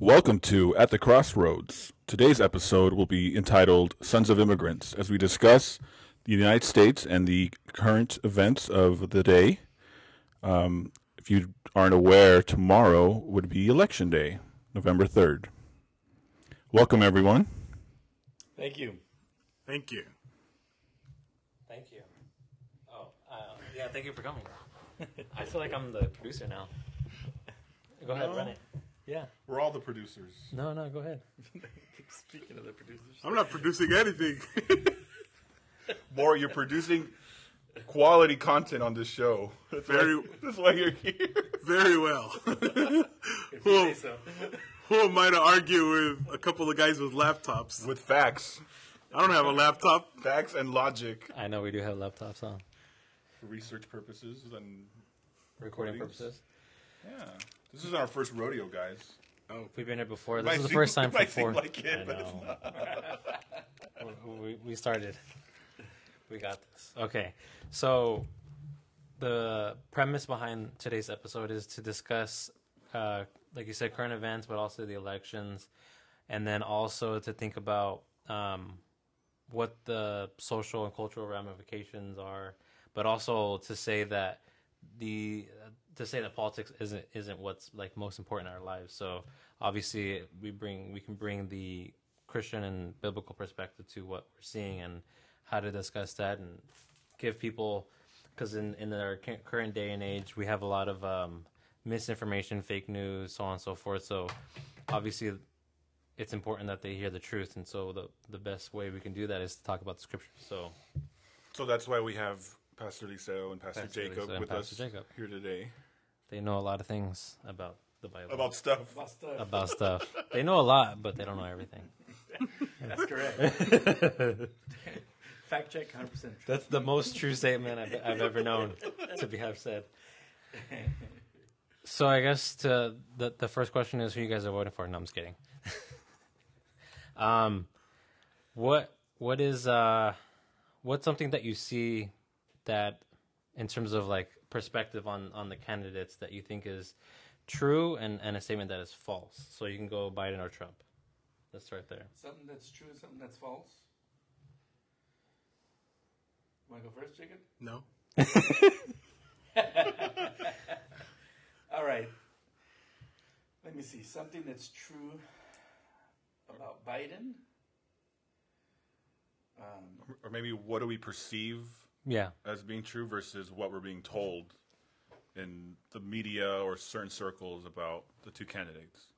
Welcome to At the Crossroads. Today's episode will be entitled Sons of Immigrants as we discuss the United States and the current events of the day. Um, if you aren't aware, tomorrow would be Election Day, November 3rd. Welcome, everyone. Thank you. Thank you. Thank you. Oh, uh, yeah, thank you for coming. I feel like I'm the producer now. Go ahead, No. run it. Yeah. We're all the producers. No, no, go ahead. Speaking of the producers, I'm not producing anything. More, you're producing quality content on this show. That's Very- why, that's why you're here. Very well. if Who, you say so. who am I to argue with a couple of guys with laptops? With facts. I don't have a laptop. Facts and logic I know we do have laptops on, for research purposes and recording Recordings. purposes. Yeah. This is our first rodeo, guys. Oh, we've been here before. This Might is the seem- first time for might seem four. like it, I but it's know. we, we, we started. We got this. Okay, so the premise behind today's episode is to discuss, uh, like you said, current events, but also the elections, and then also to think about um, what the social and cultural ramifications are, but also to say that the to say that politics isn't isn't what's like most important in our lives. So obviously we bring we can bring the Christian and biblical perspective to what we're seeing and how to discuss that and give people because in in our current day and age we have a lot of um, misinformation, fake news, so on and so forth. So obviously it's important that they hear the truth, and so the the best way we can do that is to talk about the scriptures. So So that's why we have Pastor Eliseo and Pastor, Pastor Jacob and with Pastor us Jacob. here today they know a lot of things about the Bible. about stuff. About stuff. about stuff. They know a lot, but they don't know everything. That's correct. Fact check, 100% true. That's the most true statement I've, I've ever known to be have said. So I guess to the the first question is who you guys are voting for. No, I'm just kidding. um, what what is uh what's something that you see that in terms of like perspective on on the candidates that you think is true and and a statement that is false. So you can go Biden or Trump. Let's start there. Something that's true, something that's false. Want to go first, Jacob? No. All right. Let me see. Something that's true about Biden. Um, Or maybe what do we perceive Yeah. as being true versus what we're being told in the media or certain circles about the two candidates.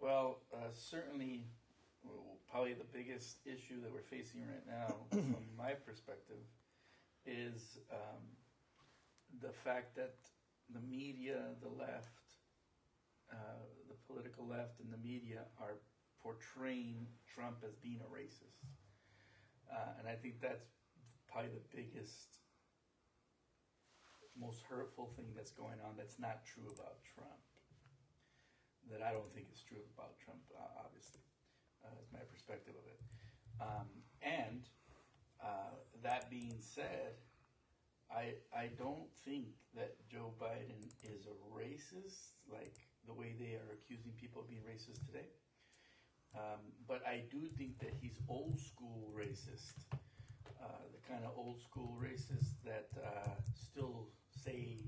Well, uh, certainly, well, probably the biggest issue that we're facing right now, from my perspective, is um, the fact that the media, the left, uh, the political left, and the media are portraying Trump as being a racist. Uh, and I think that's probably the biggest, most hurtful thing that's going on that's not true about Trump that I don't think is true about Trump, uh, obviously, uh, my perspective of it. Um, and uh, that being said, I I don't think that Joe Biden is a racist, like the way they are accusing people of being racist today. Um, but I do think that he's old school racist, uh, the kind of old school racist that uh, still say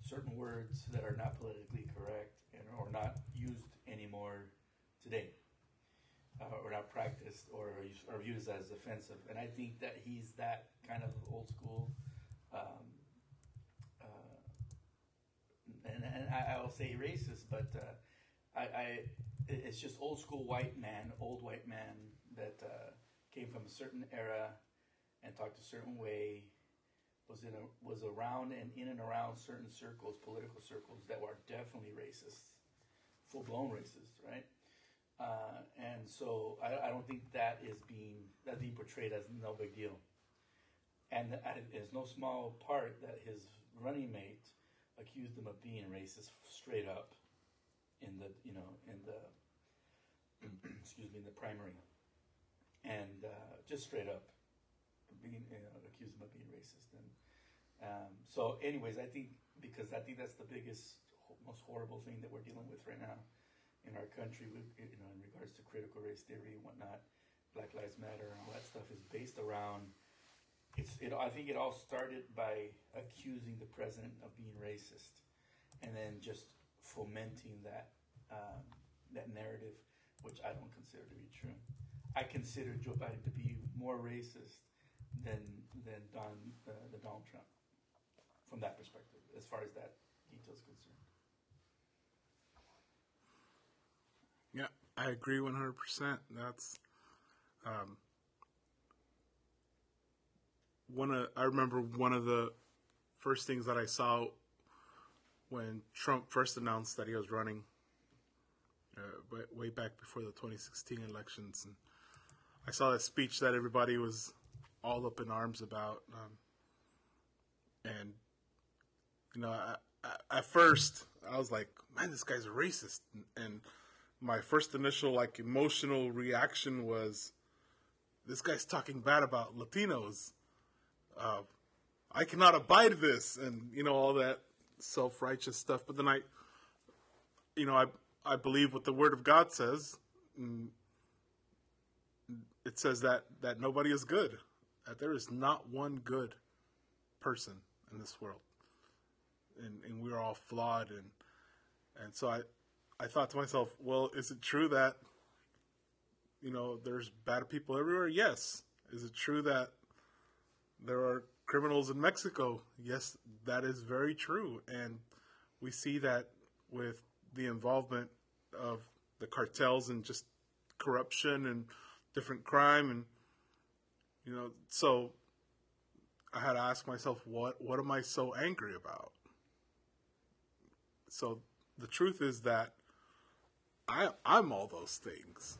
certain words that are not politically correct and or not used anymore today, uh, or not practiced, or are used, as offensive. And I think that he's that kind of old school. Um, uh, and and I, will say racist, but uh, I, I it's just old school white man, old white man that came from a certain era and talked a certain way was in a, was around and in and around certain circles, political circles that were definitely racist, full blown racist, right? Uh, and so I, I don't think that is being that being portrayed as no big deal. And it's no small part that his running mate accused him of being racist straight up in the you know in the excuse me in the primary, and uh, just straight up being know, accused him of being racist and um, so anyways I think because I think that's the biggest most horrible thing that we're dealing with right now in our country, you know, in regards to critical race theory and whatnot, Black Lives Matter and all that stuff is based around. It's it. I think it all started by accusing the president of being racist, and then just fomenting that um, that narrative, which I don't consider to be true. I consider Joe Biden to be more racist than than Don uh, the Donald Trump from that perspective, as far as that detail is concerned. Yeah, I agree 100%. That's um, one of I remember one of the first things that I saw when Trump first announced that he was running uh, way back before the 2016 elections and I saw that speech that everybody was all up in arms about um, and you know I, I, at first I was like man this guy's a racist and, and my first initial like emotional reaction was this guy's talking bad about Latinos. Uh, I cannot abide this, and you know all that self-righteous stuff. But then I, you know, I I believe what the Word of God says. It says that that nobody is good, that there is not one good person in this world, and and we're all flawed, and and so I I thought to myself, well, is it true that you know there's bad people everywhere? Yes. Is it true that there are criminals in Mexico? Yes, that is very true, and we see that with the involvement of the cartels and just corruption and different crime and you know so I had to ask myself what what am I so angry about? So the truth is that I I'm all those things.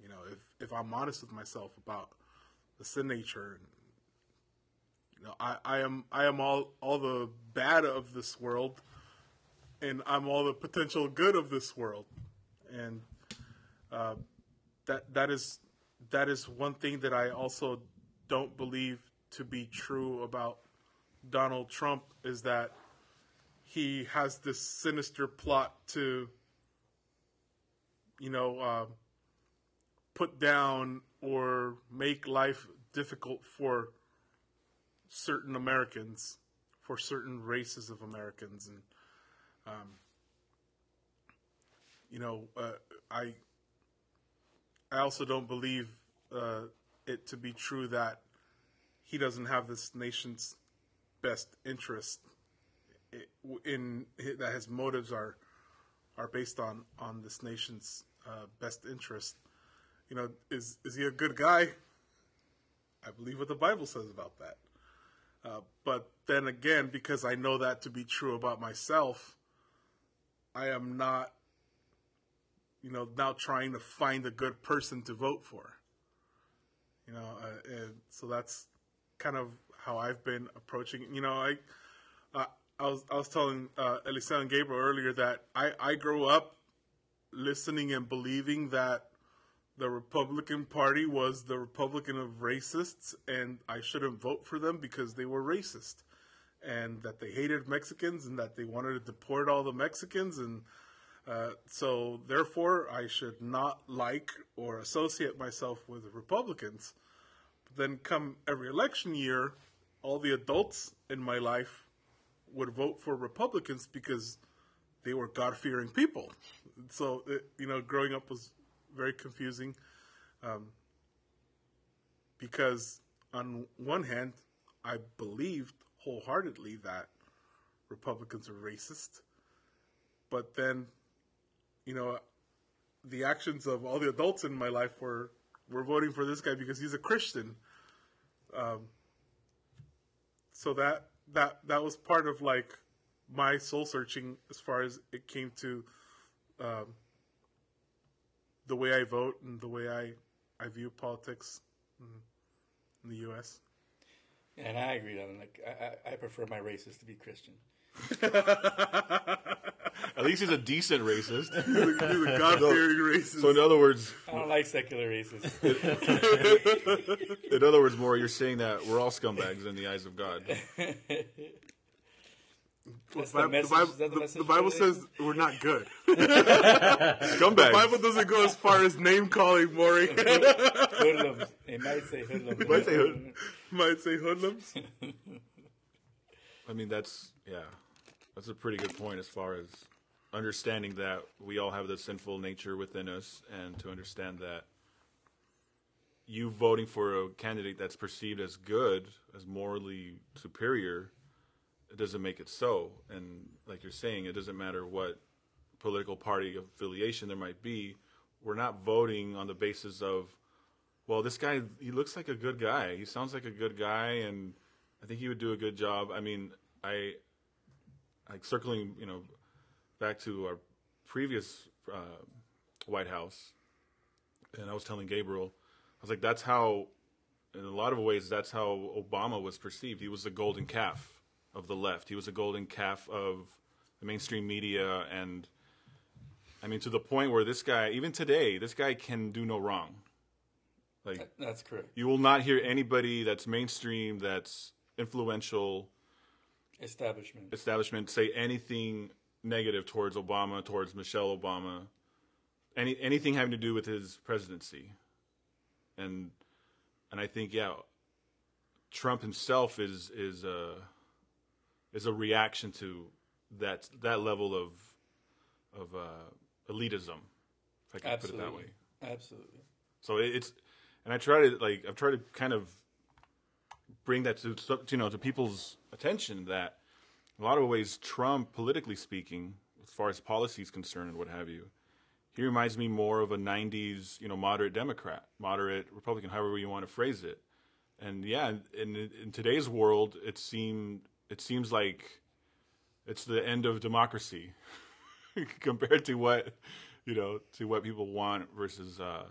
You know, if if I'm honest with myself about the sin nature, you know, I, I am I am all all the bad of this world, and I'm all the potential good of this world, and uh, that that is that is one thing that I also don't believe to be true about Donald Trump is that he has this sinister plot to you know, uh, put down or make life difficult for certain Americans, for certain races of Americans, and um, you know, uh, I I also don't believe uh, it to be true that he doesn't have this nation's best interest in, in that his motives are are based on on this nation's uh, best interest. You know, is is he a good guy? I believe what the Bible says about that. Uh, but then again, because I know that to be true about myself, I am not, you know, now trying to find a good person to vote for. You know, uh, and so that's kind of how I've been approaching. You know, I, uh, I was I was telling uh, Eliseo and Gabriel earlier that I I grew up listening and believing that the Republican Party was the Republican of racists, and I shouldn't vote for them because they were racist, and that they hated Mexicans, and that they wanted to deport all the Mexicans, and uh, so therefore I should not like or associate myself with Republicans. But then, come every election year, all the adults in my life would vote for Republicans because they were God fearing people. So, it, you know, growing up was very confusing um, because, on one hand, I believed wholeheartedly that Republicans are racist. But then, you know, the actions of all the adults in my life were were voting for this guy because he's a Christian. Um, so that that that was part of like my soul searching as far as it came to um, the way I vote and the way I, I view politics in, the U.S. And I agree on like I, I prefer my races to be Christian. At least he's a decent racist. he's a God fearing racist. So in other words, I don't like secular racists. in other words, more you're saying that we're all scumbags in the eyes of God. That's the, the message- Bible, the the- message the Bible today? says we're not good. Scumbags. The Bible doesn't go as far as name calling, Maury. hoodlums. It might say hoodlums. Might say hood- Might say hoodlums. I mean, that's yeah, that's a pretty good point as far as understanding that we all have the sinful nature within us, and to understand that you voting for a candidate that's perceived as good, as morally superior, it doesn't make it so. And like you're saying, it doesn't matter what political party affiliation there might be. We're not voting on the basis of, well, this guy he looks like a good guy. He sounds like a good guy, and I think he would do a good job. I mean, I, like circling, you know, back to our previous uh, White House, and I was telling Gabriel, I was like, that's how, in a lot of ways, that's how Obama was perceived. He was the golden calf of the left. He was the golden calf of the mainstream media, and I mean, to the point where this guy, even today, this guy can do no wrong. Like, That's correct. you will not hear anybody that's mainstream, that's influential, Establishment. establishment say anything negative towards Obama, towards Michelle Obama, any anything having to do with his presidency, and and I think yeah, Trump himself is is a is a reaction to that that level of of uh, elitism, if I can put it that way. Absolutely. Absolutely. So it's, and I try to like I've tried to kind of bring that to you know to people's attention that a lot of ways Trump, politically speaking, as far as policy is concerned and what have you, he reminds me more of a '90s you know moderate Democrat, moderate Republican, however you want to phrase it. And yeah, in, in today's world, it seemed it seems like it's the end of democracy compared to what you know to what people want versus uh,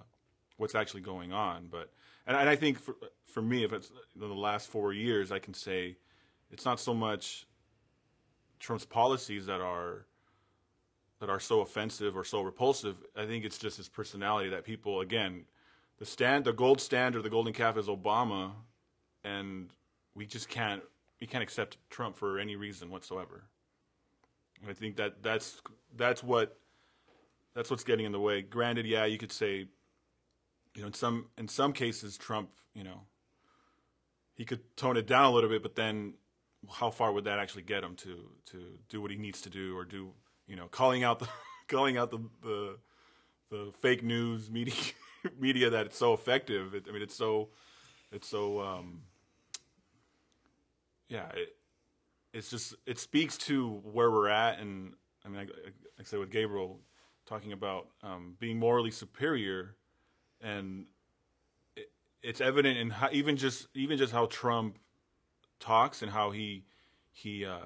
what's actually going on. But and, and I think for for me, if it's the last four years, I can say it's not so much Trump's policies that are that are so offensive or so repulsive. I think it's just his personality that people again the stand the gold standard, the golden calf is Obama, and we just can't we can't accept Trump for any reason whatsoever. And I think that that's that's what that's what's getting in the way. Granted, yeah, you could say, you know, in some in some cases, Trump, you know, he could tone it down a little bit, but then how far would that actually get him to to do what he needs to do, or do you know, calling out the calling out the the, the fake news media media that it's so effective. It, I mean, it's so it's so um, yeah. It, it's just it speaks to where we're at, and I mean, like I said with Gabriel talking about um, being morally superior, and it, it's evident in how, even just even just how Trump talks and how he he uh,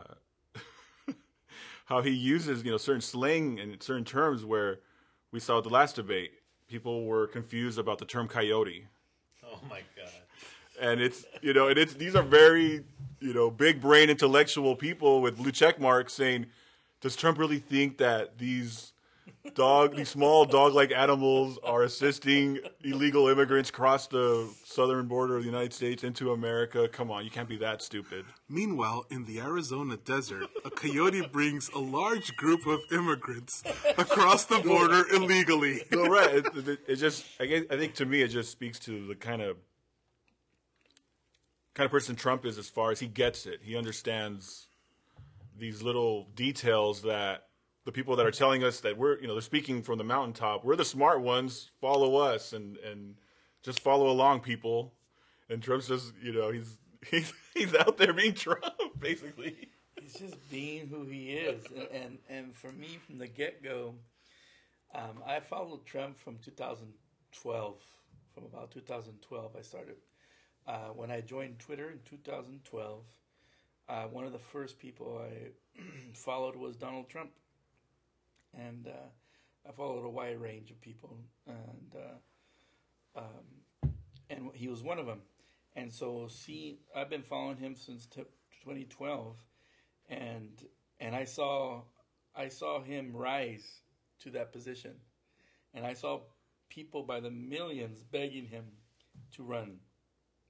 how he uses you know certain slang and certain terms where we saw at the last debate people were confused about the term coyote Oh my god. and it's you know and it's these are very you know big brain intellectual people with blue check marks saying does trump really think that these dog these small dog like animals are assisting illegal immigrants cross the southern border of the united states into america. Come on you can't be that stupid. Meanwhile, in the Arizona desert, a coyote brings a large group of immigrants across the border illegally. no right it, it, it just I, guess, I think to me it just speaks to the kind of kind of person trump is as far as he gets it. He understands these little details that the people that are telling us that we're you know they're speaking from the mountaintop. We're the smart ones. Follow us and and just follow along people. And trump's just you know he's he's he's out there being trump basically. He's just being who he is, and and, and for me from the get go, um, I followed Trump from 2012. From about 2012, I started. Uh, when I joined Twitter in 2012, uh, one of the first people I followed was Donald Trump, and uh, I followed a wide range of people, and uh, um, and he was one of them. And so, see, I've been following him since t- 2012, and and I saw I saw him rise to that position, and I saw people by the millions begging him to run,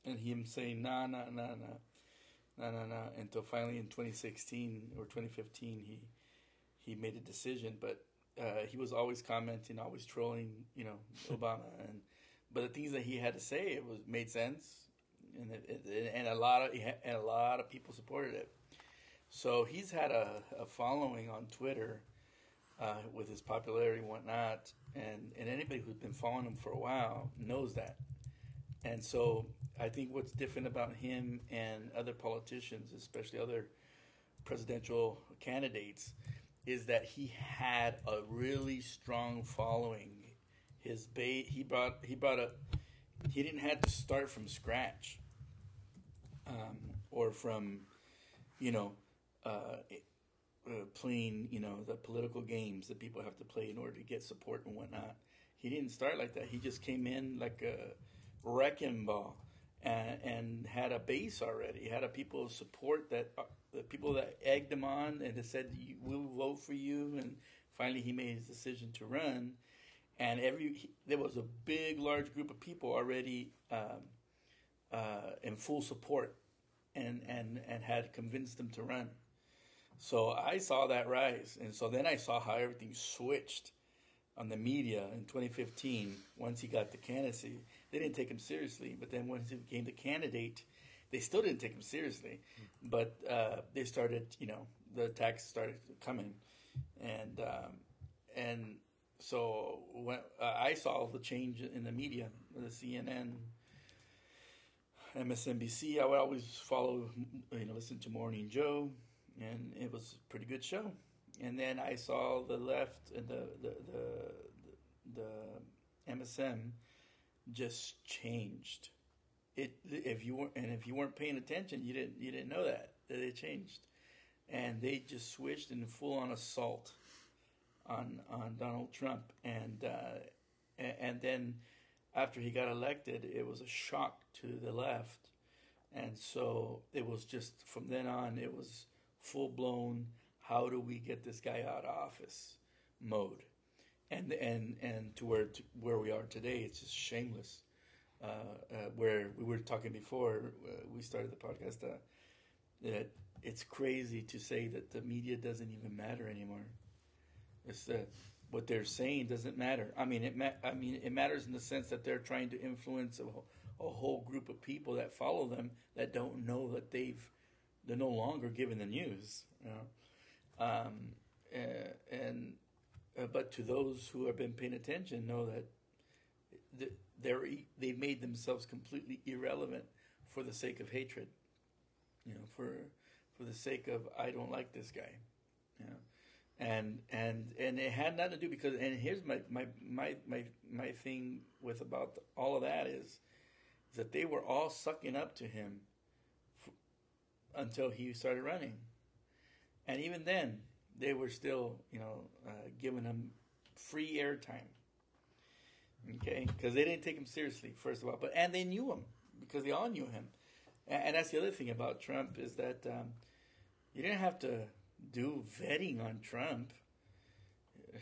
and him saying nah nah nah nah, no, no, no. Until finally in 2016 or 2015, he he made a decision. But uh, he was always commenting, always trolling, you know, Obama. And but the things that he had to say, it was made sense, and it, it, and a lot of and a lot of people supported it. So he's had a, a following on Twitter uh, with his popularity and whatnot, and and anybody who's been following him for a while knows that. And so I think what's different about him and other politicians, especially other presidential candidates, is that he had a really strong following. His bait he brought he brought a he didn't have to start from scratch um, or from you know uh, uh, playing you know the political games that people have to play in order to get support and whatnot. He didn't start like that. He just came in like a wrecking ball and, and had a base already. Had a people support that uh, the people that egged him on and said we'll vote for you. And finally, he made his decision to run. And every he, there was a big, large group of people already um, uh, in full support, and and and had convinced him to run. So I saw that rise, and so then I saw how everything switched on the media in 2015 once he got the candidacy. They didn't take him seriously, but then once he became the candidate, they still didn't take him seriously. But uh, they started, you know, the attacks started coming, and um, and so when uh, I saw the change in the media, the CNN, MSNBC, I would always follow, you know, listen to Morning Joe, and it was a pretty good show. And then I saw the left and the the the, the MSM just changed. It if you weren't and if you weren't paying attention, you didn't you didn't know that that it changed, and they just switched in full on assault on on Donald Trump, and uh, and then after he got elected, it was a shock to the left, and so it was just from then on it was full blown. How do we get this guy out of office mode? And and and to where to where we are today, it's just shameless. Uh, uh, where we were talking before uh, we started the podcast, uh, that it's crazy to say that the media doesn't even matter anymore. It's that what they're saying doesn't matter. I mean, it ma- I mean, it matters in the sense that they're trying to influence a, whole- a whole group of people that follow them that don't know that they've they're no longer given the news. You know? um, and uh, but to those who have been paying attention, know that they're they've made themselves completely irrelevant for the sake of hatred. You know, for for the sake of I don't like this guy. You know, and and and it had nothing to do because and here's my my my my my thing with about all of that is, that they were all sucking up to him f- until he started running, and even then they were still, you know, uh, giving him free airtime. Okay, because they didn't take him seriously, first of all, but and they knew him because they all knew him, and, and that's the other thing about Trump is that um, you didn't have to do vetting on Trump.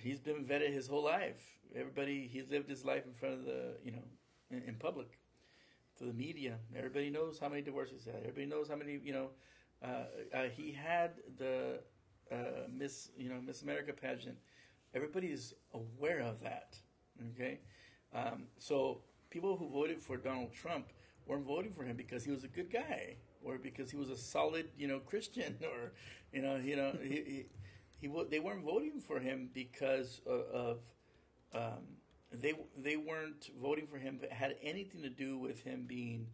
He's been vetted his whole life. Everybody, he's lived his life in front of the, you know, in, in public, to the media. Everybody knows how many divorces he had. Everybody knows how many, you know, uh, uh, he had the uh, Miss, you know, Miss America pageant. Everybody's aware of that. Okay, um, so people who voted for Donald Trump weren't voting for him because he was a good guy, or because he was a solid, you know, Christian, or you know, you know, he, he, he they weren't voting for him because of, of um, they they weren't voting for him. That had anything to do with him being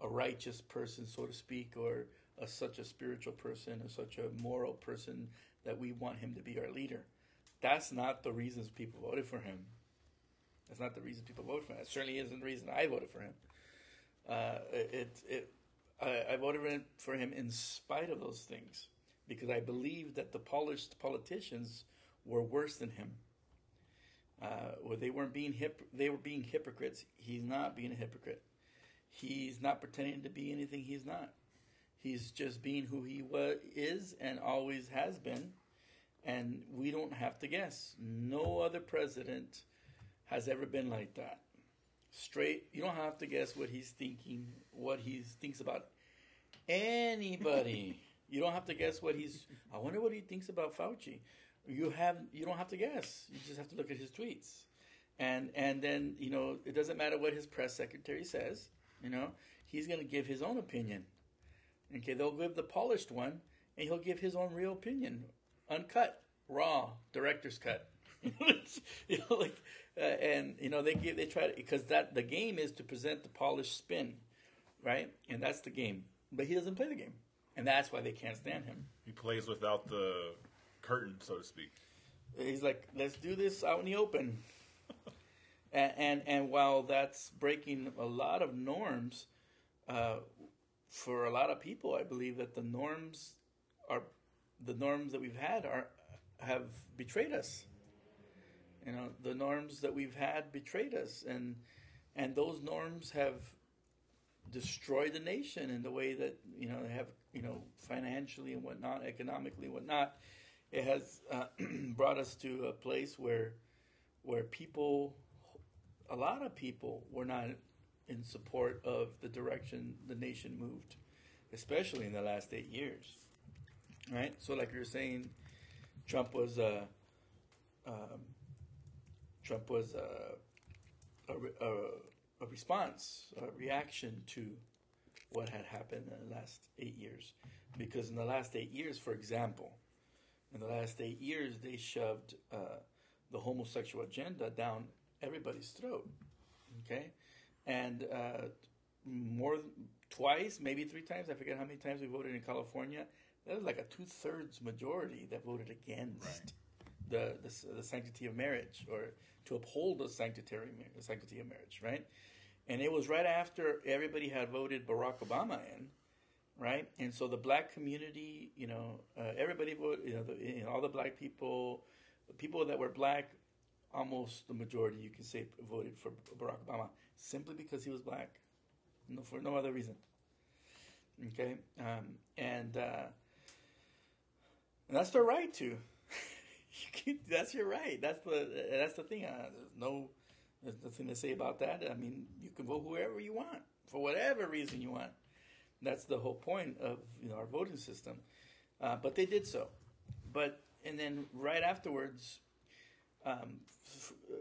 a righteous person, so to speak, or a, such a spiritual person, such a moral person that we want him to be our leader. That's not the reasons people voted for him. That's not the reason people voted for him. That certainly isn't the reason I voted for him. Uh, it, it, I, I voted for him in spite of those things because I believe that the polished politicians were worse than him. Uh, well, they weren't being hip. They were being hypocrites. He's not being a hypocrite. He's not pretending to be anything he's not. He's just being who he was, is and always has been, and we don't have to guess. No other president has ever been like that. Straight, you don't have to guess what he's thinking, what he thinks about Anybody. you don't have to guess what he's. I wonder what he thinks about Fauci. You have. You don't have to guess. You just have to look at his tweets, and and then you know it doesn't matter what his press secretary says. You know he's going to give his own opinion. Okay, they'll give the polished one, and he'll give his own real opinion, uncut, raw, director's cut. you know, like, uh, and you know they give they try to because that the game is to present the polished spin, right? And that's the game. But he doesn't play the game, and that's why they can't stand him. He plays without the curtain, so to speak. He's like, let's do this out in the open. and, and and while that's breaking a lot of norms, uh, for a lot of people, I believe that the norms are the norms that we've had are have betrayed us. You know, the norms that we've had betrayed us, and and those norms have destroyed the nation in the way that you know they have you know financially and whatnot, economically and whatnot. It has uh, brought us to a place where where people, a lot of people, were not in support of the direction the nation moved, especially in the last eight years. Right. So, like you're saying, Trump was a. Um, Trump was a, a, a, a response, a reaction to what had happened in the last eight years. Because in the last eight years, for example, in the last eight years, they shoved uh, the homosexual agenda down everybody's throat. Okay, and uh, more twice, maybe three times. I forget how many times we voted in California. There was like a two thirds majority that voted against Right. the, the the sanctity of marriage or to uphold the sanctity the sanctity of marriage, right? And it was right after everybody had voted Barack Obama in, right? And so the black community, you know, uh, everybody voted, you know, the, you know, all the black people, the people that were black, almost the majority, you can say, voted for Barack Obama simply because he was black, no, for no other reason. Okay, um, and uh, and that's their right to. you can, that's your right. That's the that's the thing. Uh, there's no there's nothing to say about that. I mean, you can vote whoever you want for whatever reason you want. That's the whole point of you know our voting system. Uh, but they did so. But and then right afterwards, um, uh,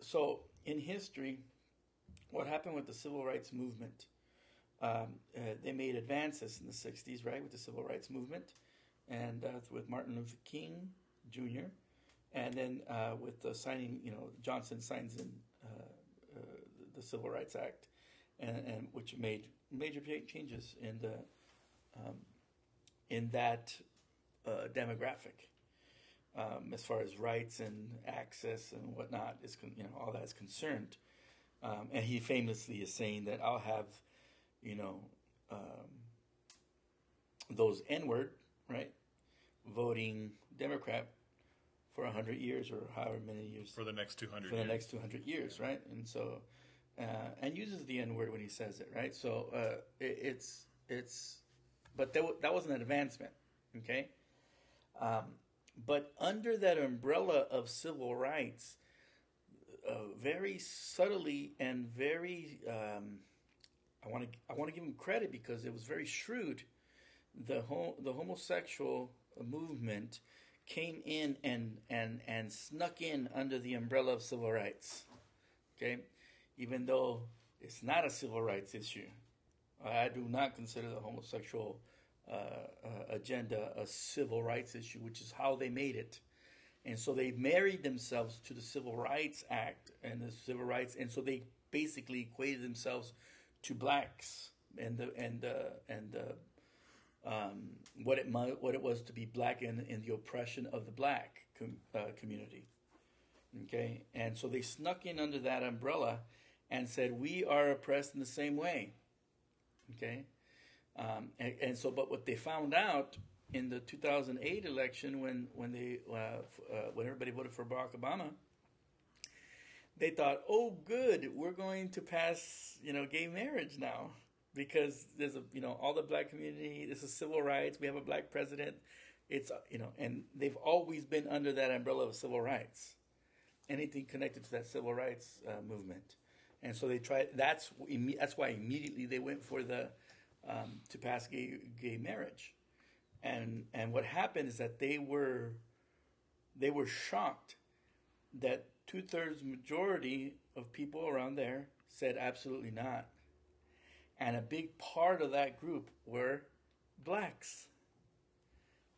so in history, what happened with the civil rights movement? Um, uh, they made advances in the '60s, right, with the civil rights movement, and uh, with Martin Luther King Jr. And then uh, with the signing, you know, Johnson signs in uh, uh, the Civil Rights Act, and, and which made major changes in the um, in that uh, demographic, um, as far as rights and access and whatnot is, con- you know, all that is concerned. Um, and he famously is saying that I'll have, you know, um, those N word, right, voting Democrat for 100 years or however many years For the next 200 for the years. next 200 years, right? And so, uh, and uses the N word when he says it, right? So uh, it, it's it's, but that, w- that was an advancement, okay? Um, but under that umbrella of civil rights, uh, very subtly and very, um, I want to I want to give him credit because it was very shrewd. The ho- the homosexual movement came in and and and snuck in under the umbrella of civil rights. Okay, even though it's not a civil rights issue, I do not consider the homosexual uh, uh, agenda a civil rights issue, which is how they made it. And so they married themselves to the Civil Rights Act and the civil rights, and so they basically equated themselves to blacks and the and the and the um, what it what it was to be black in, in the oppression of the black com- uh, community. Okay, and so they snuck in under that umbrella and said we are oppressed in the same way. Okay, um, and, and so but what they found out in the 2008 election when when they uh, uh, when everybody voted for Barack Obama. They thought, "Oh, good, we're going to pass, you know, gay marriage now." because there's a you know all the black community this is civil rights we have a black president it's uh, you know and they've always been under that umbrella of civil rights anything connected to that civil rights uh, movement and so they tried that's that's why immediately they went for the um, to pass gay gay marriage, and and what happened is that they were they were shocked that two thirds majority of people around there said absolutely not, and a big part of that group were blacks.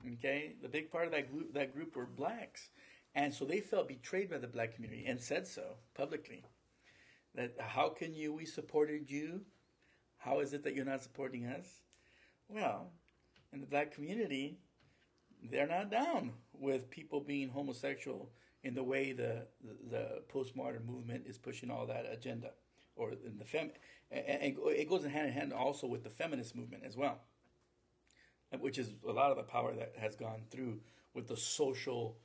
Okay, the big part of that group that group were blacks, and so they felt betrayed by the black community and said so publicly. That how can you? We supported you. How is it that you're not supporting us? Well, in the black community, they're not down with people being homosexual in the way the the, the postmodern movement is pushing all that agenda, or in the fem, and, it goes hand in hand also with the feminist movement as well which is a lot of the power that has gone through with the social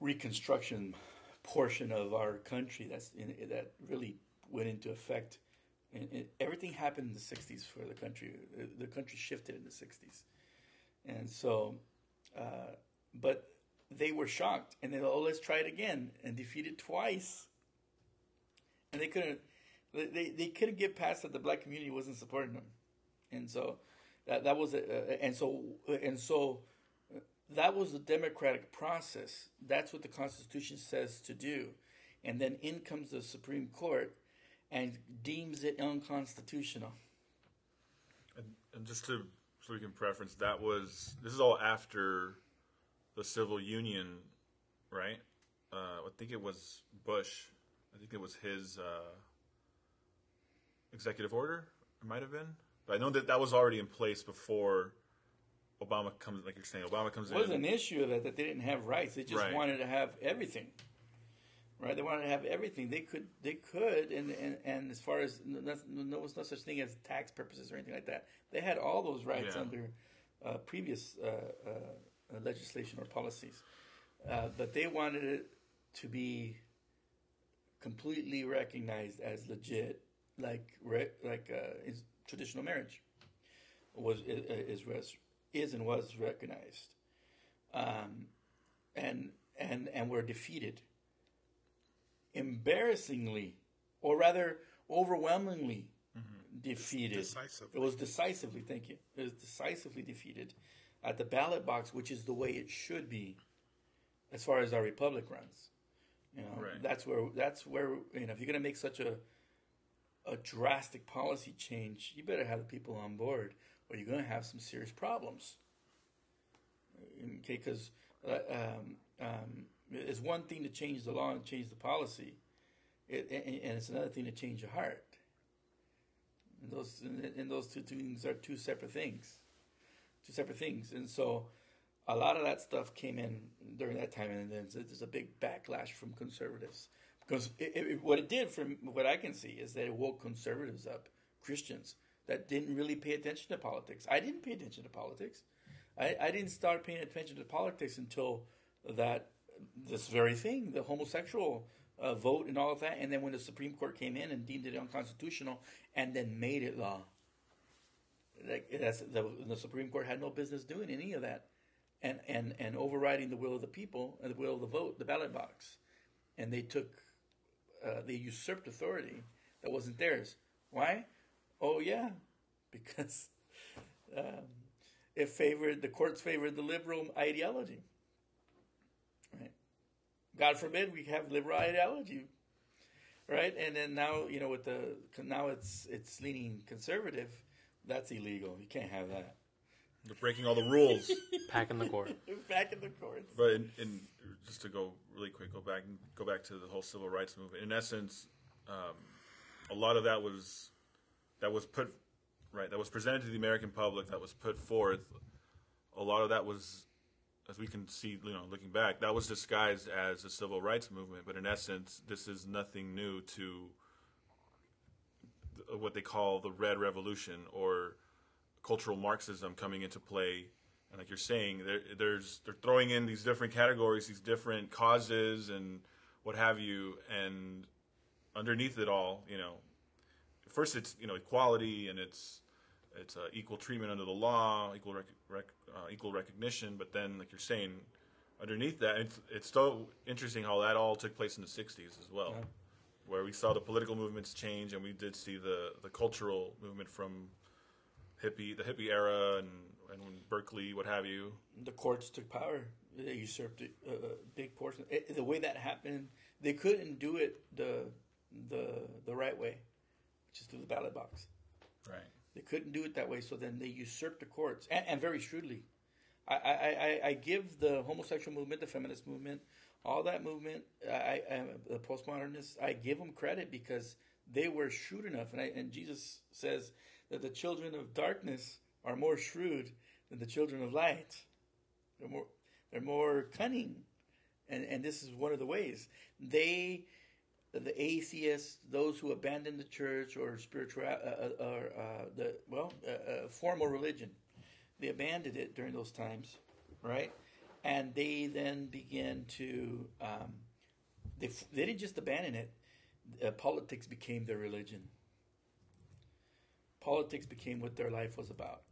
reconstruction portion of our country that's in, that really went into effect. And it, everything happened in the 60s for the country. The country shifted in the 60s. And so, uh, but they were shocked and they oh, let's try it again and defeated twice. And they couldn't, they, they couldn't get past that the black community wasn't supporting them. And so, that that was a, and so and so that was the democratic process. That's what the Constitution says to do, and then in comes the Supreme Court and deems it unconstitutional. And, and just to so we can preference that was this is all after the civil union, right? Uh, I think it was Bush. I think it was his uh, executive order. It might have been. But I know that that was already in place before Obama comes. Like you're saying, Obama comes in. it was an issue that that they didn't have rights. They just Right. wanted to have everything. Right? They wanted to have everything. They could. They could. And and, and as far as no, no was no such thing as tax purposes or anything like that. They had all those rights Yeah. under uh, previous uh, uh, legislation or policies, uh, but they wanted it to be completely recognized as legit, like re, like uh, is traditional marriage was is is, is and was recognized, um, and and and were defeated. Embarrassingly, or rather, overwhelmingly defeated. Decisively. It was decisively. Thank you. It was decisively defeated at the ballot box, which is the way it should be, as far as our republic runs. You know, Right. that's where that's where you know if you're going to make such a a drastic policy change, you better have the people on board, or you're going to have some serious problems. Okay, because uh, um, um, it's one thing to change the law and change the policy, it, and, and it's another thing to change your heart. And those and those two things are two separate things, two separate things. And so, a lot of that stuff came in during that time, and then there's a big backlash from conservatives because it, it, what it did, from what I can see, is that it woke conservatives up, Christians that didn't really pay attention to politics. I didn't pay attention to politics. I, I didn't start paying attention to politics until that this very thing, the homosexual uh, vote and all of that, and then when the Supreme Court came in and deemed it unconstitutional, and then made it law. Like that's the, the Supreme Court had no business doing any of that, and and and overriding the will of the people and the will of the vote, the ballot box, and they took, uh, they usurped authority that wasn't theirs. Why? Oh yeah, because um, it favored the courts favored the liberal ideology. Right. God forbid we have liberal ideology, right? And then now you know with the now it's it's leaning conservative. That's illegal. You can't have that. They're breaking all the rules. Packing the court. Back in the courts. But in, in just to go really quick, go back and go back to the whole civil rights movement. In essence, um, a lot of that was that was put right that was presented to the American public that was put forth. A lot of that was, as we can see, you know, looking back, that was disguised as a civil rights movement. But in essence, this is nothing new to th- uh, what they call the Red Revolution or cultural Marxism coming into play. And like you're saying, there's they're throwing in these different categories, these different causes, and what have you. And underneath it all, you know, first it's you know equality and it's it's uh, equal treatment under the law, equal rec- rec- uh, equal recognition. But then, like you're saying, underneath that, it's it's so interesting how that all took place in the '60s as well, where we saw the political movements change, and we did see the the cultural movement from hippie, the hippie era, and and Berkeley, what have you. the courts took power. They usurped a, a big portion. It, the way that happened, they couldn't do it the the the right way, which is through the ballot box. Right. They couldn't do it that way, so then they usurped the courts, and, and very shrewdly. I, I, I, give the homosexual movement, the feminist movement, all that movement, I, I the postmodernists, I give them credit because they were shrewd enough, and, I, and Jesus says that the children of darkness are more shrewd than the children of light. They're more, they're more cunning, and and this is one of the ways they the atheists, those who abandon the church or spiritual, uh, uh, or uh, the well, uh, uh, formal religion, they abandoned it during those times, right? And they then began to, um, they they didn't just abandon it. Uh, politics became their religion. Politics became what their life was about,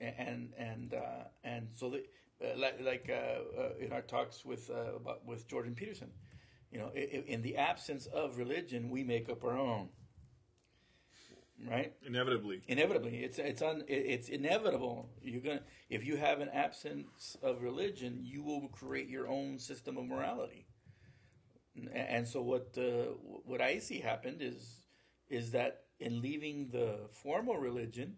and and and so like like in our talks with about, with Jordan Peterson, you know, in the absence of religion, we make up our own. Right? Inevitably. Inevitably, it's it's un, it's inevitable. You're gonna if you have an absence of religion, you will create your own system of morality. And so what uh, what I see happened is is that in leaving the formal religion,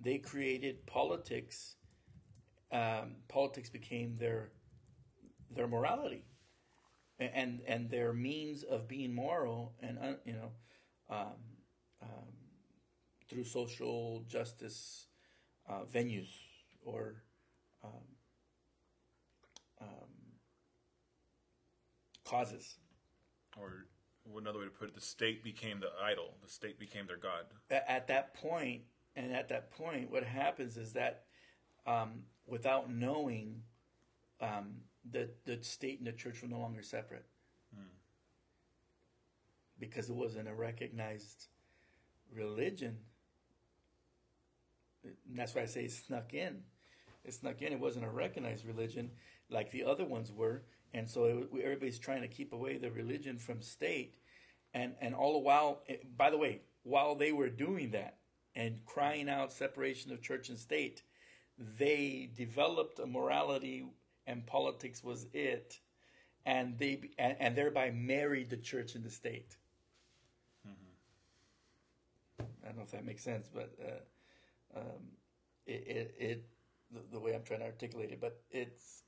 they created politics. Um, politics became their their morality, and and their means of being moral and uh, you know. Um, um, through social justice uh, venues or um, um, causes. Or another way to put it, the state became the idol. The state became their god. At that point, and at that point, what happens is that um, without knowing, um, the the state and the church were no longer separate because it wasn't a recognized religion. And that's why I say it snuck in. It snuck in. It wasn't a recognized religion like the other ones were, and so it, everybody's trying to keep away the religion from state, and and all the while, eh, by the way, while they were doing that and crying out separation of church and state, they developed a morality, and politics was it, and they and, and thereby married the church and the state. I don't know if that makes sense, but uh, um, it, it, it the, the way I'm trying to articulate it, but it's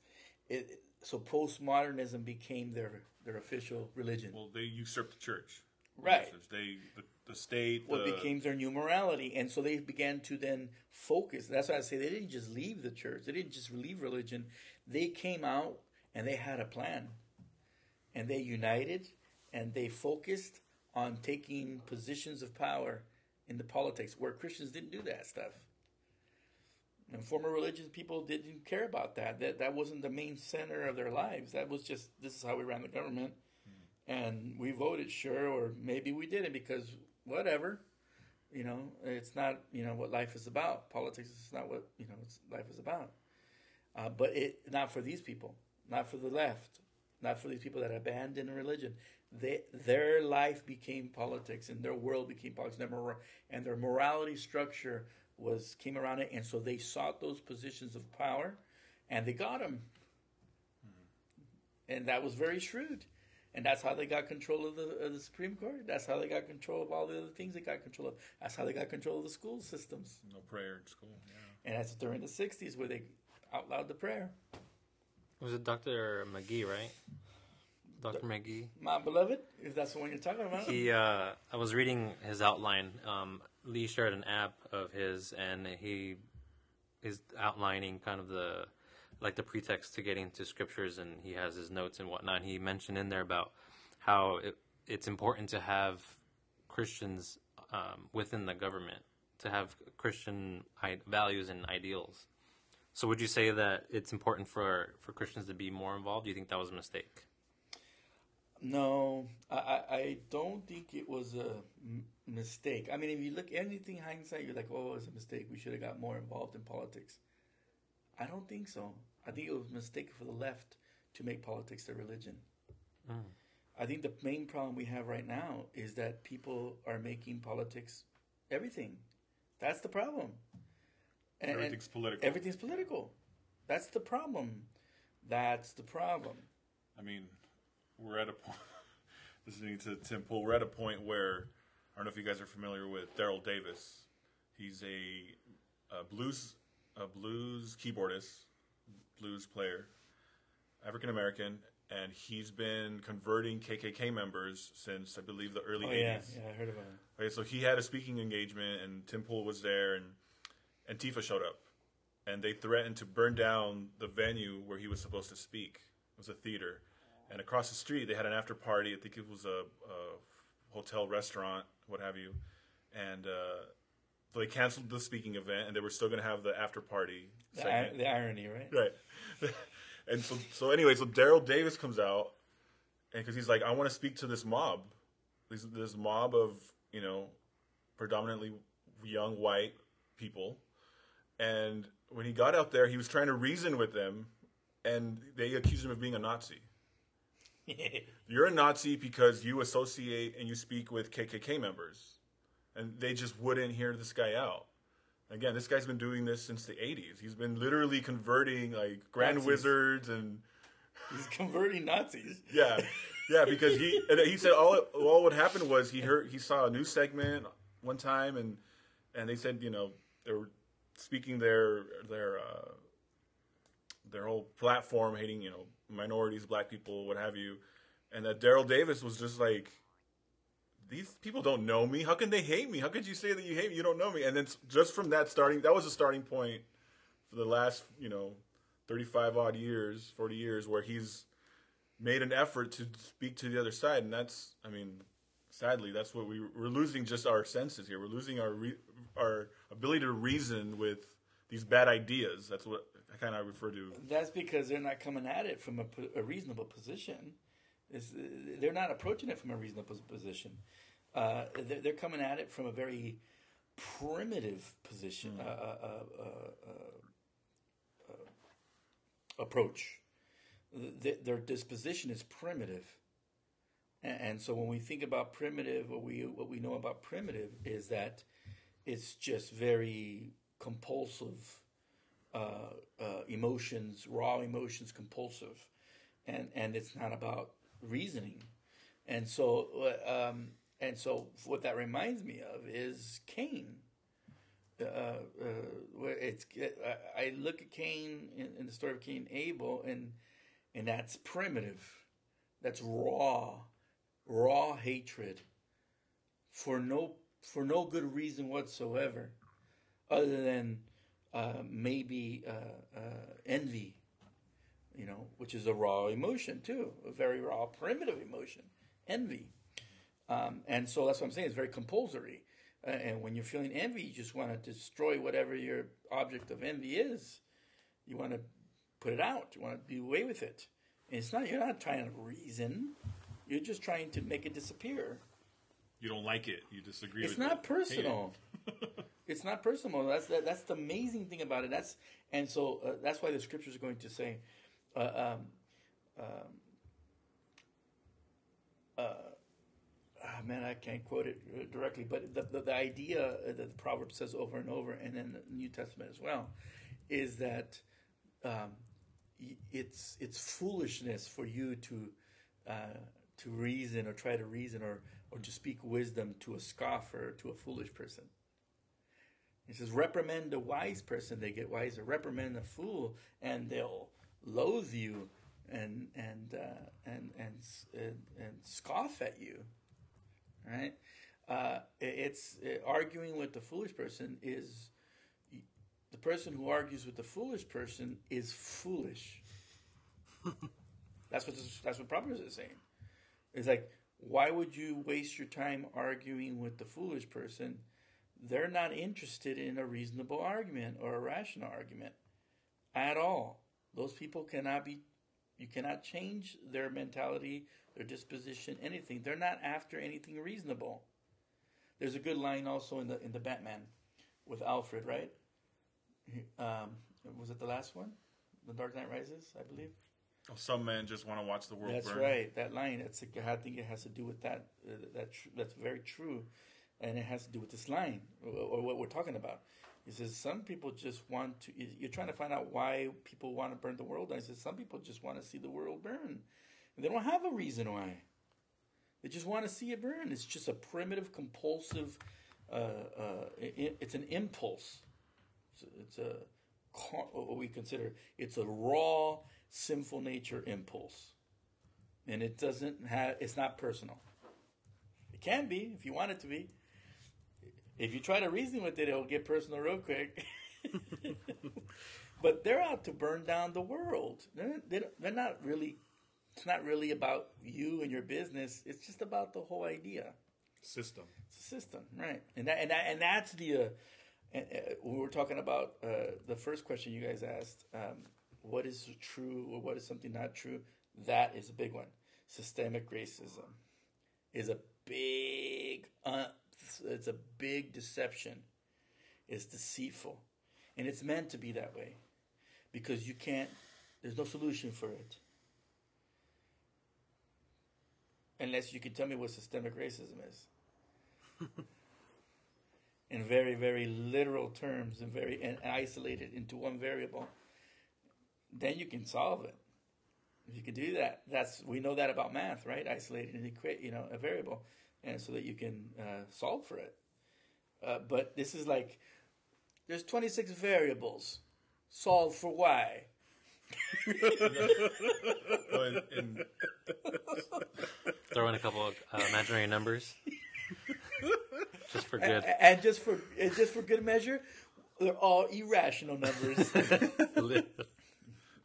it. So postmodernism became their their official religion. Well, they usurped the church. Right. They the, the state. what the, became their new morality, and so they began to then focus. That's why I say they didn't just leave the church; they didn't just leave religion. They came out and they had a plan, and they united and they focused on taking positions of power in the politics where Christians didn't do that stuff. And former religious people didn't care about that. That that wasn't the main center of their lives. That was just this is how we ran the government, hmm. and we voted sure, or maybe we didn't because whatever. You know, it's not you know what life is about. Politics is not what you know life is about. Uh, but it not for these people, not for the left, not for these people that abandoned religion. They, their life became politics, and their world became politics, and their, mor- and their morality structure was came around it, and so they sought those positions of power, and they got them, and that was very shrewd, and that's how they got control of the, of the Supreme Court. That's how they got control of all the other things they got control of. That's how they got control of the school systems, no prayer in school. Yeah. and that's during the '60s where they outlawed the prayer. Was it Dr. McGee, right? Dr. McGee. My beloved, if that's the one you're talking about. He, uh, I was reading his outline. Um, Lee shared an app of his, and he is outlining kind of the like the pretext to getting to scriptures, and he has his notes and whatnot. He mentioned in there about how it, it's important to have Christians um, within the government to have Christian values and ideals. So, would you say that it's important for for Christians to be more involved? Do you think that was a mistake? No, I, I, don't think it was a m- mistake. I mean, if you look anything hindsight, you're like, oh, it was a mistake. We should have got more involved in politics. I don't think so. I think it was a mistake for the left to make politics their religion. Mm. I think the main problem we have right now is that people are making politics everything. That's the problem. And, Everything's political. Everything's political. That's the problem. That's the problem. I mean, we're at a point. listening to Tim Pool, we're at a point where I don't know if you guys are familiar with Daryl Davis. He's a, a blues a blues keyboardist, blues player, African American, and he's been converting KKK members since I believe the early Oh 80s. yeah, yeah, I heard about it. Okay, so he had a speaking engagement, and Tim Pool was there, and Antifa showed up, and they threatened to burn down the venue where he was supposed to speak. It was a theater, and across the street they had an after party. I think it was a, a hotel, restaurant, what have you, and uh, so they canceled the speaking event, and they were still going to have the after party. The, ir- the irony, right? Right. and so, so anyway, so Daryl Davis comes out, and because he's like, I want to speak to this mob, this this mob of you know, predominantly young white people, and when he got out there, he was trying to reason with them, and they accused him of being a Nazi. You're a Nazi because you associate and you speak with KKK members, and they just wouldn't hear this guy out. Again, this guy's been doing this since the '80s. He's been literally converting like grand Nazis. wizards and He's converting Nazis. yeah, yeah. Because he and he said all all what happened was he heard he saw a news segment one time and and they said you know there were speaking their their uh, their whole platform hating you know minorities, black people, what have you, and that Daryl Davis was just like. These people don't know me. How can they hate me? How could you say that you hate me? You don't know me. And then just from that starting, that was a starting point for the last, you know, 35 odd years, 40 years, where he's made an effort to speak to the other side, and that's, I mean, sadly, that's what we we're losing just our senses here. We're losing our re, our ability to reason with these bad ideas. That's what I kind of refer to. That's because they're not coming at it from a, a reasonable position. It's, they're not approaching it from a reasonable position. Uh, they're, they're coming at it from a very primitive position uh, uh, uh, uh, uh, approach. Th- their disposition is primitive, and, so when we think about primitive, what we what we know about primitive is that it's just very compulsive uh, uh, emotions, raw emotions, compulsive, and and it's not about reasoning, and so uh, um, and so what that reminds me of is Cain. Uh, uh, it's I, I look at Cain in, in the story of Cain and Abel, and and that's primitive, that's raw, raw hatred for no for no good reason whatsoever, other than uh, maybe uh, uh, envy, you know, which is a raw emotion too, a very raw, primitive emotion, envy. Um, and so that's what I'm saying. It's very compulsory. Uh, and when you're feeling envy, you just want to destroy whatever your object of envy is. You want to put it out. You want to be away with it. And it's not. You're not trying to reason. You're just trying to make it disappear. You don't like it. You disagree. It's not it. personal. it's not personal. That's that, that's the amazing thing about it. That's and so uh, that's why the scriptures are going to say, uh, um, um, uh, ah, man, I can't quote it uh, directly, but the the, the idea that the proverb says over and over, and in the New Testament as well, is that um, it's it's foolishness for you to uh, to reason or try to reason or or to speak wisdom to a scoffer to a foolish person. He says, reprimand a wise person, they get wiser. Reprimand a fool, and they'll loathe you and and uh, and, and and and scoff at you. Right? Uh, it's uh, arguing with the foolish person is the person who argues with the foolish person is foolish. that's what this, that's what Proverbs is saying. It's like, why would you waste your time arguing with the foolish person? They're not interested in a reasonable argument or a rational argument at all. Those people cannot be, you cannot change their mentality, their disposition, anything. They're not after anything reasonable. There's a good line also in the in the Batman with Alfred, right? Um, was it the last one? The Dark Knight Rises, I believe. Oh, some men just want to watch the world burn. That's burn. right. That line. That's. I think it has to do with that. Uh, that tr- that's very true. and it has to do with this line or, or what we're talking about. He says some people just want to. You're trying to find out why people want to burn the world. I said some people just want to see the world burn, and they don't have a reason why. They just want to see it burn. It's just a primitive, compulsive. Uh, uh, it, it's an impulse. It's a, it's a what we consider it's a raw, sinful nature impulse, and it doesn't have. It's not personal. It can be if you want it to be. If you try to reason with it, it'll get personal real quick. but they're out to burn down the world. They're, they're, not really. It's not really about you and your business. It's just about the whole idea System. It's a system, right? And that and that, and that's the. Uh, and, uh, we were talking about uh, the first question you guys asked. Um, what is true or what is something not true? That is a big one. Systemic racism is a big. Uh, it's a big deception. It's deceitful, and it's meant to be that way, because you can't. There's no solution for it. Unless you can tell me what systemic racism is in very, very literal terms and very and isolated into one variable, then you can solve it. If you can do that, that's we know that about math, right? Isolated and equate, you know, a variable, and so that you can uh, solve for it. Uh, but this is like there's 26 variables. Solve for y. Well, in, in, Throw in a couple of uh, imaginary numbers. Just for good. A- And just for and just for good measure, they're all irrational numbers.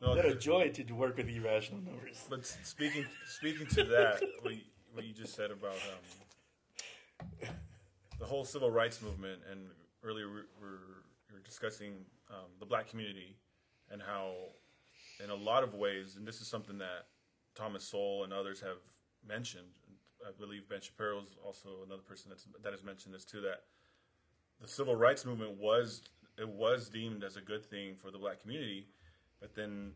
No, what a joy to work with irrational numbers. But speaking speaking to that, what you, what you just said about um, the whole civil rights movement, and earlier we were, we were discussing um, the black community and how, in a lot of ways, and this is something that Thomas Sowell and others have mentioned. I believe Ben Shapiro is also another person that's, that has mentioned this too. That the civil rights movement was it was deemed as a good thing for the black community, but then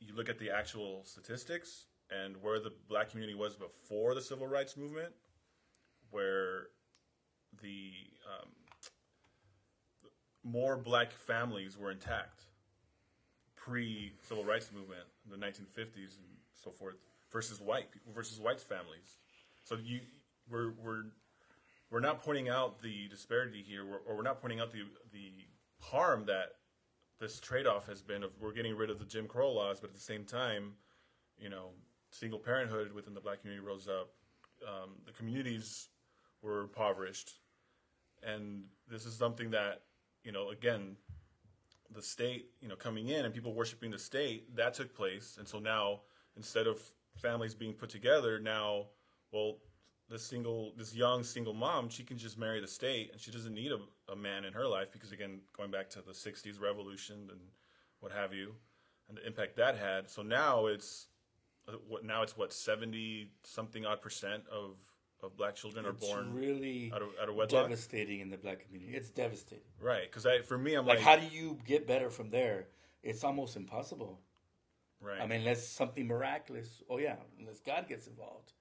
you look at the actual statistics and where the black community was before the civil rights movement, where the um, more black families were intact pre civil rights movement in the 1950s and so forth versus white versus white families. So you we're we're we're not pointing out the disparity here, or we're not pointing out the the harm that this trade-off has been of we're getting rid of the Jim Crow laws, but at the same time, you know, single parenthood within the black community rose up. Um, the communities were impoverished, and this is something that you know again, the state you know coming in and people worshiping the state that took place, and so now instead of families being put together, now well this single this young single mom she can just marry the state and she doesn't need a, a man in her life because again going back to the 60s revolution and what have you and the impact that had so now it's uh, what now it's what 70 something odd percent of of black children are born really out of out of wedlock devastating in the black community. It's devastating. right because i for me i'm Like, like, how do you get better from there? It's almost impossible. right I mean, unless something miraculous. Oh yeah, unless God gets involved,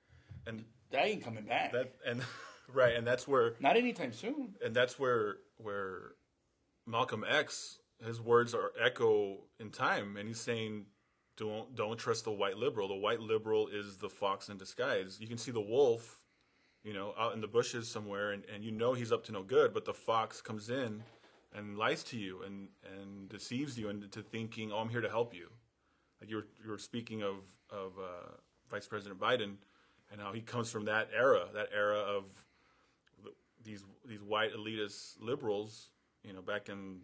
and that ain't coming back. that and right and that's where Not anytime soon. and that's where where Malcolm X his words are echo in time, and he's saying, "Don't don't trust the white liberal. The white liberal is the fox in disguise. You can see the wolf, you know, out in the bushes somewhere, and, and you know he's up to no good. But the fox comes in and lies to you and and deceives you into thinking, oh, I'm here to help you. Like you were you were speaking of of uh, Vice President Biden and how he comes from that era, that era of these these white elitist liberals, you know, back in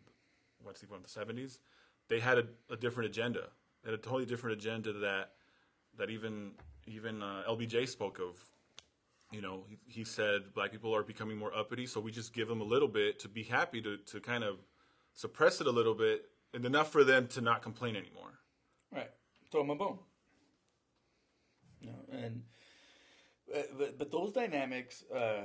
what's he from the seventies, they had a, a different agenda. They had a totally different agenda that that even even uh, LBJ spoke of. You know, he, he said black people are becoming more uppity, so we just give them a little bit to be happy to to kind of suppress it a little bit, and enough for them to not complain anymore. Right. Throw him a bone. No, and but, but those dynamics. Uh,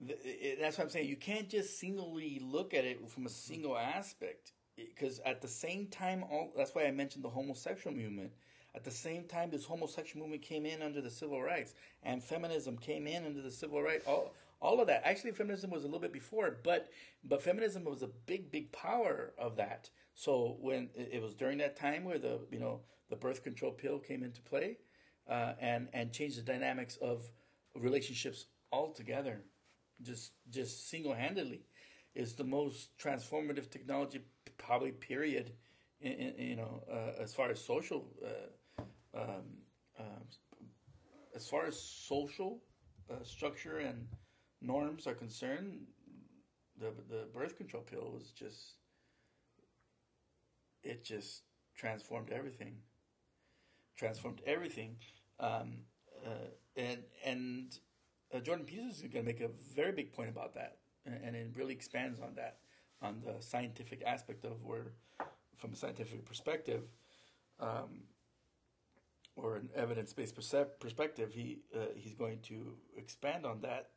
that's what I'm saying. You can't just singly look at it from a single aspect because at the same time, all that's why I mentioned the homosexual movement. At the same time, this homosexual movement came in under the civil rights, and feminism came in under the civil rights. All, all of that. Actually, feminism was a little bit before, but but feminism was a big, big power of that. So when it was during that time where the you know the birth control pill came into play, uh, and and changed the dynamics of relationships altogether, just just single handedly, is the most transformative technology probably period, in, in, you know, uh, as far as social, uh, um, um, as far as social uh, structure and norms are concerned, the the birth control pill was just it just transformed everything. Transformed everything, um, uh, and and uh, Jordan Peterson is going to make a very big point about that, and, and it really expands on that, on the scientific aspect of where, from a scientific perspective, um, or an evidence-based percep- perspective, he uh, he's going to expand on that,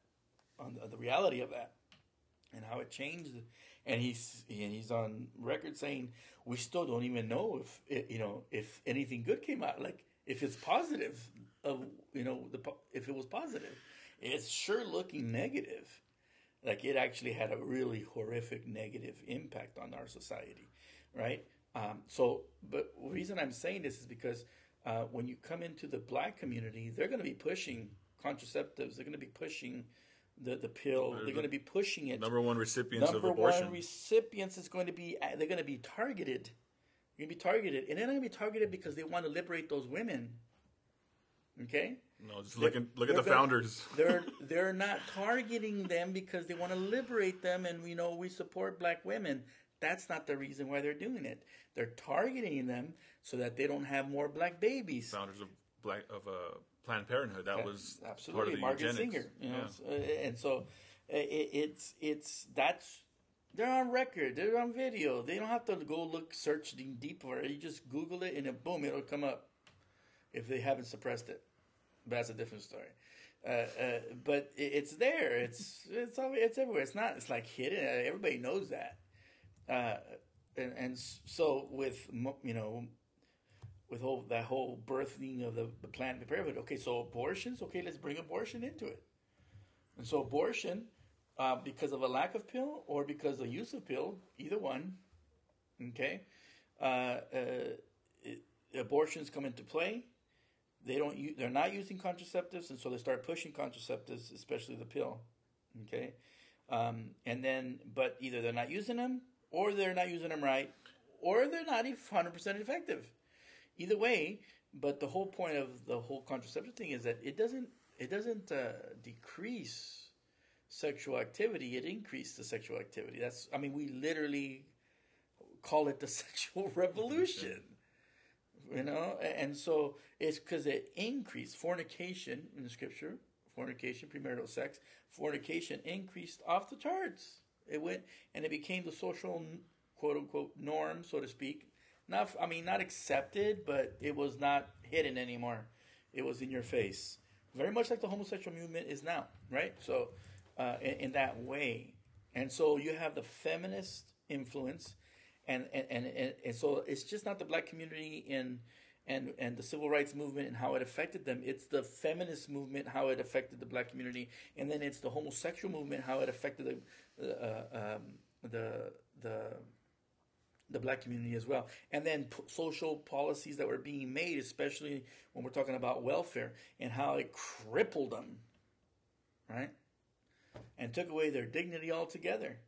on the, the reality of that, and how it changed. And he's and he's on record saying we still don't even know if it, you know if anything good came out, like if it's positive, of you know the if it was positive, it's sure looking negative. Like it actually had a really horrific negative impact on our society, right? Um, so, but the reason I'm saying this is because uh, when you come into the black community, they're going to be pushing contraceptives. They're going to be pushing the, the pill. They're going to be pushing it. Number one recipients Number of abortion. Number one recipients is going to be they're going to be targeted. They're going to be targeted, and they're going to be targeted because they want to liberate those women. Okay, no, just look, at look at the gonna- founders. they're they're not targeting them because they want to liberate them, and we know we support black women. That's not the reason why they're doing it. They're targeting them so that they don't have more black babies. founders of black of uh, Planned Parenthood. That was absolutely part of the Margaret eugenics. Singer. You know, Yeah. and so it, it's it's that's they're on record. They're on video. They don't have to go look search deep deep for it. You just Google it and then boom, it'll come up. If they haven't suppressed it, but that's a different story. Uh, uh, but it, it's there. It's it's it's everywhere. It's not. It's like hidden. Everybody knows that. Uh, and and so with you know with whole that whole birthing of the, the Planned Parenthood. Okay, so abortions. Okay, let's bring abortion into it. And so abortion, uh, because of a lack of pill or because of use of pill, either one. Okay, uh, uh, it, abortions come into play. They don't. u- They're not using contraceptives, and so they start pushing contraceptives, especially the pill. Okay, um, and then but either they're not using them, or they're not using them right, or they're not even hundred percent effective either way but the whole point of the whole contraceptive thing is that it doesn't it doesn't uh, decrease sexual activity it increases the sexual activity that's i mean we literally call it the sexual revolution you know? And so it's because it increased. Fornication in the scripture fornication premarital sex fornication increased off the charts. It went and it became the social quote unquote norm so to speak. Not I mean not accepted, but it was not hidden anymore. It was in your face, very much like the homosexual movement is now, right? So, uh, in, in that way, and so you have the feminist influence, and and, and and and so it's just not the black community in. And, and the civil rights movement and how it affected them. It's the feminist movement, how it affected the black community, and then it's the homosexual movement, how it affected the uh, um, the the the black community as well. And then p- social policies that were being made, especially when we're talking about welfare and how it crippled them, right? And took away their dignity altogether.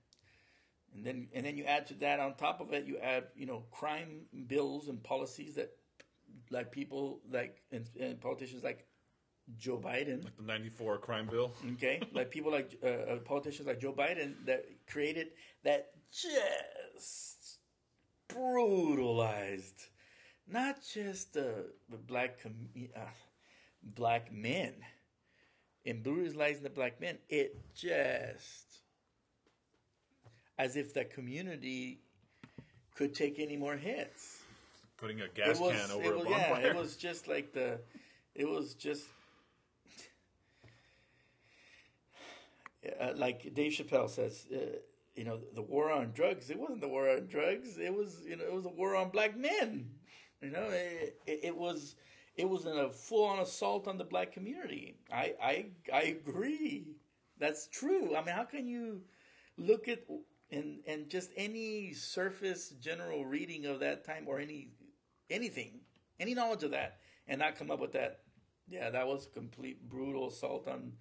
And then, and then you add to that on top of it, you add, you know, crime bills and policies that, like people like and, and politicians like Joe Biden, like The '94 crime bill. okay. Like people like uh, uh, politicians like joe biden that created that just brutalized not just the, the black com- uh, black men. In brutalizing the black men. It just as if that community could take any more hits Putting a gas was, can over it a was, bonfire. yeah, it was just like the, it was just uh, like Dave Chappelle says, uh, you know, the war on drugs. It wasn't the war on drugs. It was, you know, it was a war on black men. You know, it, it, it was it was a full on assault on the black community. I, I I agree. That's true. I mean, how can you look at and and just any surface general reading of that time or any anything, any knowledge of that, and not come up with that? Yeah, that was a complete brutal assault on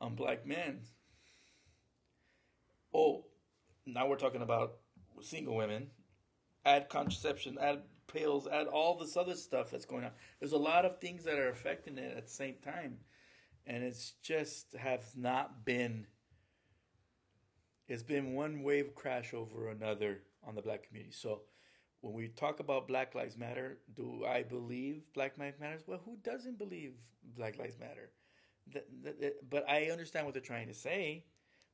on black men. Oh, now we're talking about single women. Add contraception, add pills, add all this other stuff that's going on. There's a lot of things that are affecting it at the same time. And it's just has not been it's been one wave crash over another on the black community. So when we talk about Black Lives Matter, do I believe Black Lives Matter? Well, who doesn't believe Black Lives Matter? But I understand what they're trying to say,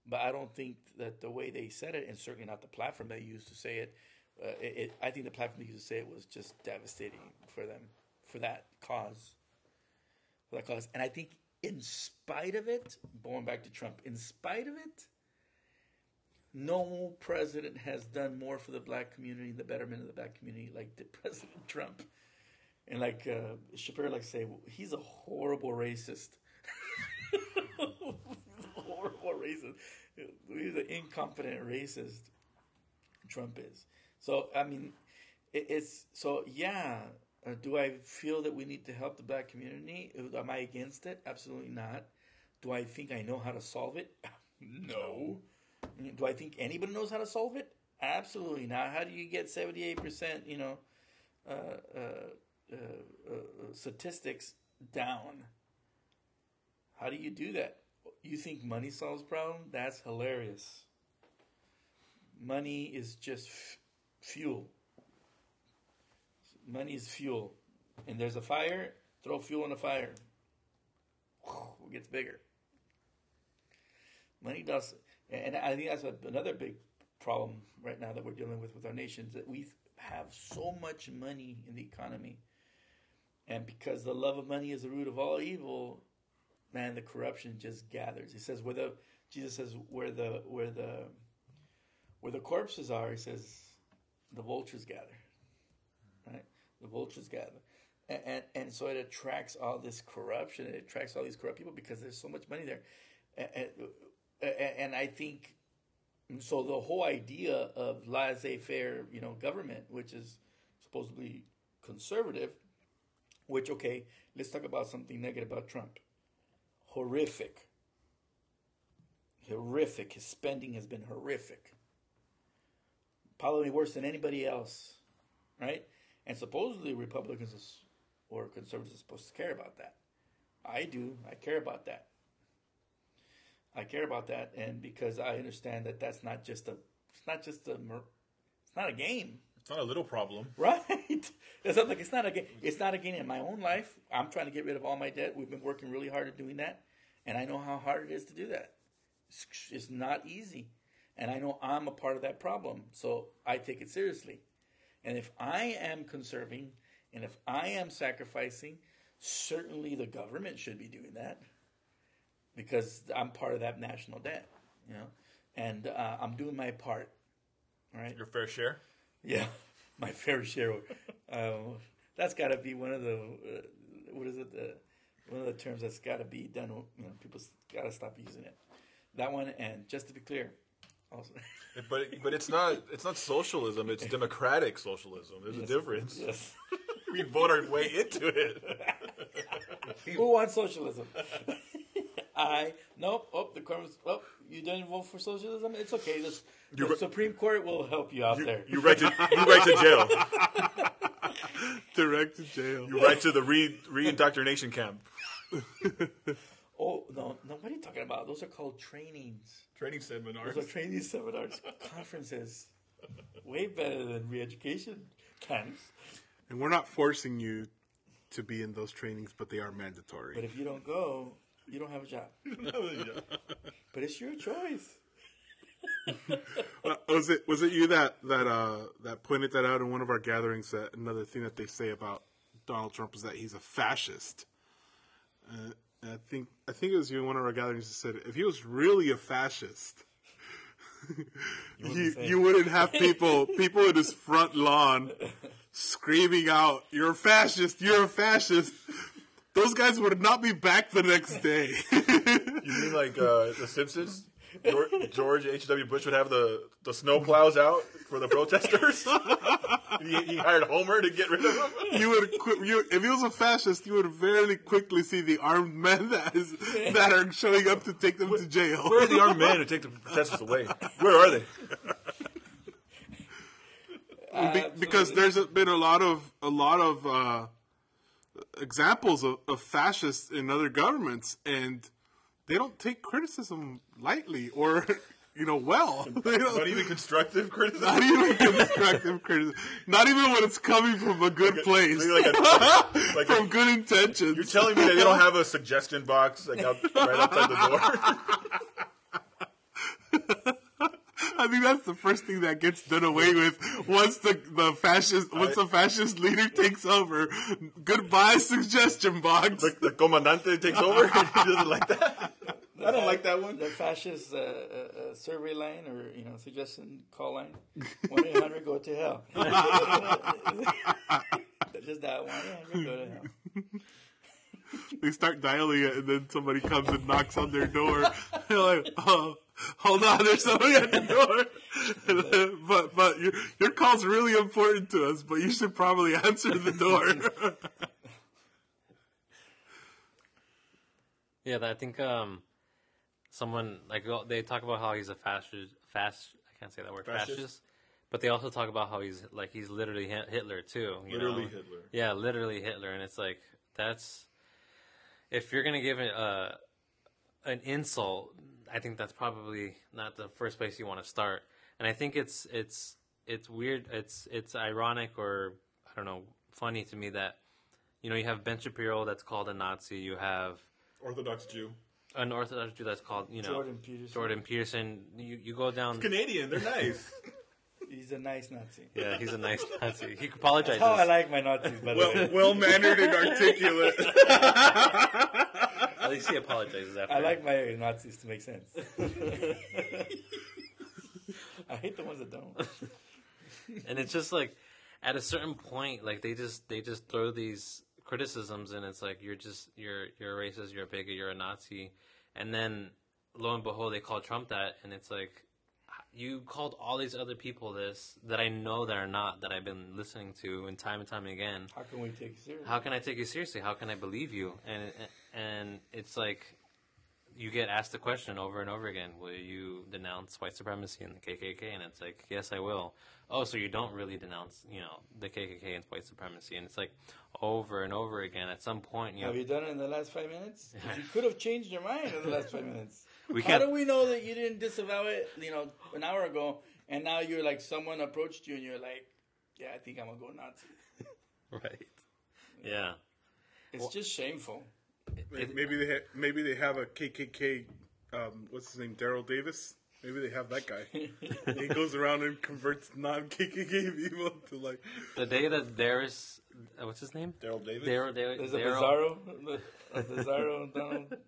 but I don't think that the way they said it, and certainly not the platform they used to say it, uh, it, it I think the platform they used to say it was just devastating for them, for that cause, for that cause. And I think, in spite of it, going back to Trump, in spite of it, no president has done more for the black community, and the betterment of the black community, like the President Trump. And like uh, Shapiro likes to say, he's a horrible racist. horrible racist. He's an incompetent racist. Trump is. So I mean, it, it's so yeah. Uh, do I feel that we need to help the black community? Am I against it? Absolutely not. Do I think I know how to solve it? no. Do I think anybody knows how to solve it? Absolutely not. How do you get seventy eight percent? You know, uh, uh, uh, uh, statistics down. How do you do that? You think money solves problem? That's hilarious. Money is just f- fuel. Money is fuel. And there's a fire, throw fuel in the fire. It gets bigger. Money does, and I think that's another big problem right now that we're dealing with with our nations that we have so much money in the economy, and because the love of money is the root of all evil, man, the corruption just gathers. He says where the Jesus says where the where the where the corpses are, he says the vultures gather. Right? The vultures gather. And, and, and so it attracts all this corruption. It attracts all these corrupt people because there's so much money there. And, and, I think so. The whole idea of laissez-faire, you know, government, which is supposedly conservative, which okay, let's talk about something negative about Trump. Horrific. Horrific. His spending has been horrific probably worse than anybody else, right? And supposedly Republicans or conservatives are supposed to care about that. I do. I care about that. I care about that, and because I understand that that's not just a, it's not just a, it's not a game. It's not a little problem, right? It's not like it's not a game. It's not a game in my own life. I'm trying to get rid of all my debt. We've been working really hard at doing that, and I know how hard it is to do that. It's, it's not easy. And I know I'm a part of that problem. So I take it seriously. And if I am conserving and if I am sacrificing, certainly the government should be doing that because I'm part of that national debt, you know, and uh, I'm doing my part. Right. Your fair share. Yeah, my fair share. um, that's got to be one of the uh, what is it? The, one of the terms that's got to be done. You know, people got to stop using it. That one, and just to be clear, also. but but it's not it's not socialism. It's democratic socialism. There's yes, a difference. Yes. we vote our way into it. Who wants socialism? I nope. Oh, the court was. Oh, you didn't vote for socialism. It's okay. The, the re- Supreme Court will help you out You, there. you right to you right to jail. Direct to jail. You right to the re re-indoctrination camp. oh no, no! What are you talking about? Those are called trainings. Training seminars. Those are training seminars, conferences. Way better than re-education camps. And we're not forcing you to be in those trainings, but they are mandatory. But if you don't go, you don't have a job. But it's your choice. Was it was it you that that uh, that pointed that out in one of our gatherings? That another thing that they say about Donald Trump is that he's a fascist. Uh, I think I think it was you in one of our gatherings that said if he was really a fascist, you, say you wouldn't have people people in his front lawn screaming out, "You're a fascist! You're a fascist!" Those guys would not be back the next day. You mean like uh, The Simpsons? George, H.W. Bush would have the, the snow plows out for the protesters. he, he hired Homer to get rid of them. you would you, if he was a fascist, you would very quickly see the armed men that is that are showing up to take them to jail. Where are the armed men to take the protesters away? Where are they? Be- because there's been a lot of a lot of uh, examples of, of fascists in other governments, and they don't take criticism lightly or you know well. Not even constructive criticism. not even constructive criticism. Not even when it's coming from a good place, like a, like a- from good intentions. you're telling me that they don't have a suggestion box like out, right outside the door? I think that's the first thing that gets done away with once the the fascist once the fascist leader takes over. Goodbye suggestion box. the, the comandante takes over. he doesn't like that. I don't like that one. The fascist uh, uh, uh, survey line or you know suggestion call line one eight hundred go to hell. Just that one eight hundred go to hell. They start dialing it, and then somebody comes and knocks on their door. They're like, "Oh, hold on, there's somebody at the door." But but your your call's really important to us, but you should probably answer the door. Yeah, I think um, someone like they talk about how he's a fascist. Fast, I can't say that word. Fascist? Fascist. But they also talk about how he's like he's literally Hitler too. you Literally know? Hitler. Yeah, literally Hitler, and it's like that's if you're gonna give it uh, an insult, I think that's probably not the first place you want to start. And I think it's it's it's weird. It's it's ironic or I don't know, funny to me that you know you have Ben Shapiro that's called a Nazi. You have Orthodox Jew. an Orthodox Jew that's called you know Jordan Peterson. Jordan Peterson. You you go down. Canadian, they're nice. He's a nice Nazi. Yeah, he's a nice Nazi. He apologizes. Oh, I like my Nazis, by the well, way. well mannered and articulate. Least he apologizes after. I like my Nazis to make sense. I hate the ones that don't. and it's just like at a certain point like they just they just throw these criticisms and it's like you're just you're you're a racist you're a bigot you're a nazi and then lo and behold they call trump that and it's like you called all these other people this that i know that are not that i've been listening to and time and time again How can we take you seriously? how can I take you seriously? How can I believe you? And and it's like you get asked the question over and over again: Will you denounce white supremacy and the KKK? And it's like, yes, I will. Oh, so you don't really denounce, you know, the KKK and white supremacy? And it's like over and over again. At some point, you Have know, you done it in the last five minutes? You could have changed your mind in the last five minutes. We How do we know that you didn't disavow it, you know, an hour ago, and now you're like someone approached you and you're like, yeah, I think I'm gonna go Nazi. right? Yeah. It's just shameful. maybe they ha- maybe they have a KKK. Um, what's his name? Daryl Davis. Maybe they have that guy. he goes around and converts non KKK people to like. The day that there's uh, what's his name? Daryl Davis. Daryl. Daryl. There's a Daryl- Bizarro, a Bizarro, Donald, Daryl.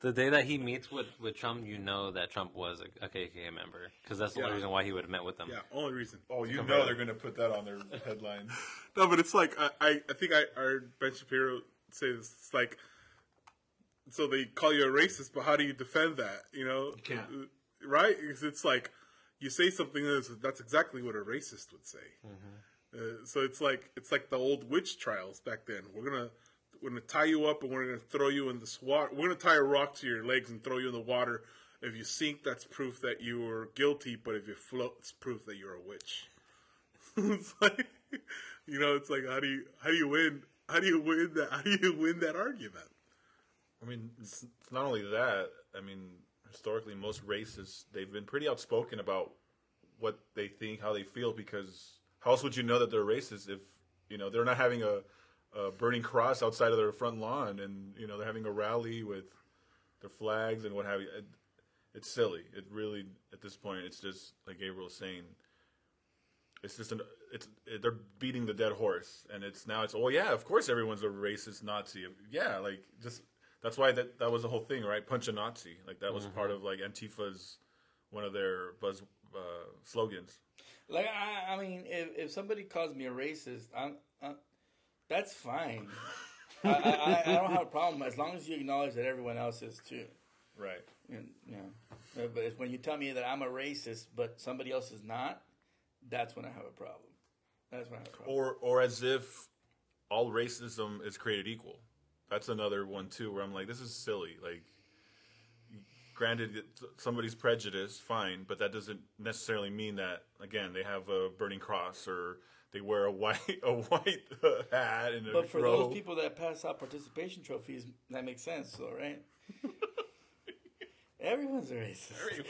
The day that he meets with, with Trump, you know that Trump was a, a KKK member because that's the Yeah. only reason why he would have met with them. Yeah, only reason. Oh, you know they're going to put that on their headline. No, but it's like I, I, I think I, I heard Ben Shapiro say this. It's like, so they call you a racist, but how do you defend that? You know, you can't. right? Because it's like you say something that's that's exactly what a racist would say. Uh, so it's like it's like the old witch trials back then. We're gonna we're gonna tie you up and we're gonna throw you in this water. We're gonna tie a rock to your legs and throw you in the water. If you sink, that's proof that you were guilty. But if you float, it's proof that you're a witch. it's like you know, it's like how do you how do you win? How do you win that? How do you win that argument? I mean, it's, not only that. I mean, historically, most racists they've been pretty outspoken about what they think, how they feel. Because how else would you know that they're racist if you know they're not having a, a burning cross outside of their front lawn, and you know they're having a rally with their flags and what have you? It, it's silly. It really, at this point, it's just like Gabriel was saying. It's just an it's it, they're beating the dead horse, and it's now it's oh yeah, of course everyone's a racist Nazi. Yeah, like just that's why that that was the whole thing, right? Punch a Nazi, like that was part of like Antifa's one of their buzz uh, slogans. Like I, I mean, if if somebody calls me a racist, I'm, i that's fine. I, I, I don't have a problem as long as you acknowledge that everyone else is too. Right. And, know, but if- when you tell me that I'm a racist, but somebody else is not, that's when I have a problem. That's when I have a problem. Or or as if all racism is created equal. That's another one too, where I'm like, this is silly. Like, granted, somebody's prejudice, fine, but that doesn't necessarily mean that again they have a burning cross or they wear a white a white hat and a But for robe. those people that pass out participation trophies, that makes sense, though, right? Everyone's a racist.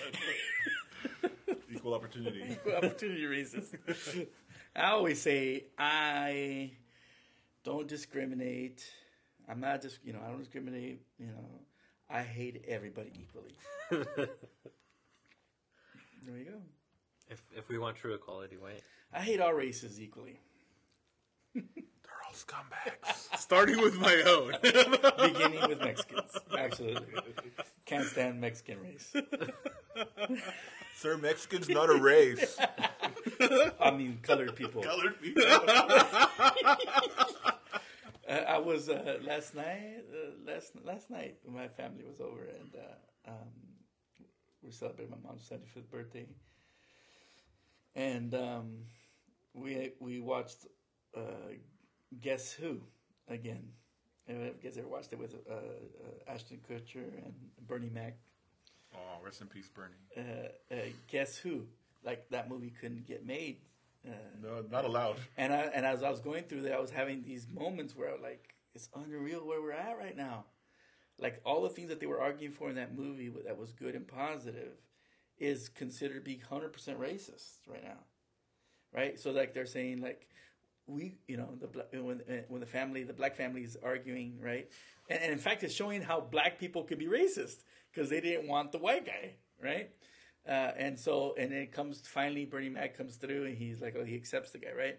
equal opportunity. Equal opportunity racist. I always say I don't discriminate. I'm not just you know I don't discriminate. You know I hate everybody equally. there you go. If if we want true equality, wait. I hate all races equally, They're all scumbags. Starting with my own. beginning with Mexicans. Absolutely, can't stand Mexican race. Sir, Mexican's not a race. I mean colored people. Colored people. Uh, I was uh, last night. Uh, last last night, my family was over, and uh, um, we celebrated my mom's seventy fifth birthday, and um, we we watched uh, Guess Who again. And I guess ever watched it with uh, uh, Ashton Kutcher and Bernie Mac. Oh, rest in peace, Bernie. Uh, uh, Guess Who? Like that movie couldn't get made. Uh, No, not allowed. and I and as I was going through that, I was having these moments where I was like, it's unreal where we're at right now. Like all the things that they were arguing for in that movie that was good and positive is considered to be hundred percent racist right now, right? So like they're saying like we, you know, the when when the family, the black family is arguing, right? And, and in fact, it's showing how black people could be racist because they didn't want the white guy, right? Uh, and so, and it comes finally, Bernie Mac comes through, and he's like, oh, he accepts the guy, right?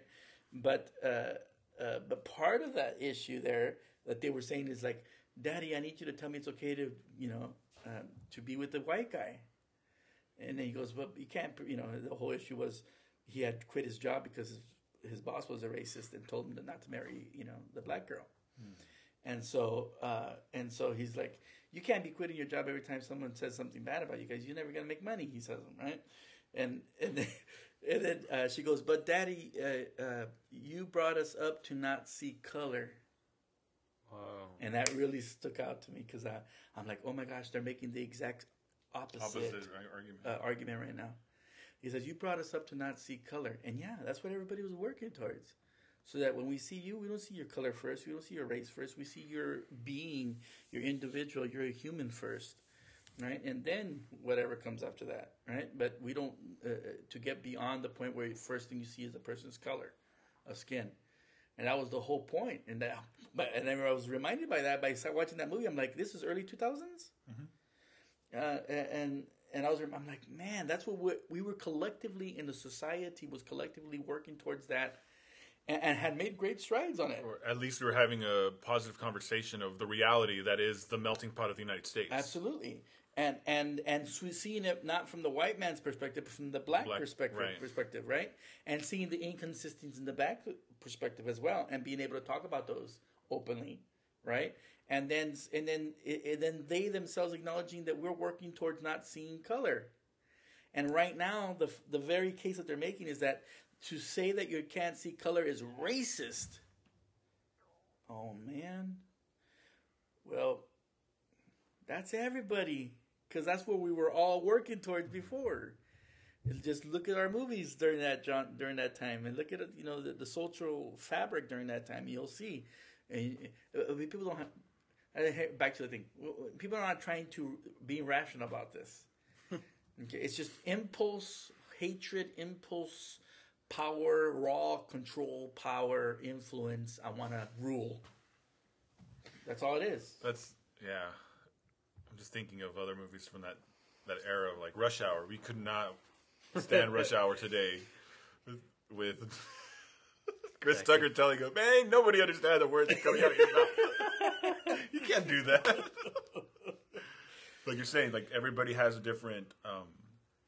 But uh, uh, but part of that issue there that they were saying is like, Daddy, I need you to tell me it's okay to, you know, um, to be with the white guy. And then he goes, well, you can't, you know, the whole issue was he had quit his job because his, his boss was a racist and told him to not to marry, you know, the black girl. And so, uh, and so he's like, you can't be quitting your job every time someone says something bad about you guys. You're never gonna make money. He says, right? And and then, and then uh, she goes, but Daddy, uh, uh, you brought us up to not see color, Wow. and that really stuck out to me because I I'm like, oh my gosh, they're making the exact opposite, Opposite argument. uh, argument right now. He says, You brought us up to not see color. And yeah, that's what everybody was working towards. So that when we see you, we don't see your color first, we don't see your race first, we see your being, your individual, you're a human first. Right? And then whatever comes after that. Right? But we don't, uh, uh, to get beyond the point where the first thing you see is a person's color of skin. And that was the whole point. And that, but and then I was reminded by that by watching that movie. I'm like, this is early 2000s uh, and and I was I'm like man that's what we, we were collectively in the society was collectively working towards that and, and had made great strides on it or at least we were having a positive conversation of the reality that is the melting pot of the United States. absolutely and and and so seeing it not from the white man's perspective but from the black, Black, perspective right. perspective right and seeing the inconsistencies in the black perspective as well and being able to talk about those openly right and then and then and then they themselves acknowledging that we're working towards not seeing color And right now, the the very case that they're making is that to say that you can't see color is racist. Oh man. Well, that's everybody, because that's what we were all working towards before. Just look at our movies during that during that time, and look at you know the, the social fabric during that time. You'll see, and uh, people don't have. Back to the thing, people are not trying to be rational about this. Okay, it's just impulse, hatred, impulse, power, raw control, power, influence. I want to rule. That's all it is. That's yeah. I'm just thinking of other movies from that that era, like Rush Hour. We could not stand Rush Hour today with, with Chris Tucker telling us, "Man, nobody understands the words coming out of your mouth." you can't do that. like you're saying, like everybody has a different um,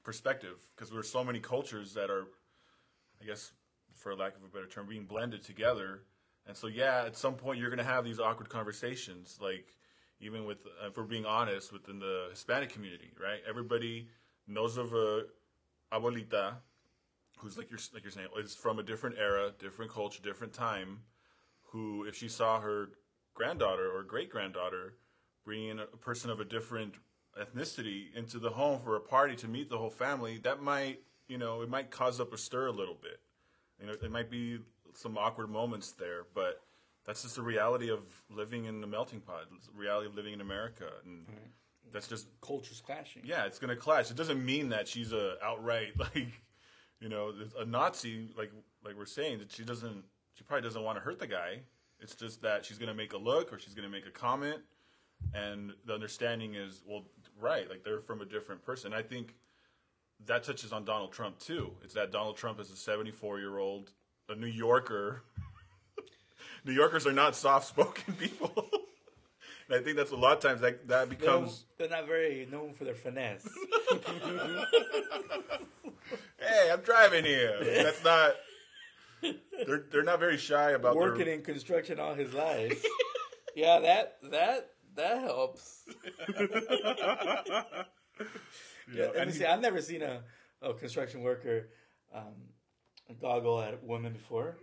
perspective because there's so many cultures that are I guess, for lack of a better term, being blended together. And so, yeah, at some point you're going to have these awkward conversations, like even with, uh, if we're being honest, within the Hispanic community, right? Everybody knows of a abuelita who's like you're like you're saying is from a different era, different culture, different time. Who, if she saw her granddaughter or great granddaughter bringing a person of a different ethnicity into the home for a party to meet the whole family, that might you know it might cause up a stir a little bit. You know, it might be some awkward moments there, but that's just the reality of living in the melting pot. The reality of living in America, and that's just Cultures clashing. yeah, it's going to clash. It doesn't mean that she's a outright like, you know, a Nazi like like we're saying that she doesn't. She probably doesn't want to hurt the guy. It's just that she's going to make a look or she's going to make a comment, and the understanding is well, right, like they're from a different person. I think that touches on Donald Trump too. It's that Donald Trump is a 74 year old, a New Yorker. New Yorkers are not soft spoken people. and I think that's a lot of times that that They're, becomes. they're not very known for their finesse. hey, I'm driving here. That's not. They're they're not very shy about Working their, in construction all his life. yeah, that that that helps. know, Let me see. he- I've never seen a, a construction worker um, goggle at a woman before.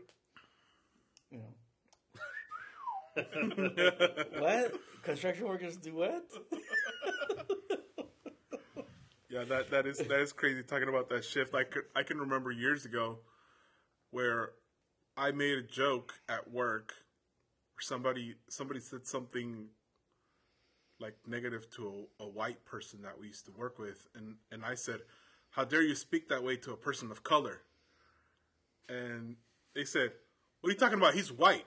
You know. what? Construction workers do what? Yeah, that that is that is crazy. Talking about that shift, I could, I can remember years ago where I made a joke at work where somebody somebody said something like negative to a, a white person that we used to work with, and and I said, "How dare you speak that way to a person of color?" And they said, "What are you talking about? He's white."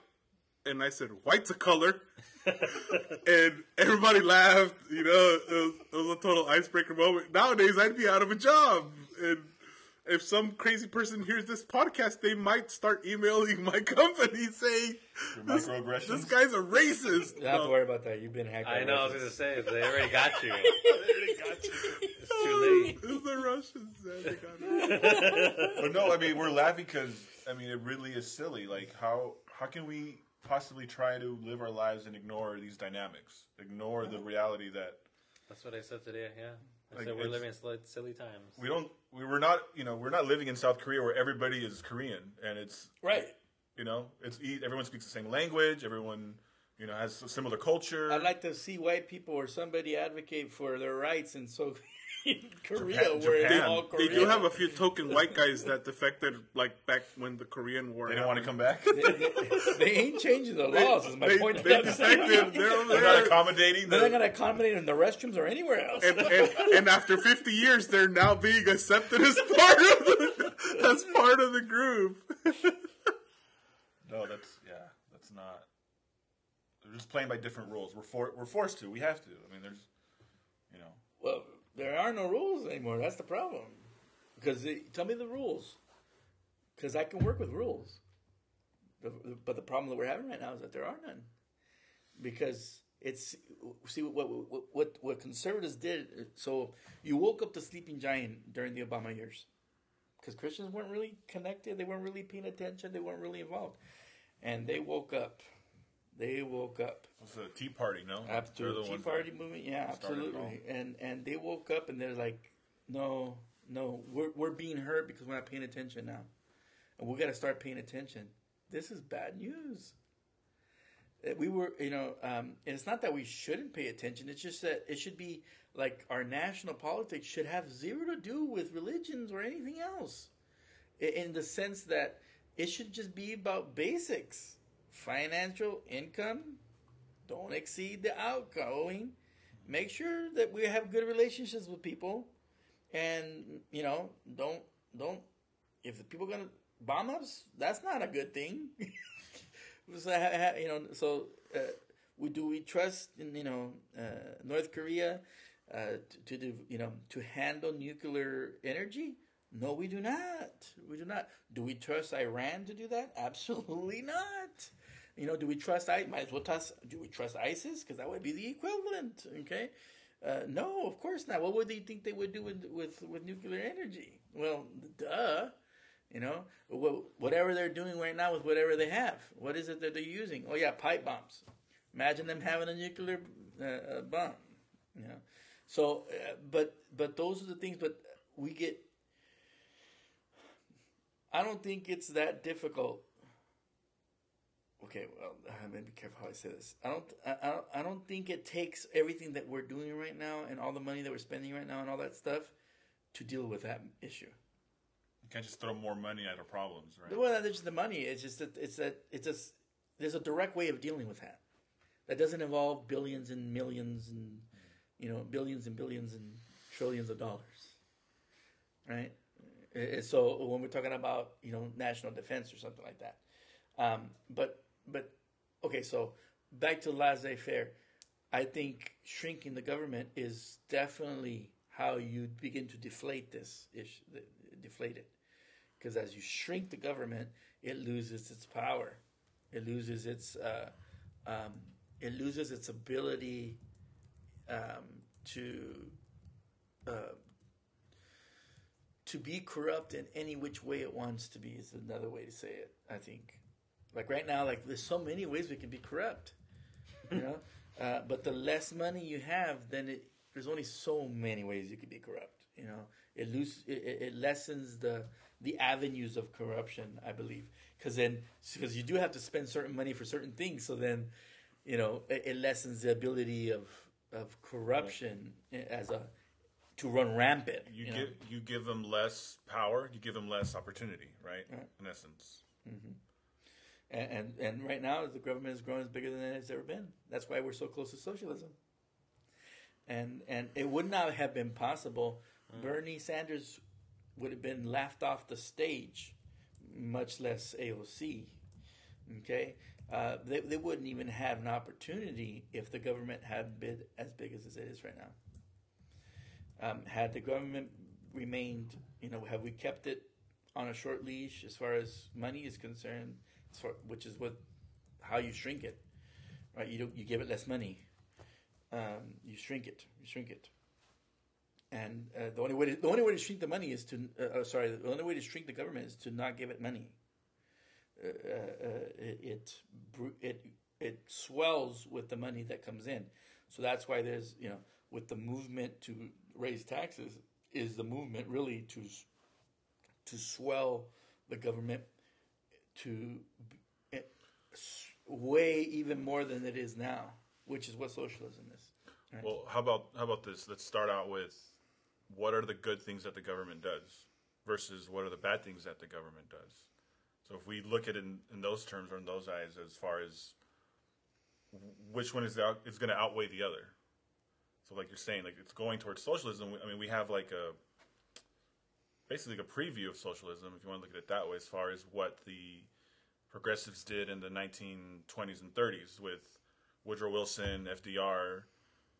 And I said, "White's a color." and everybody laughed. You know, it was, it was a total icebreaker moment. Nowadays, I'd be out of a job, and if some crazy person hears this podcast, they might start emailing my company saying, "This, this guy's a racist." You don't have to worry about that. You've been hacked. I know. I was gonna say they already got you. they already got you. It's too late. It's the Russians. They got. But no, I mean we're laughing because I mean it really is silly. Like how how can we possibly try to live our lives and ignore these dynamics, ignore the reality that That's what I said today. Yeah, I Like, said we're living in silly, silly times. we don't we were not you know we're not living in South Korea where everybody is Korean and it's Right. you know it's e- everyone speaks the same language, everyone you know has a similar culture. I'd like to see white people or somebody advocate for their rights in so in Korea, Japan- where it's Japan. all They do have a few token white guys that defected, like back when the Korean War. they don't want to come back. they ain't changing the laws. Is my they, point. They defected. They're, They're not accommodating. They're not The, going to accommodate in the restrooms or anywhere else. and, and, and after 50 years, they're now being accepted as part of the, as part of the group. no, that's yeah, that's not. They're just playing by different rules. We're for, we're forced to. We have to. I mean, there's you know. Well, there are no rules anymore. That's the problem. Because tell me the rules. Because I can work with rules. But the problem that we're having right now is that there are none. Because it's see what what what, what conservatives did. So you woke up the sleeping giant during the Obama years. Because Christians weren't really connected. They weren't really paying attention. They weren't really involved. And they woke up. They woke up. It's a Tea Party, no? The the Tea Party movement, yeah, absolutely. And and they woke up and they're like, no, no, we're we're being hurt because we're not paying attention now, and we got to start paying attention. This is bad news. We were, you know, um, and it's not that we shouldn't pay attention. It's just that it should be like our national politics should have zero to do with religions or anything else, in the sense that it should just be about basics, financial income, don't exceed the outgoing. Make sure that we have good relationships with people, and you know, don't don't. If the people gonna bomb us, that's not a good thing. so, you know, so uh, we do we trust in you know uh, North Korea uh, to, to do you know to handle nuclear energy? No, we do not. We do not. Do we trust Iran to do that? Absolutely not. You know, do we trust I might as well trust do we trust ISIS? Because that would be the equivalent, okay? Uh, no, of course not. What would they think they would do with, with, with nuclear energy? Well, duh. You know, whatever they're doing right now with whatever they have. What is it that they're using? Oh yeah, pipe bombs. Imagine them having a nuclear uh, uh, bomb. You know, so uh, but but those are the things. But we get. I don't think it's that difficult. Okay, well, I'm gonna be careful how I say this. I don't, I, I don't, I don't think it takes everything that we're doing right now and all the money that we're spending right now and all that stuff to deal with that issue. You can't just throw more money at our problems, right? Well, not just the money. It's just that it's that it's a there's a direct way of dealing with that. That doesn't involve billions and millions and you know billions and billions and trillions of dollars, right? Uh, So when we're talking about you know national defense or something like that, um, but but okay, so back to laissez-faire. I think shrinking the government is definitely how you begin to deflate this issue, deflate it. Because as you shrink the government, it loses its power, it loses its uh, um, it loses its ability um, to uh, to be corrupt in any which way it wants to be. Is another way to say it. I think. Like right now, like there's so many ways we can be corrupt, you know. uh, but the less money you have, then it there's only so many ways you can be corrupt. You know, it loose it, it lessens the the avenues of corruption. I believe because then because you do have to spend certain money for certain things, so then you know it, it lessens the ability of of corruption as a to run rampant. You, You, know? give you give them less power, you give them less opportunity, right? In essence. And, and and right now the government is growing as bigger than it's ever been. That's why we're so close to socialism. And and it would not have been possible. Bernie Sanders would have been laughed off the stage, much less AOC. Okay, uh, they they wouldn't even have an opportunity if the government had been as big as it is right now. Um, had the government remained, you know, have we kept it on a short leash as far as money is concerned? far, which is what how you shrink it, right? You don't, you give it less money, um, you shrink it, you shrink it, and uh, the only way to, the only way to shrink the money is to uh, uh, sorry the only way to shrink the government is to not give it money. Uh, uh, it, it it it swells with the money that comes in, so that's why there's you know with the movement to raise taxes is the movement really to to swell the government to eh, way even more than it is now, which is what socialism is. Right? Well, how about how about this? Let's start out with what are the good things that the government does versus what are the bad things that the government does. So if we look at it in, in those terms or in those eyes, as far as which one is out, is going to outweigh the other. So like you're saying, like it's going towards socialism. I mean, we have like a basically like a preview of socialism, if you want to look at it that way, as far as what the progressives did in the 1920s and 30s with Woodrow Wilson, FDR,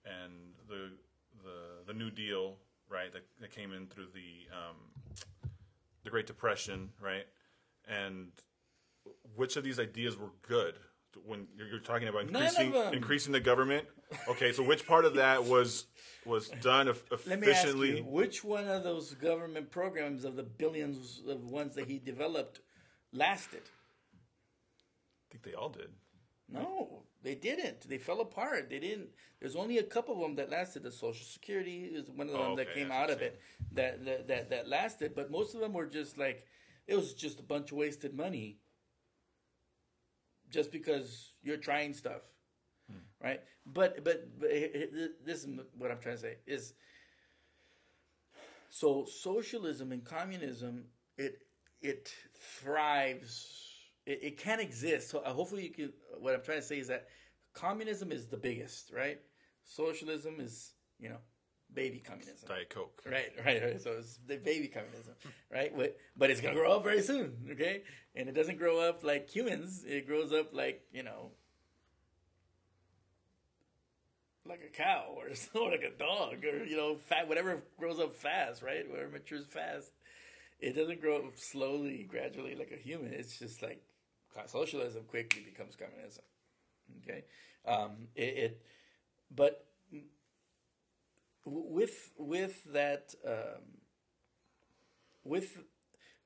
and the the the New Deal, right? That, that came in through the um, the Great Depression, right? And which of these ideas were good? When you're, you're talking about increasing increasing the government, okay. So which part of that was was done eff- Let me ask efficiently? you, which one of those government programs of the billions of ones that he developed lasted? I think they all did. No, they didn't. They fell apart. They didn't. There's only a couple of them that lasted. The Social Security is one of them Oh, that came out of it that, that that that lasted. But most of them were just like it was just a bunch of wasted money. Just because you're trying stuff, right? But but but this is what I'm trying to say is. So socialism and communism, it it thrives. It, it can exist. So uh, hopefully you can. What I'm trying to say is that communism is the biggest, right? Socialism is you know baby communism. Diet Coke. Right, right, right. So it's the baby communism, right? But, but it's gonna grow up very soon, okay? And it doesn't grow up like humans. It grows up like you know, like a cow or, or like a dog or you know, fat whatever grows up fast, right? Whatever matures fast. It doesn't grow up slowly, gradually like a human. It's just like socialism quickly becomes communism. Okay, um, it, it but with with that um, with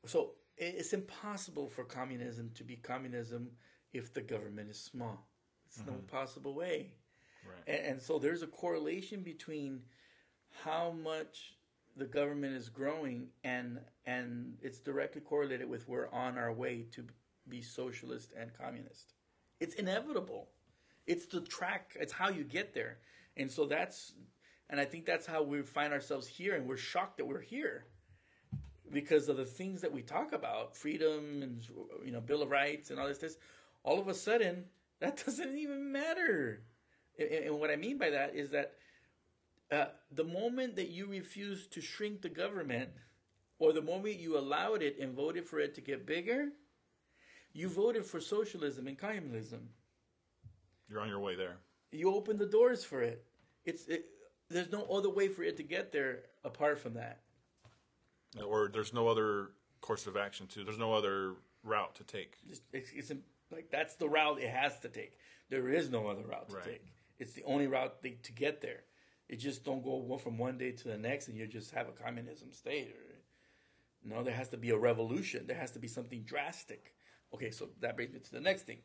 so it's impossible for communism to be communism if the government is small. It's no possible way. Right. And, and so there's a correlation between how much the government is growing and and it's directly correlated with we're on our way to be socialist and communist. It's inevitable. It's the track. It's how you get there. And so that's and I think that's how we find ourselves here and we're shocked that we're here because of the things that we talk about, freedom and you know Bill of Rights and all this. This all of a sudden that doesn't even matter. And, and what I mean by that is that uh, the moment that you refuse to shrink the government, or the moment you allowed it and voted for it to get bigger, you voted for socialism and communism. You're on your way there. You open the doors for it. It's it, there's no other way for it to get there apart from that. Or there's no other course of action to. There's no other route to take. It's, it's, like that's the route it has to take. There is no other route to Right. take. It's the only route they, to get there. It just don't go from one day to the next, and you just have a communism state. Or, no, there has to be a revolution. There has to be something drastic. Okay, so that brings me to the next thing.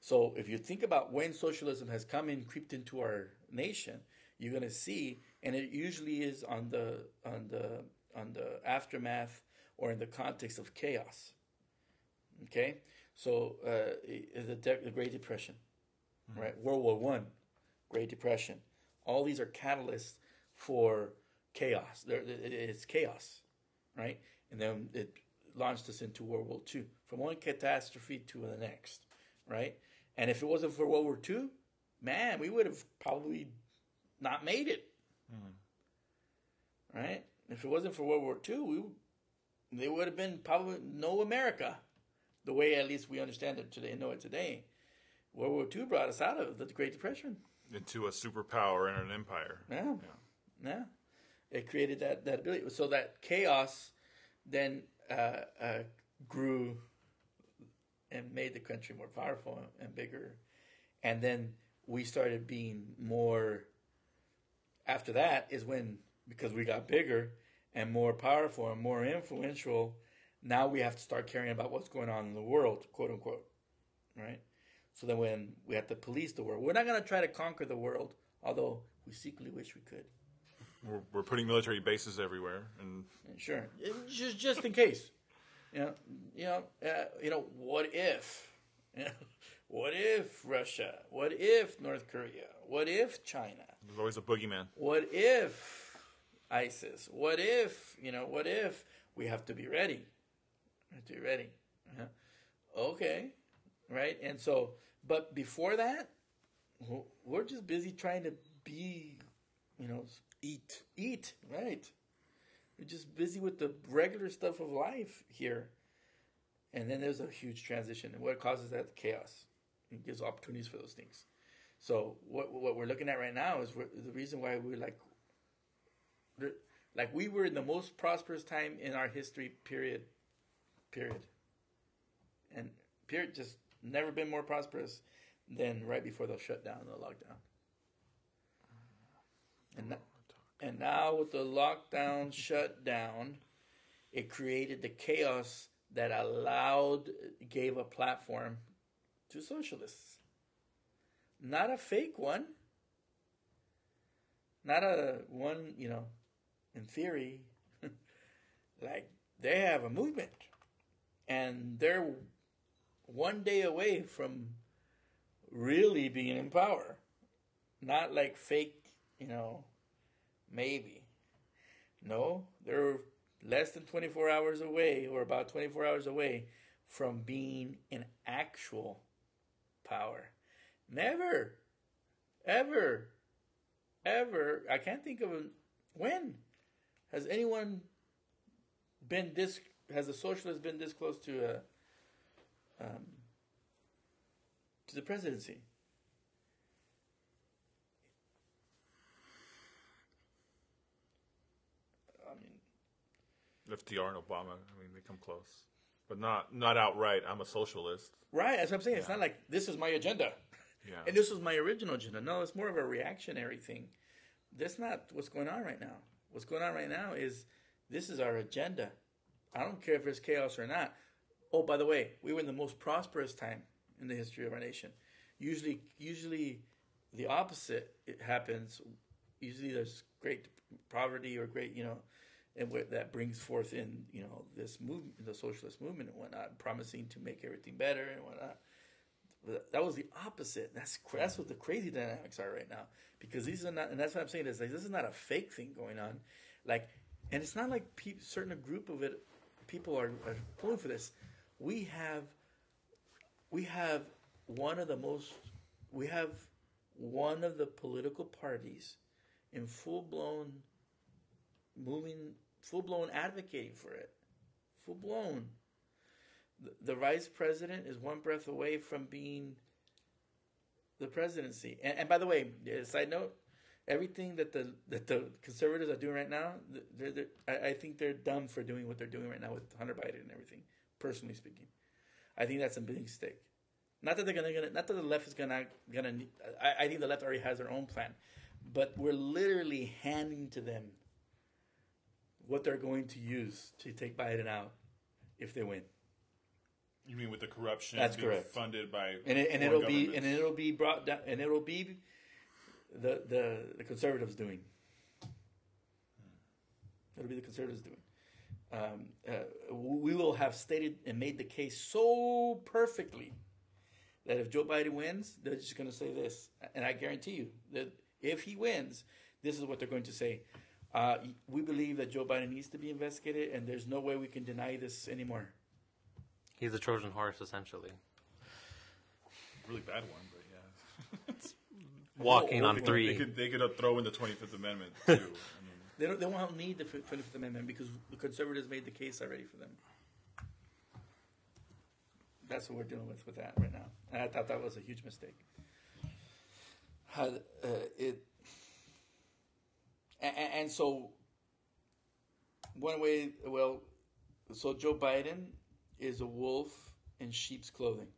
So if you think about when socialism has come and creeped into our nation, you're going to see, and it usually is on the on the on the aftermath or in the context of chaos. Okay, so uh, the, De- the Great Depression, right? World War One, Great Depression. All these are catalysts for chaos. There, it's chaos, right? And then it launched us into World War Two, from one catastrophe to the next, right? And if it wasn't for World War Two, man, we would have probably not made it, right? If it wasn't for World War II, we there would have been probably no America, the way at least we understand it today, and know it today. World War II brought us out of the Great Depression. Into a superpower and an empire. Yeah, yeah. It created that that ability, so that chaos then uh, uh, grew and made the country more powerful and bigger, and then we started being more. After that is when because we got bigger and more powerful and more influential. Now we have to start caring about what's going on in the world, quote unquote, right? So then when we have to police the world, we're not going to try to conquer the world, although we secretly wish we could. We're, we're putting military bases everywhere, and Sure, just just in case. You know, you know, uh, you know. What if? You know, what if Russia? What if North Korea? What if China? There's always a boogeyman. What if ISIS? What if you know? What if we have to be ready? We have to be ready. Yeah. Okay, right. And so, but before that, we're just busy trying to be, you know, eat, eat. Right. We're just busy with the regular stuff of life here, and then there's a huge transition. And what causes that chaos? It gives opportunities for those things. So what what we're looking at right now is the reason why we're like, like we were in the most prosperous time in our history. Period. Period. And period, just never been more prosperous than right before the shutdown, the lockdown. And and now with the lockdown shutdown, it created the chaos that allowed gave a platform to socialists. Not a fake one. Not a one, you know, in theory. like they have a movement. And they're one day away from really being in power. Not like fake, you know, maybe. No, they're less than 24 hours away, or about 24 hours away, from being in actual power. Never, ever, ever. I can't think of a, when has anyone been this. Has a socialist been this close to a um, to the presidency? I mean, FDR and Obama. I mean, they come close, but not not outright. I'm a socialist. Right, that's what I'm saying. It's not like this is my agenda. Yeah. And this was my original agenda. No, it's more of a reactionary thing. That's not what's going on right now. What's going on right now is this is our agenda. I don't care if there's chaos or not. Oh, by the way, we were in the most prosperous time in the history of our nation. Usually, usually, the opposite it happens. Usually, there's great poverty or great, you know, and what that brings forth in you know this movement, the socialist movement and whatnot, promising to make everything better and whatnot. That was the opposite. That's that's what the crazy dynamics are right now. Because these are not, and that's what I'm saying is like this is not a fake thing going on, like, and it's not like pe- certain group of it people are, are pulling for this. We have, we have one of the most, we have one of the political parties in full blown moving, full blown advocating for it, full blown the vice president is one breath away from being the presidency. And, and by the way, side note, everything that the that the conservatives are doing right now, they're, they're, I, I think they're dumb for doing what they're doing right now with Hunter Biden and everything. Personally speaking, I think that's a big mistake. Not that they're gonna, not that the left is gonna gonna. I, I think the left already has their own plan, but we're literally handing to them what they're going to use to take Biden out if they win. You mean with the corruption That's correct. funded by and, it, and it'll be and it'll be brought down and it'll be the the, the conservatives doing. It'll be the conservatives doing. Um, uh, we will have stated and made the case so perfectly that if Joe Biden wins, they're just going to say this, and I guarantee you that if he wins, this is what they're going to say. Uh, we believe that Joe Biden needs to be investigated, and there's no way we can deny this anymore. He's a Trojan horse, essentially. really bad one, but yeah. Walking on they They three. could they could throw in the Twenty Fifth Amendment too. I mean, They don't. They won't need the Twenty Fifth Amendment because the conservatives made the case already for them. That's what we're dealing with with that right now, and I thought that was a huge mistake. How, uh, it and, and so one way, well, so Joe Biden is a wolf in sheep's clothing.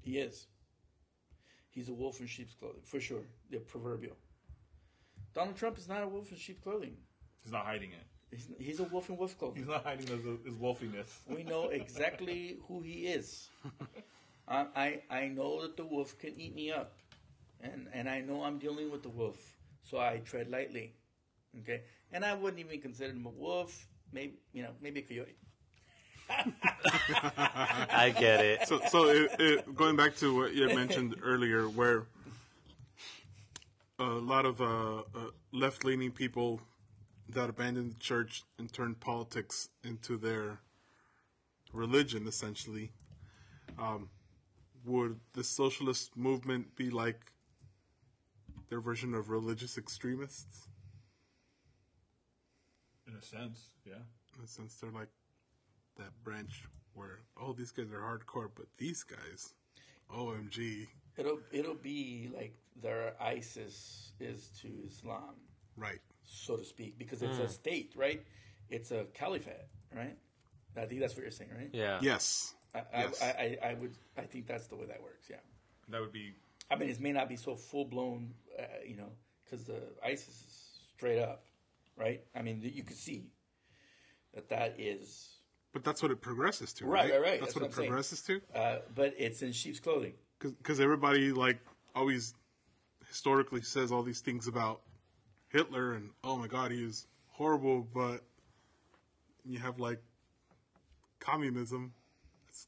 He is. He's a wolf in sheep's clothing for sure. The proverbial. Donald Trump is not a wolf in sheep's clothing. he's not hiding it. He's, he's a wolf in wolf clothing. He's not hiding his, his wolfiness. We know exactly who he is. I, I I know that the wolf can eat me up, and and I know I'm dealing with the wolf, so I tread lightly. Okay, and I wouldn't even consider him a wolf. Maybe you know maybe a coyote. I get it. So, so it, it, going back to what you had mentioned earlier, where a lot of uh, uh, left-leaning people that abandoned the church and turned politics into their religion, essentially, um, would the socialist movement be like their version of religious extremists? In a sense, yeah. In a sense, they're like that branch where, oh, these guys are hardcore, but these guys, OMG, It'll it'll be like their ISIS is to Islam, right. so to speak, because it's a state, right? It's a caliphate, right? I think that's what you're saying, right? Yeah. Yes. I, Yes. I, I, I would I think that's the way that works. Yeah. That would be I mean, it may not be so full blown, uh, you know, because the ISIS is straight up, right? I mean, you could see that that is, But that's what it progresses to, Right, right? right, right. That's, That's what, what it I'm saying. progresses to. uh, but it's in sheep's clothing. Because everybody like always historically says all these things about Hitler and oh my god, he is horrible. But you have like communism. That's,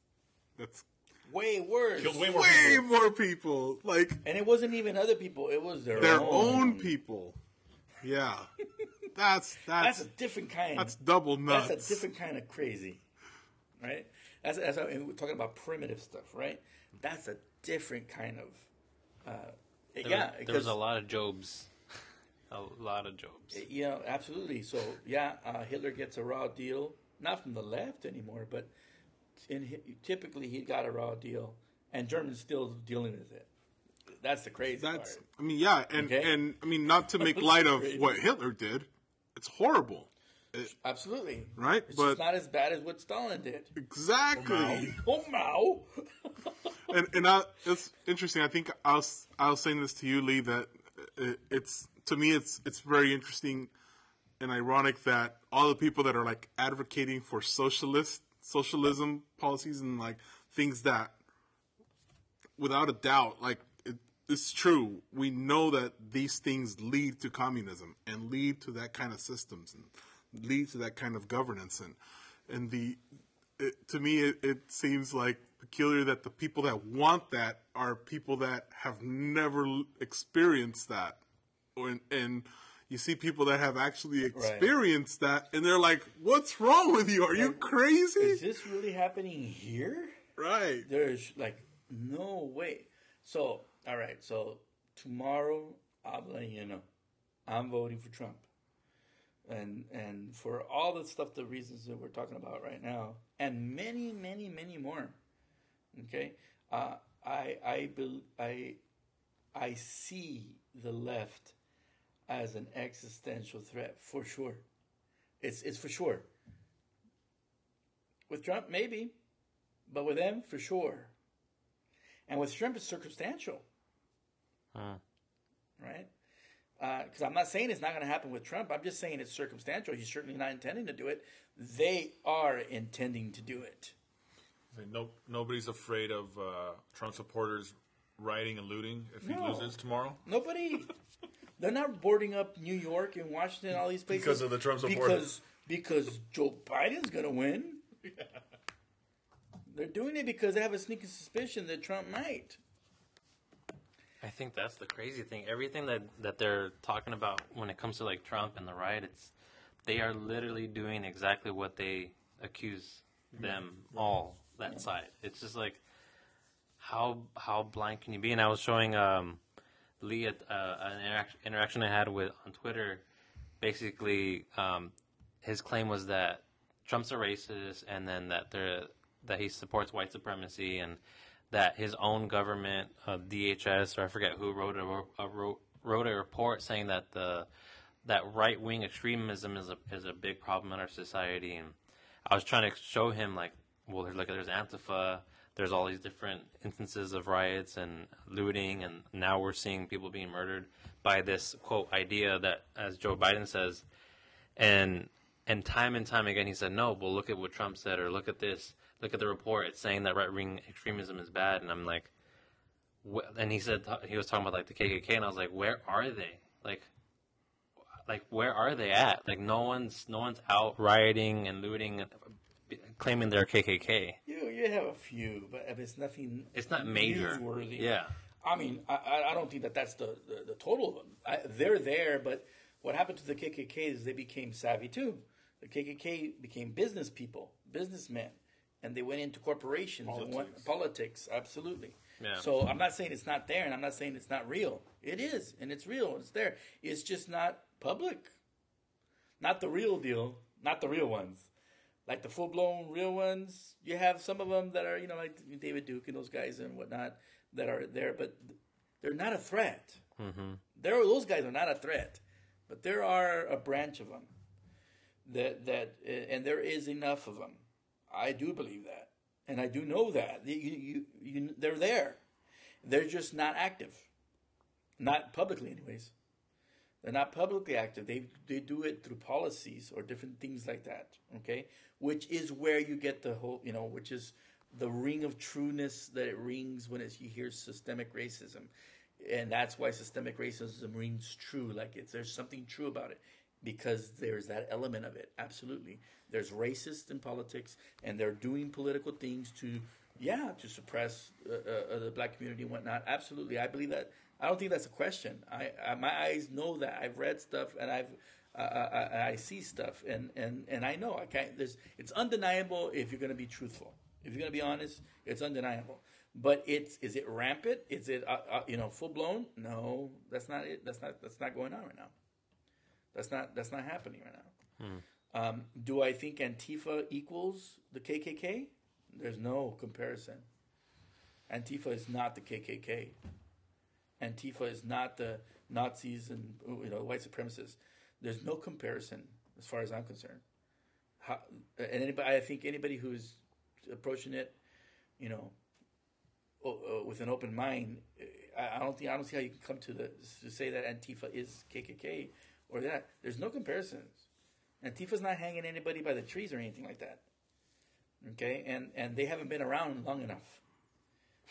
that's Way worse. killed way more way people. more people. Like And it wasn't even other people; it was their, their own. own people. Yeah. That's That's that's a different kind. that's double nuts. That's a different kind of crazy, right? That's, that's how, and we're talking about primitive stuff, right? That's a different kind of, uh, There, yeah. there was a lot of Jobs. A lot of Jobs. Yeah, absolutely. So yeah, uh, Hitler gets a raw deal, not from the left anymore, but in typically he got a raw deal, and Germans still dealing with it. That's the crazy That's, part. I mean, yeah, and Okay. and I mean, not to make light of what Hitler did. It's horrible, Absolutely, right? It's but just not as bad as what Stalin did. exactly, Oh Mao! and and I, it's interesting. I think I was I was saying this to you, Lee, that it, it's to me it's it's very interesting and ironic that all the people that are like advocating for socialist socialism policies and like things that, without a doubt, like it, it's true. We know that these things lead to communism and lead to that kind of systems and lead to that kind of governance and and the it, to me it, it seems like peculiar that the people that want that are people that have never experienced that or, and you see people that have actually experienced that and they're like what's wrong with you are you crazy Is this really happening here? right There's like no way. So, all right. So tomorrow, I'm letting you know, I'm voting for Trump, and and for all the stuff, the reasons that we're talking about right now, and many, many, many more. Okay, uh, I I bel I I see the left as an existential threat for sure. It's it's for sure. With Trump, maybe, but with them, for sure. And with Trump, it's circumstantial, Huh. right? Because I'm not saying it's not going to happen with Trump. I'm just saying it's circumstantial. He's certainly not intending to do it. They are intending to do it. No, nobody's afraid of uh, Trump supporters rioting and looting if he No. loses tomorrow. Nobody. They're not boarding up New York and Washington, all these places Because of the Trump supporters. Because because Joe Biden's going to win. They're doing it because they have a sneaking suspicion that Trump might. I think that's the crazy thing. Everything that that they're talking about when it comes to like Trump and the riot, it's they are literally doing exactly what they accuse them all that side. It's just like how how blind can you be? And I was showing um, Lee at, uh, an interac- interaction I had with on Twitter. Basically, um, his claim was that Trump's a racist, and then that there that he supports white supremacy, and that his own government, uh, DHS or I forget who wrote a, a wrote, a report saying that the that right wing extremism is a is a big problem in our society, and I was trying to show him like, well, there's there's Antifa, there's all these different instances of riots and looting, and now we're seeing people being murdered by this quote idea that, as Joe Biden says, and and time and time again he said no. Well, look at what Trump said, or look at this, look at the report. It's saying that right wing extremism is bad, and I'm like, wh- and he said he was talking about like the KKK, and I was like, where are they? Like, like where are they at? Like no one's no one's out rioting and looting, and claiming they're KKK. You you have a few, but it's nothing. It's not major. newsworthy. Yeah. I mean, I, I- I don't think that that's the, the, the total of them. I, they're there, but what happened to the KKK is they became savvy too. The KKK became business people, businessmen, and they went into corporations and went, politics. Absolutely. Yeah. So I'm not saying it's not there, and I'm not saying it's not real. It is, and it's real. It's there. It's just not public. Not the real deal. Not the real ones. Like the full blown real ones, you have some of them that are, you know, like David Duke and those guys and whatnot that are there, but they're not a threat. Mm-hmm. There, those guys are not a threat, but there are a branch of them that that, and there is enough of them. I do believe that, and I do know that you, you, you, they're there. They're just not active, not publicly, anyways. They're not publicly active. They they do it through policies or different things like that. Okay, which is where you get the whole, you know, which is the ring of trueness that it rings when you hear systemic racism, and that's why systemic racism rings true. Like it's there's something true about it because there's that element of it. Absolutely, there's racists in politics, and they're doing political things to yeah to suppress uh, uh, the black community and whatnot. Absolutely, I believe that. I don't think that's a question. I, I my eyes know that. I've read stuff and I've uh, I, I see stuff and, and, and I know can't. There's it's undeniable if you're going to be truthful. If you're going to be honest, it's undeniable. But it's is it rampant? Is it uh, uh, you know full blown? No, that's not it. That's not that's not going on right now. That's not that's not happening right now. Um, do I think Antifa equals the KKK? There's no comparison. Antifa is not the KKK. Antifa is not the Nazis and you know white supremacists. There's no comparison as far as I'm concerned. How, and anybody, I think anybody who's approaching it, you know, with an open mind, I, I don't think I don't see how you can come to the to say that Antifa is KKK or that. There's no comparisons. Antifa's not hanging anybody by the trees or anything like that. Okay, and and they haven't been around long enough.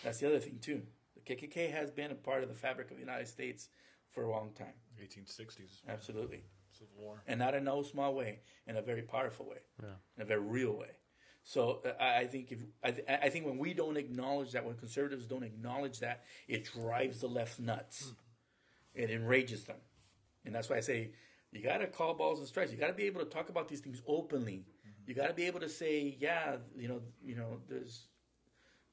That's the other thing too. The KKK has been a part of the fabric of the United States for a long time. 1860s Absolutely. Civil War. and not in no small way, in a very powerful way, in a very real way. So uh, I, I think if I, th- I think when we don't acknowledge that, when conservatives don't acknowledge that, it drives the left nuts. It enrages them, and that's why I say you got to call balls and strikes. You got to be able to talk about these things openly. Mm-hmm. You got to be able to say, yeah, you know, you know, there's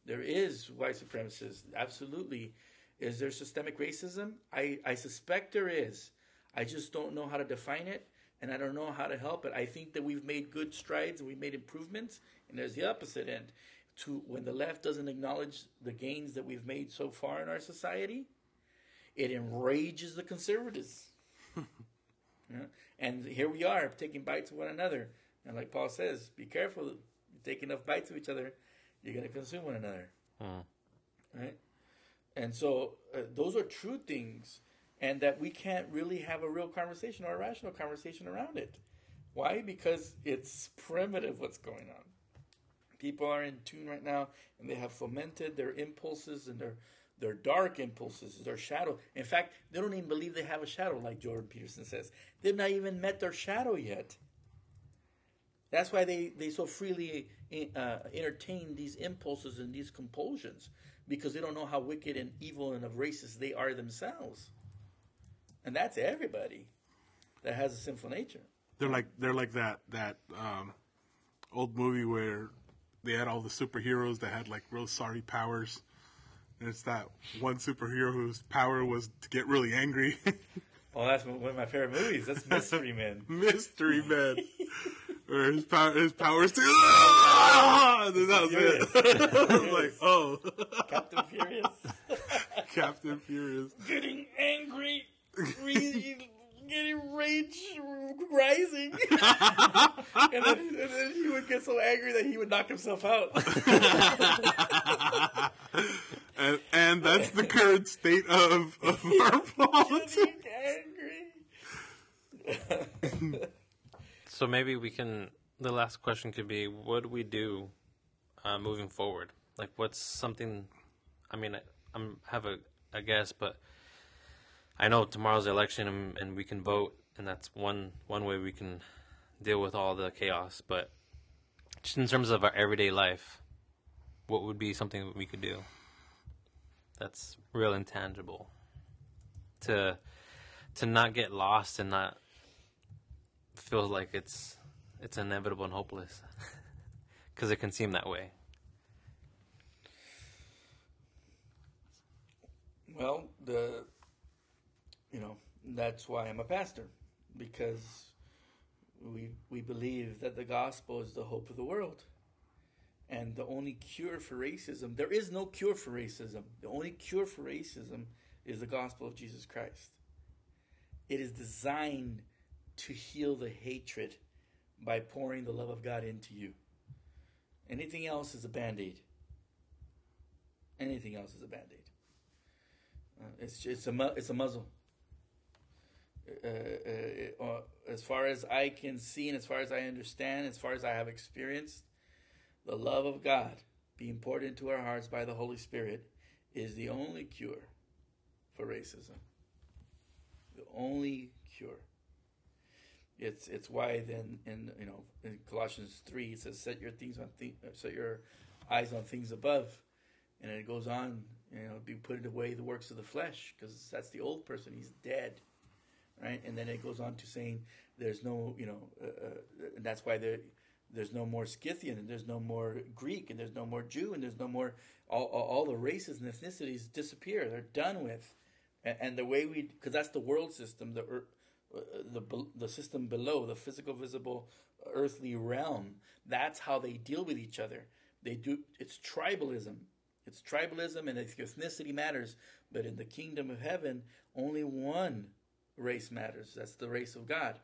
there is white supremacists. Absolutely. Is there systemic racism? I, I suspect there is. I just don't know how to define it and I don't know how to help it. I think that we've made good strides and we've made improvements. And there's the opposite end. To when the left doesn't acknowledge the gains that we've made so far in our society, it enrages the conservatives. Yeah. And here we are taking bites of one another. And like Paul says, be careful. You take enough bites of each other, you're going to consume one another. Right? And so uh, those are true things, and that we can't really have a real conversation or a rational conversation around it. Why? Because it's primitive what's going on. People are in tune right now, and they have fomented their impulses and their their dark impulses, their shadow. In fact, they don't even believe they have a shadow, like Jordan Peterson says. They've not even met their shadow yet. That's why they, they so freely uh, entertain these impulses and these compulsions because they don't know how wicked and evil and of racist they are themselves. And that's everybody that has a sinful nature. They're like they're like that that um, old movie where they had all the superheroes that had like real sorry powers, and it's that one superhero whose power was to get really angry. Oh, that's one of my favorite movies. That's Mystery Men. Mystery Man, where his power his powers to. Ah! And then that was it. I was like, oh, Captain Furious. Captain Furious. Getting angry, re- getting rage rising. and, then, and then he would get so angry that he would knock himself out. And, and that's the current state of, of our politics. Angry. So maybe we can. The last question could be, what do we do uh, moving forward? Like, what's something? I mean, I I'm, have a, a guess, but I know tomorrow's election and, and we can vote, and that's one one way we can deal with all the chaos. But just in terms of our everyday life, what would be something that we could do? That's real intangible. To to not get lost and not feel like it's it's inevitable and hopeless because it can seem that way. Well, the you know that's why I'm a pastor because we we believe that the gospel is the hope of the world, and the only cure for racism. There is no cure for racism. The only cure for racism is the gospel of Jesus Christ. It is designed to heal the hatred by pouring the love of God into you. Anything else is a band aid. Anything else is a band aid. Uh, it's it's a it's a muzzle. Uh, uh, uh, as far as I can see, and as far as I understand, as far as I have experienced, the love of God being poured into our hearts by the Holy Spirit is the only cure for racism. The only cure. It's it's why then in you know in Colossians three it says set your things on th- set your eyes on things above, and it goes on you know be put away the works of the flesh because that's the old person he's dead, right? And then it goes on to saying there's no you know uh, uh, and that's why there there's no more Scythian and there's no more Greek and there's no more Jew and there's no more all all, all the races and ethnicities disappear. They're done with, and, and the way we because that's the world system the ear- uh, the the system below the physical visible earthly realm that's how they deal with each other. They do it's tribalism. It's tribalism and ethnicity matters. But in the kingdom of heaven only one race matters. That's the race of god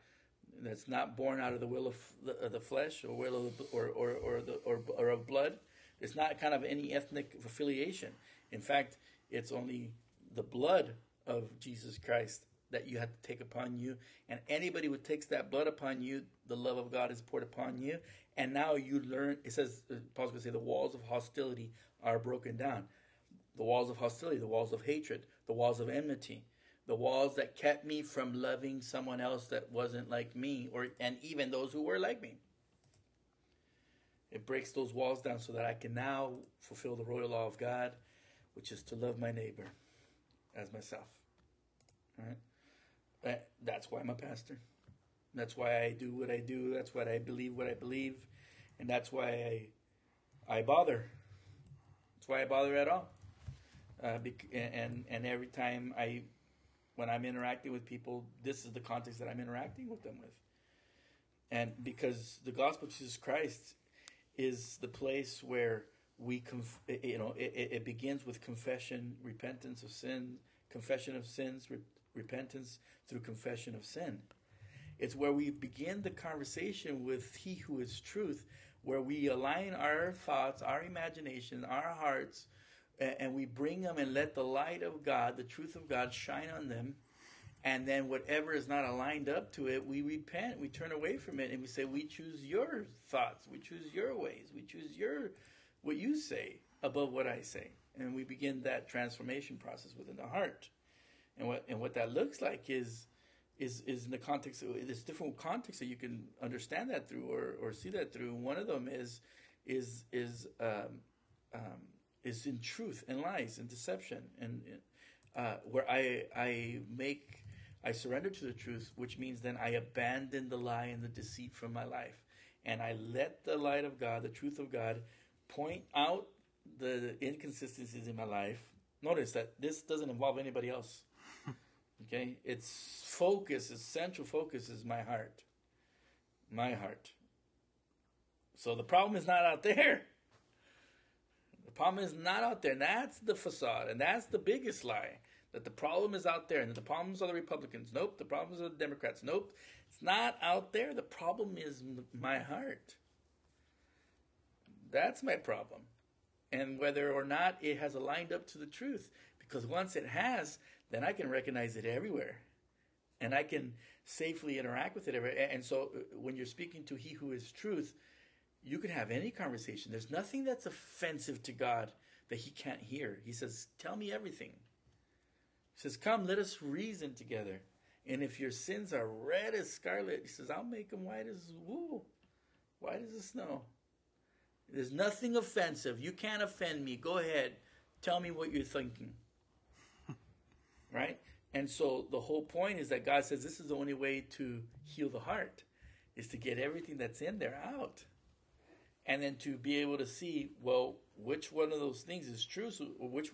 that's not born out of the will of the, of the flesh or will of the, or, or, or, the, or, or of blood it's not kind of any ethnic affiliation in fact it's only the blood of jesus christ that you have to take upon you. And anybody who takes that blood upon you, the love of God is poured upon you. And now you learn, it says, uh, Paul's going to say, the walls of hostility are broken down. The walls of hostility, the walls of hatred, the walls of enmity, the walls that kept me from loving someone else that wasn't like me, or and even those who were like me. It breaks those walls down so that I can now fulfill the royal law of God, which is to love my neighbor as myself. Right? That's why I'm a pastor. That's why I do what I do. That's why I believe what I believe, and that's why I I bother. That's why I bother at all. Uh, and and every time I, when I'm interacting with people, this is the context that I'm interacting with them with. And because the gospel of Jesus Christ is the place where we, conf- you know, it, it begins with confession, repentance of sin, confession of sins, re- repentance through confession of sin. It's where we begin the conversation with He who is truth, where we align our thoughts, our imagination, our hearts, and we bring them and let the light of God, the truth of God, shine on them. And then whatever is not aligned up to it, we repent, we turn away from it, and we say, We choose your thoughts, we choose your ways, we choose your what you say above what I say. And we begin that transformation process within the heart. And what and what that looks like is is is in the context of there's different contexts that you can understand that through or, or see that through. One of them is is is um, um, is in truth and lies and deception and uh, where I I make I surrender to the truth, which means then I abandon the lie and the deceit from my life, and I let the light of God, the truth of God, point out the inconsistencies in my life. Notice that this doesn't involve anybody else. Okay, its focus, its central focus is my heart. My heart. So the problem is not out there. Problem is not out there. And that's the facade. And that's the biggest lie. That the problem is out there. And the problems are the Republicans. Nope. The problems are the Democrats. Nope. It's not out there. The problem is my heart. That's my problem. And whether or not it has aligned up to the truth. Because once it has, then I can recognize it everywhere. And I can safely interact with it. And so uh, when you're speaking to He who is truth, you can have any conversation. There's nothing that's offensive to God that He can't hear. He says, Tell me everything. He says, Come, let us reason together. And if your sins are red as scarlet, He says, I'll make them white as wool, white as the snow. There's nothing offensive. You can't offend me. Go ahead. Tell me what you're thinking right? And so the whole point is that God says this is the only way to heal the heart is to get everything that's in there out. And then to be able to see, well, which one of those things is true? So which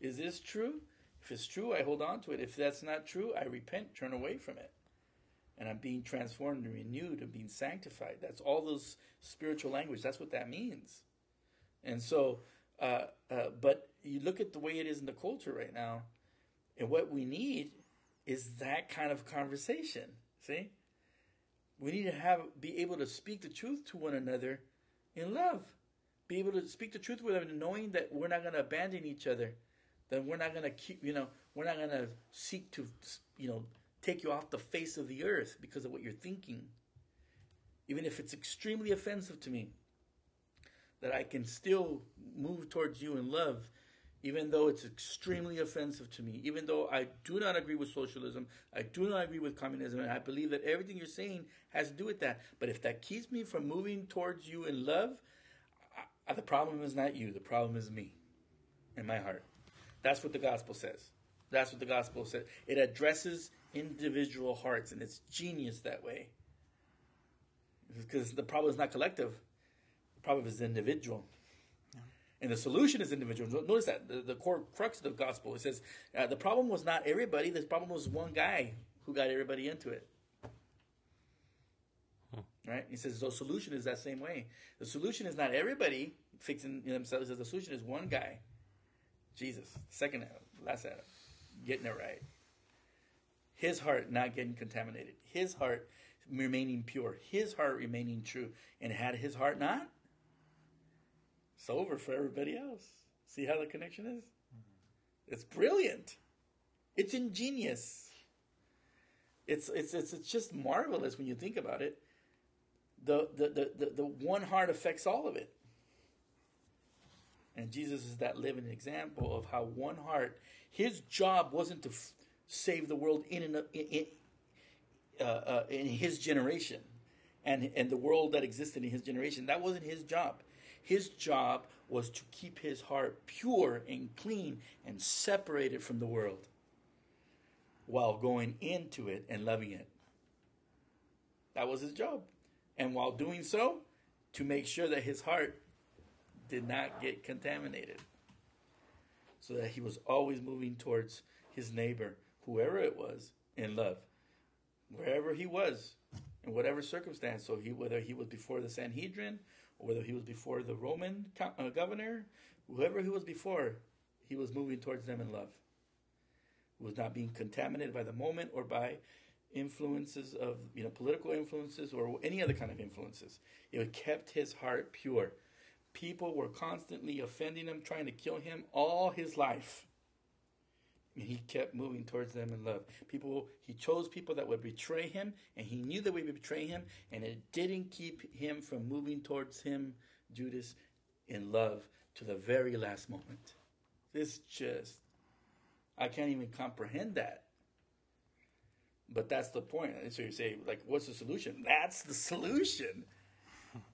is this true? If it's true, I hold on to it. If that's not true, I repent, turn away from it. And I'm being transformed and renewed and being sanctified. That's all those spiritual language. That's what that means. And so, uh, uh, but you look at the way it is in the culture right now and what we need is that kind of conversation. See? We need to have be able to speak the truth to one another in love. Be able to speak the truth with them, knowing that we're not going to abandon each other. That we're not going to keep, you know, we're not going to seek to, you know, take you off the face of the earth because of what you're thinking. Even if it's extremely offensive to me, that I can still move towards you in love even though it's extremely offensive to me, even though I do not agree with socialism, I do not agree with communism, and I believe that everything you're saying has to do with that. But if that keeps me from moving towards you in love, I, the problem is not you, the problem is me in my heart. That's what the gospel says. That's what the gospel says. It addresses individual hearts, and it's genius that way. Because the problem is not collective, the problem is individual. And the solution is individual. Notice that the, the core crux of the gospel. It says uh, the problem was not everybody. The problem was one guy who got everybody into it. Hmm. Right? He says the solution is that same way. The solution is not everybody fixing themselves. The solution is one guy, Jesus, second Adam, last Adam, getting it right. His heart not getting contaminated. His heart remaining pure. His heart remaining true. And had his heart not, it's over for everybody else. See how the connection is? Mm-hmm. It's brilliant. It's ingenious. It's it's it's it's just marvelous when you think about it. The the the the, the one heart affects all of it. And Jesus is that living example of how one heart, his job wasn't to f- save the world in and in, in, uh, uh, in his generation and, and the world that existed in his generation. That wasn't his job. His job was to keep his heart pure and clean and separated from the world while going into it and loving it. That was his job. And while doing so, to make sure that his heart did not get contaminated. So that he was always moving towards his neighbor, whoever it was, in love. Wherever he was, in whatever circumstance. So he, whether he was before the Sanhedrin, whether he was before the Roman uh, governor, whoever he was before, he was moving towards them in love. He was not being contaminated by the moment or by influences of you know political influences or any other kind of influences. It kept his heart pure. People were constantly offending him, trying to kill him all his life. And he kept moving towards them in love. People, he chose people that would betray him, and he knew that we would betray him, and it didn't keep him from moving towards him, Judas, in love to the very last moment. This just, I can't even comprehend that. But that's the point. So you say, like, what's the solution? That's the solution.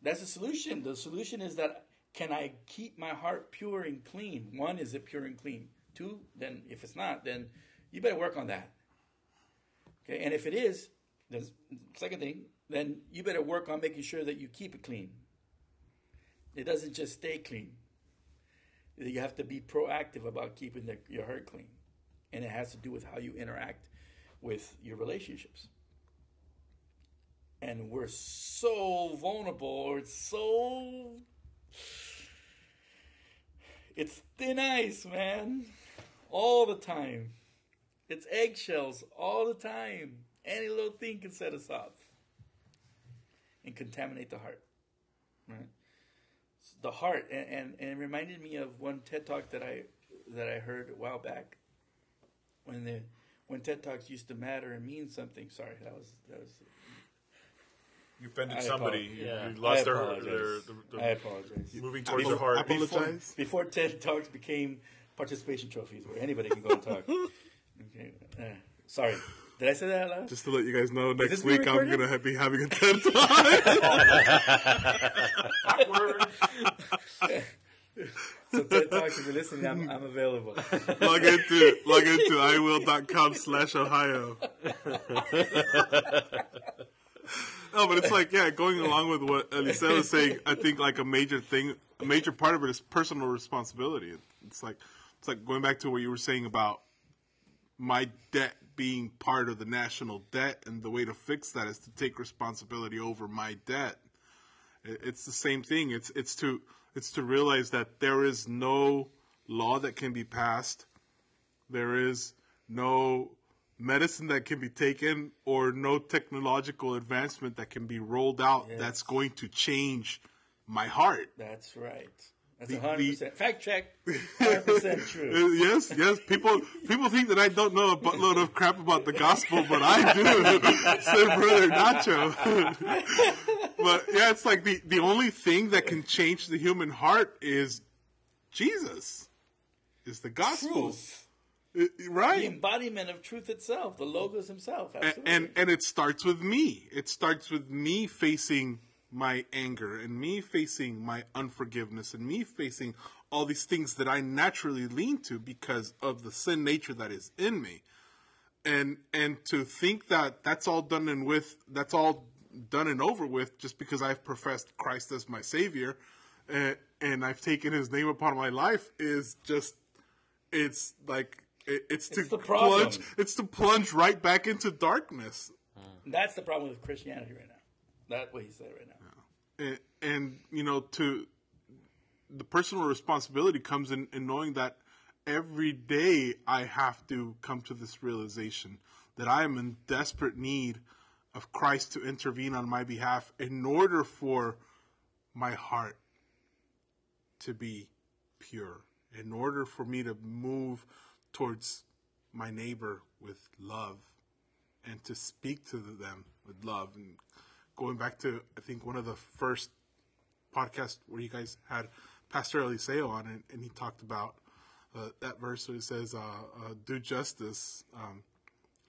That's the solution. The solution is that can I keep my heart pure and clean? One, is it pure and clean? Two, then if it's not, then you better work on that. Okay, and if it is, the second thing, then you better work on making sure that you keep it clean. It doesn't just stay clean. You have to be proactive about keeping the, your heart clean, and it has to do with how you interact with your relationships. And we're so vulnerable, or it's so it's thin ice, man. All the time. It's eggshells all the time. Any little thing can set us off and contaminate the heart. Right? The heart, and, and, and it reminded me of one TED talk that I that I heard a while back when the when TED talks used to matter and mean something. Sorry, that was that was You offended I somebody. You, Yeah. you lost I their, apologize. their, their, their I apologize. moving towards their heart. Apologize. Before TED Talks became participation trophies where anybody can go and talk. okay. Uh, sorry. Did I say that out loud? Just to let you guys know, next week I'm gonna be having a TED talk. So TED Talks, if you're listening, I'm, I'm available. log into log into iwill.com slash Ohio. No, but it's like yeah, going along with what Eliseo was saying. I think like a major thing, a major part of it is personal responsibility. It's like it's like going back to what you were saying about my debt being part of the national debt, and the way to fix that is to take responsibility over my debt. It's the same thing. It's it's to it's to realize that there is no law that can be passed. There is no medicine that can be taken or no technological advancement that can be rolled out Yes. that's going to change my heart. That's right. That's The- 100%. Fact check. 100% true. Uh, Yes, yes. People people think that I don't know a buttload of crap about the gospel, but I do. Said Brother Nacho. but yeah, it's like the, the only thing that can change the human heart is Jesus. Is the gospel. Truth. Uh, The Right. embodiment of truth itself, the logos himself. and, Absolutely. and and it starts with me. It starts with me facing my anger and me facing my unforgiveness and me facing all these things that I naturally lean to because of the sin nature that is in me. And and to think that that's all done and with that's all done and over with just because I've professed Christ as my savior and, and I've taken his name upon my life is just it's like it, it's to It's the problem. plunge it's to plunge right back into darkness hmm. That's the problem with Christianity right now. That's what he said right now. And, you know to the personal responsibility comes in, in knowing that every day i have to come to this realization that i am in desperate need of christ to intervene on my behalf in order for my heart to be pure in order for me to move towards my neighbor with love and to speak to them with love. And going back to, I think, one of the first podcasts where you guys had Pastor Eliseo on, and, and he talked about uh, that verse where it says, uh, uh, "Do justice, um,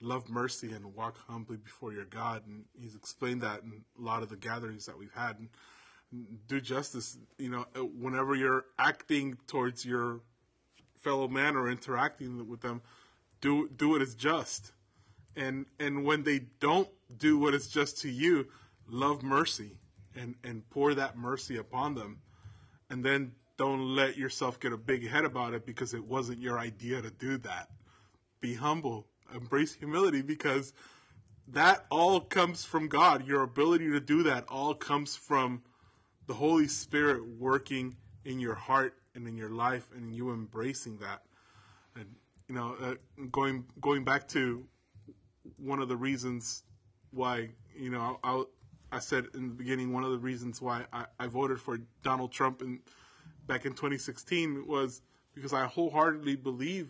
love mercy, and walk humbly before your God." And he's explained that in a lot of the gatherings that we've had. And, do justice, you know, uh, whenever you're acting towards your fellow man or interacting with them, do do what is just. And and when they don't do what is just to you, love mercy and and pour that mercy upon them. And then don't let yourself get a big head about it because it wasn't your idea to do that. Be humble, embrace humility because that all comes from God. Your ability to do that all comes from the Holy Spirit working in your heart and in your life and you embracing that. And you know, uh, going going back to one of the reasons why you know I, I said in the beginning one of the reasons why I, I voted for Donald Trump in back in 2016 was because I wholeheartedly believe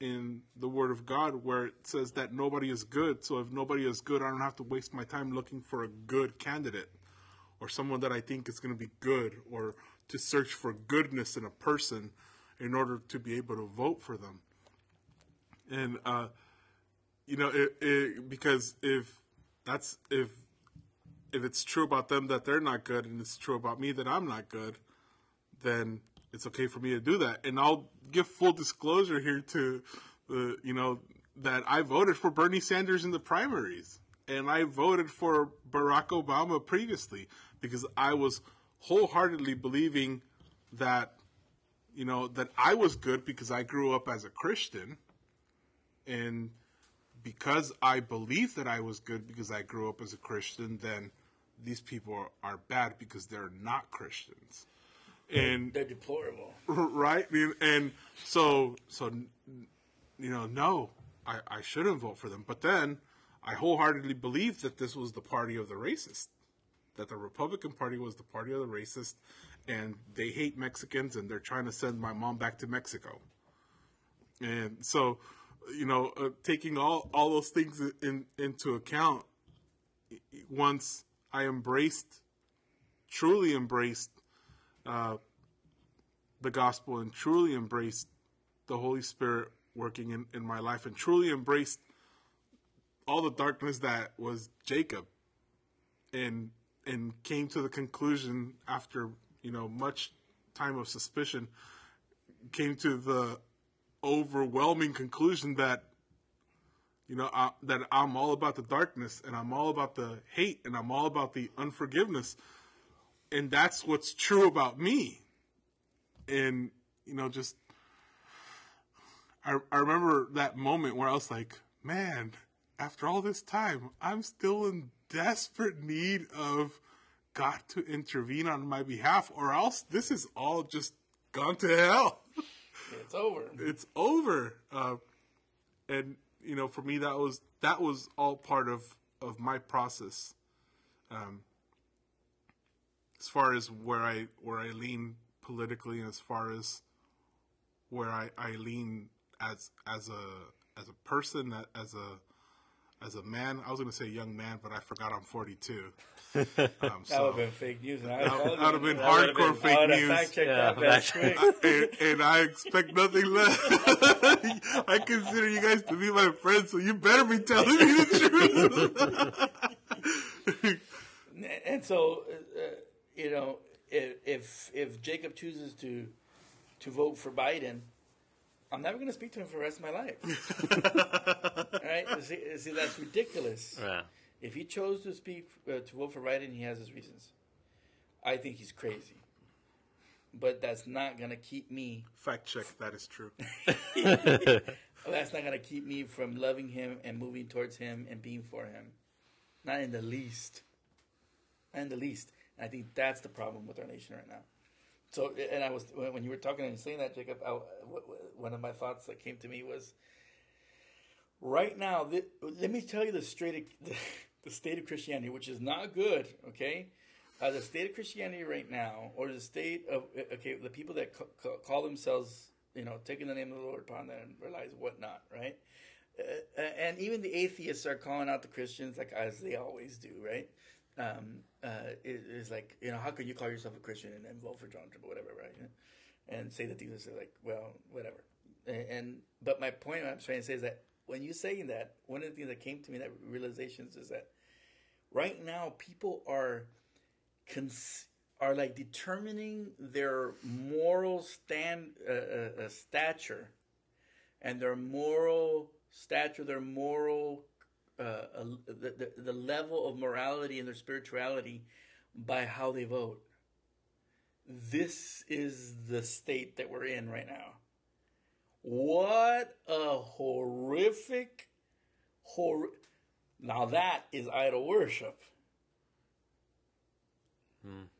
in the Word of God where it says that nobody is good. So if nobody is good, I don't have to waste my time looking for a good candidate or someone that I think is going to be good or to search for goodness in a person in order to be able to vote for them. And, uh, you know, it, it, because if that's, if, if it's true about them that they're not good and it's true about me that I'm not good, then it's okay for me to do that. And I'll give full disclosure here to the, you know, that I voted for Bernie Sanders in the primaries and I voted for Barack Obama previously because I was wholeheartedly believing that you know that I was good because I grew up as a Christian and because I believe that I was good because I grew up as a Christian then these people are, bad because they're not Christians and They're deplorable. right and, so so you know no I, I shouldn't vote for them but then I wholeheartedly believed that this was the party of the racist that the Republican Party was the party of the racist, and they hate Mexicans, and they're trying to send my mom back to Mexico. And so, you know, uh, taking all all those things in, into account, once I embraced, truly embraced, uh, the gospel, and truly embraced the Holy Spirit working in, in my life, and truly embraced all the darkness that was Jacob, and and came to the conclusion after you know much time of suspicion came to the overwhelming conclusion that you know I, that I'm all about the darkness and I'm all about the hate and I'm all about the unforgiveness and that's what's true about me and you know just I, I remember that moment where I was like man after all this time I'm still in desperate need of God to intervene on my behalf, or else this is all just gone to hell. It's over. it's over. Uh, and you know, for me, that was that was all part of of my process. Um, as far as where I where I lean politically, and as far as where I, I lean as as a as a person, that as a as a man. I was going to say young man, but I forgot I'm 42. Um, That would have been fake news. And I, that would have been That hardcore been- fake I news. fact Yeah, that bad fact- quick. and, and I expect nothing less. I consider you guys to be my friends, so you better be telling me the truth. And so, uh, you know, if, if if Jacob chooses to to vote for Biden, I'm never going to speak to him for the rest of my life. right? See, see, that's ridiculous. Yeah. If he chose to speak uh, to vote for Biden, he has his reasons. I think he's crazy, but that's not going to keep me. Fact check, that is true. That's not going to keep me from loving him and moving towards him and being for him. Not in the least. Not in the least. And I think that's the problem with our nation right now. So, and I was when you were talking and saying that, Jacob. I, one of my thoughts that came to me was, right now. Th- let me tell you the straight, the state of Christianity, which is not good. Okay, uh, the state of Christianity right now, or the state of okay, the people that ca- call themselves, you know, taking the name of the Lord upon them and realize whatnot, right? uh, and even the atheists are calling out the Christians, like as they always do, right? Um, uh, it's like you know, how can you call yourself a Christian and vote for Donald Trump or whatever, right? And say that these are like, well, whatever. And, and but my point I'm trying to say is that when you saying that, one of the things that came to me that realizations is that right now people are cons- are like determining their moral stand uh, uh, uh, stature and their moral stature, their moral uh, uh, the, the the level of morality and their spirituality by how they vote. This is the state that we're in right now. What a horrific, hor. Now that is idol worship.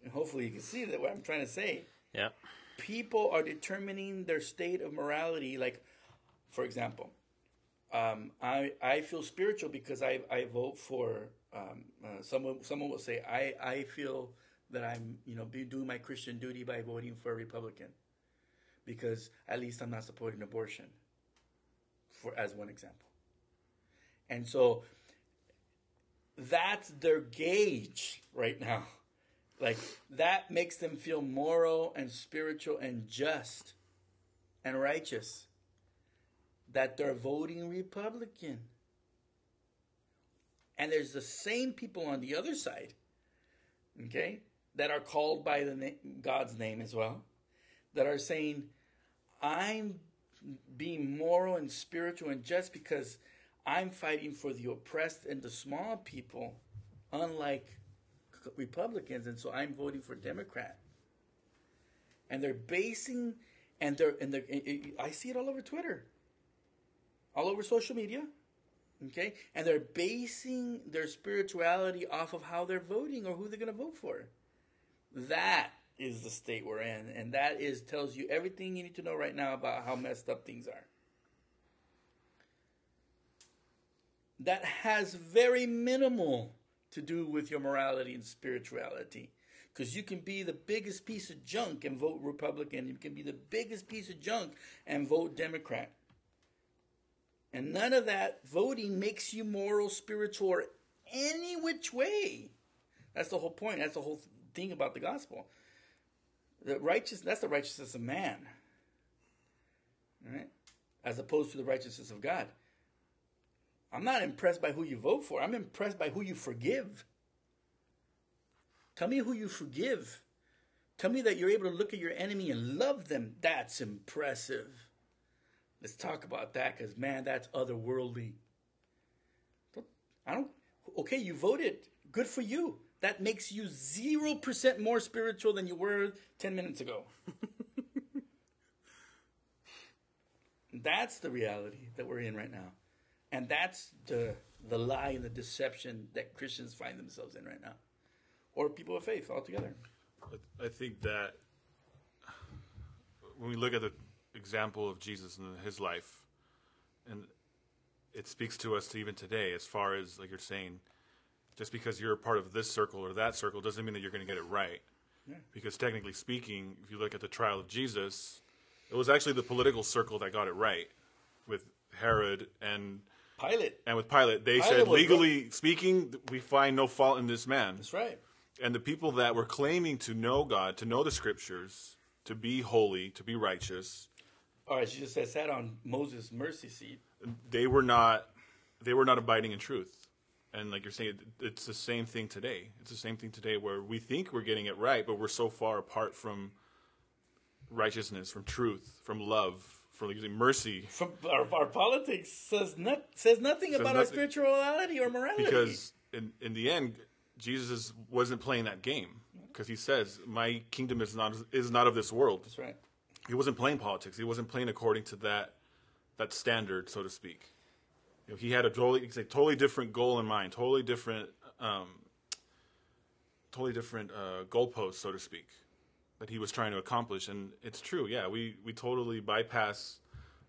And hopefully you can see that what I'm trying to say. Yeah. People are determining their state of morality. Like, for example, um, I I feel spiritual because I I vote for um, uh, someone. Someone will say I I feel that I'm you know be doing my Christian duty by voting for a Republican because at least I'm not supporting abortion. For as one example, and so that's their gauge right now. Like that makes them feel moral and spiritual and just and righteous that they're voting Republican. And there's the same people on the other side, okay, that are called by the na- God's name as well, that are saying, "I'm being moral and spiritual and just because I'm fighting for the oppressed and the small people, unlike Republicans, and so I'm voting for Democrat." And they're basing, and they're and they're. I see it all over Twitter all over social media. Okay? And they're basing their spirituality off of how they're voting or who they're going to vote for. That is the state we're in. And that is tells you everything you need to know right now about how messed up things are. That has very minimal to do with your morality and spirituality. Because you can be the biggest piece of junk and vote Republican. You can be the biggest piece of junk and vote Democrat. And none of that voting makes you moral, spiritual, or any which way. That's the whole point. That's the whole thing about the gospel. The righteous that's the righteousness of man. Right? As opposed to the righteousness of God. I'm not impressed by who you vote for. I'm impressed by who you forgive. Tell me who you forgive. Tell me that you're able to look at your enemy and love them. That's impressive. Let's talk about that because, man, that's otherworldly. I don't, okay, you voted. Good for you. That makes you 0% more spiritual than you were 10 minutes ago. that's the reality that we're in right now. And that's the, the lie and the deception that Christians find themselves in right now, or people of faith altogether. I think that when we look at the example of Jesus and his life, and it speaks to us even today, as far as like you're saying, just because you're a part of this circle or that circle doesn't mean that you're going to get it right. Yeah. Because technically speaking, if you look at the trial of Jesus, it was actually the political circle that got it right with Herod and Pilate. and with Pilate. They Pilate said legally speaking, we find no fault in this man. That's right. And the people that were claiming to know God, to know the scriptures, to be holy, to be righteous, Or as Jesus said, sat on Moses' mercy seat. they were not they were not abiding in truth. And like you're saying, it's the same thing today. It's the same thing today where we think we're getting it right, but we're so far apart from righteousness, from truth, from love, from like, mercy. From our, our politics says not, says nothing about our nothing. spirituality or morality. Because in in the end, Jesus wasn't playing that game because he says, "My kingdom is not is not of this world." that's right. He wasn't playing politics. He wasn't playing according to that that standard, so to speak. You know, he had a totally a totally different goal in mind, totally different, um, totally different uh, goalpost, so to speak, that he was trying to accomplish. And it's true, yeah, we we totally bypass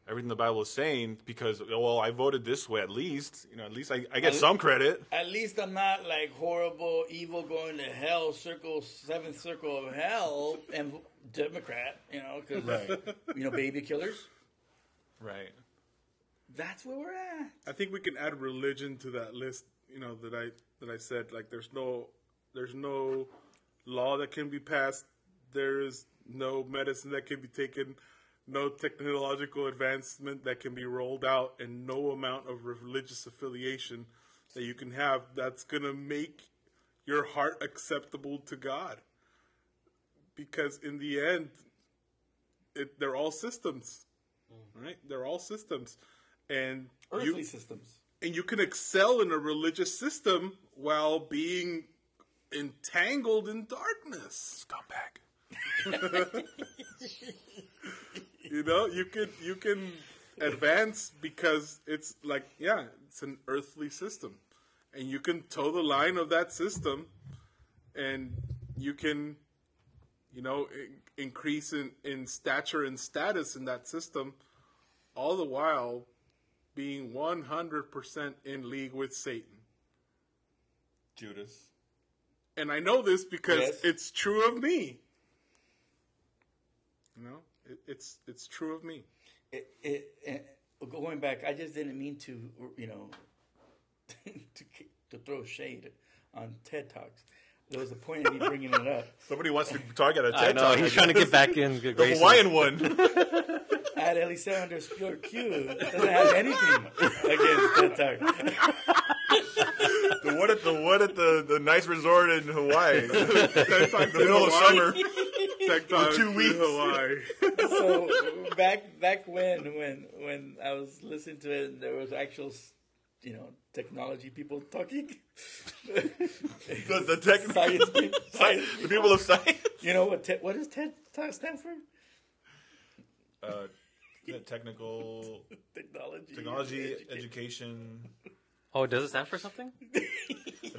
everything the Bible is saying because oh, well, I voted this way at least, you know, at least I, I get At- some credit. At least I'm not like horrible, evil, going to hell, circle, seventh circle of hell, and Democrat, you know, because, you know, baby killers. Right. That's where we're at. I think we can add religion to that list. You know that I that I said like there's no there's no law that can be passed. There is no medicine that can be taken. No technological advancement that can be rolled out, and no amount of religious affiliation that you can have that's gonna make your heart acceptable to God. Because in the end, it, they're all systems, mm-hmm. right? They're all systems, and Earthly you systems. and you can excel in a religious system while being entangled in darkness. Scumbag. You know, you can you can advance because it's like yeah, it's an earthly system, and you can toe the line of that system, and you can, you know, in- increase in, in stature and status in that system, all the while being one hundred percent in league with Satan. Judas. And I know this because Yes. it's true of me. You know, it, it's it's true of me. It, it, it, going back, I just didn't mean to, you know, to, to throw shade on TED Talks. There was a point in me bringing it up. Somebody wants to target a TED I know Talk. he's trying to get back in. the Grayson. Hawaiian one. I had Eliseo underscore Q doesn't have anything against TED Talk. the one at the one at the, the nice resort in Hawaii. in the middle of summer. Tech Talk two weeks. Hawaii. So back back when when when I was listening to it, and there was actual, you know, technology people talking. The, the, tech, Science people. Science. the people of science. You know what? Te- what does TED Talk stand for? Uh, technical Technology. technology education. education. Oh, does it stand for something?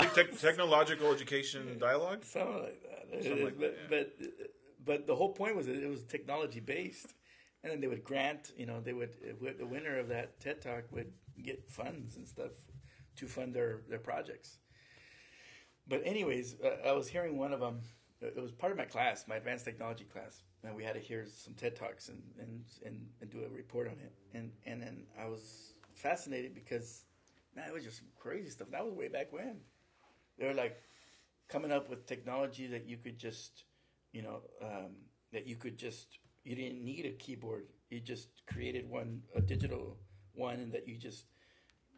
I think tech technological education dialogue. Something like that. Something like but, that, but but the whole point was that it was technology based, and then they would grant. You know, they would the winner of that TED Talk would get funds and stuff to fund their their projects. But anyways, uh, I was hearing one of them. It was part of my class, my advanced technology class, and we had to hear some TED talks and and, and, and do a report on it. And and then I was fascinated because man, it was just crazy stuff. That was way back when. They were like coming up with technology that you could just, you know, um, that you could just you didn't need a keyboard. You just created one a digital one, and that you just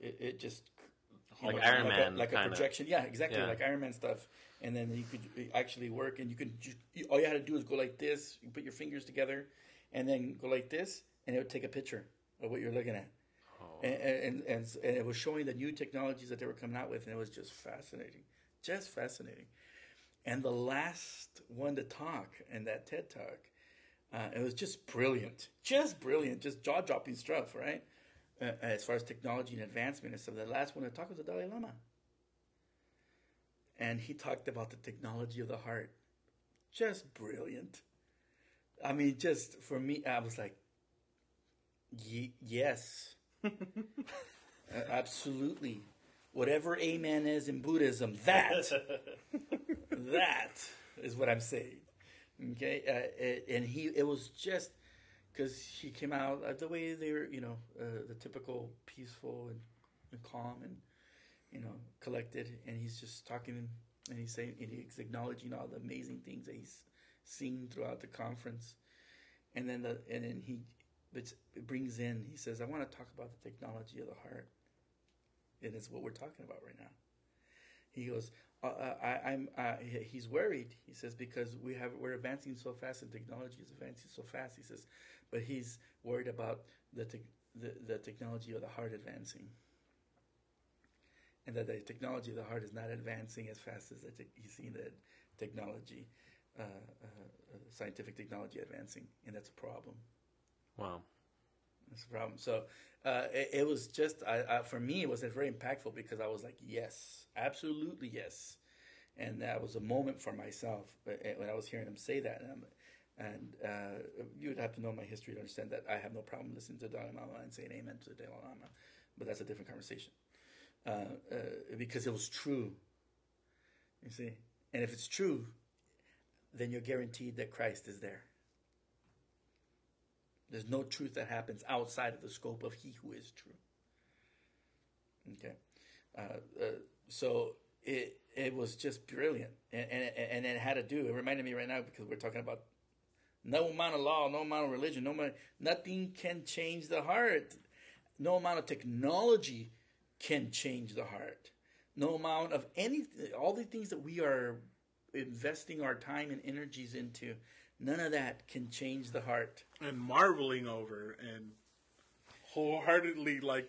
it, it just Like know, Iron like Man a, like a projection. Yeah, exactly, Yeah. like Iron Man stuff. And then you could actually work, and you could just, you, all you had to do is go like this. You put your fingers together, and then go like this, and it would take a picture of what you're looking at. And, and, and and it was showing the new technologies that they were coming out with, and it was just fascinating, just fascinating. And the last one to talk in that TED talk, uh, it was just brilliant, just brilliant, just jaw dropping stuff, right? Uh, as far as technology and advancement and stuff. The last one to talk was the Dalai Lama, and he talked about the technology of the heart, just brilliant. I mean, just for me, I was like, Ye- yes, Uh, absolutely. Whatever amen is in Buddhism, that that is what I'm saying. Okay, uh, and he it was just because he came out uh, the way they were, you know, uh, the typical peaceful and, and calm and you know collected, and he's just talking and he's saying and he's acknowledging all the amazing things that he's seen throughout the conference, and then the and then he it brings in he says I want to talk about the technology of the heart, and it's what we're talking about right now. He goes, uh, uh, I, I'm. Uh, he's worried. He says because we have we're advancing so fast and technology is advancing so fast. He says, but he's worried about the te- the, the technology of the heart advancing, and that the technology of the heart is not advancing as fast as te- he's seen the technology, uh, uh, uh, scientific technology advancing, and that's a problem. Wow. That's the problem. So uh, it, it was just I, I, for me, it was very impactful because I was like, yes, absolutely yes, and that was a moment for myself uh, when I was hearing him say that. And, and uh, you would have to know my history to understand that I have no problem listening to Dalai Lama and saying amen to the Dalai Lama, but that's a different conversation uh, uh, because it was true. You see, and if it's true, then you're guaranteed that Christ is there. There's no truth that happens outside of the scope of He who is true. Okay, uh, uh, so it it was just brilliant, and, and and it had to do. It reminded me right now because we're talking about no amount of law, no amount of religion, no amount, nothing can change the heart. No amount of technology can change the heart. No amount of any all the things that we are investing our time and energies into, none of that can change the heart. and marveling over and wholeheartedly like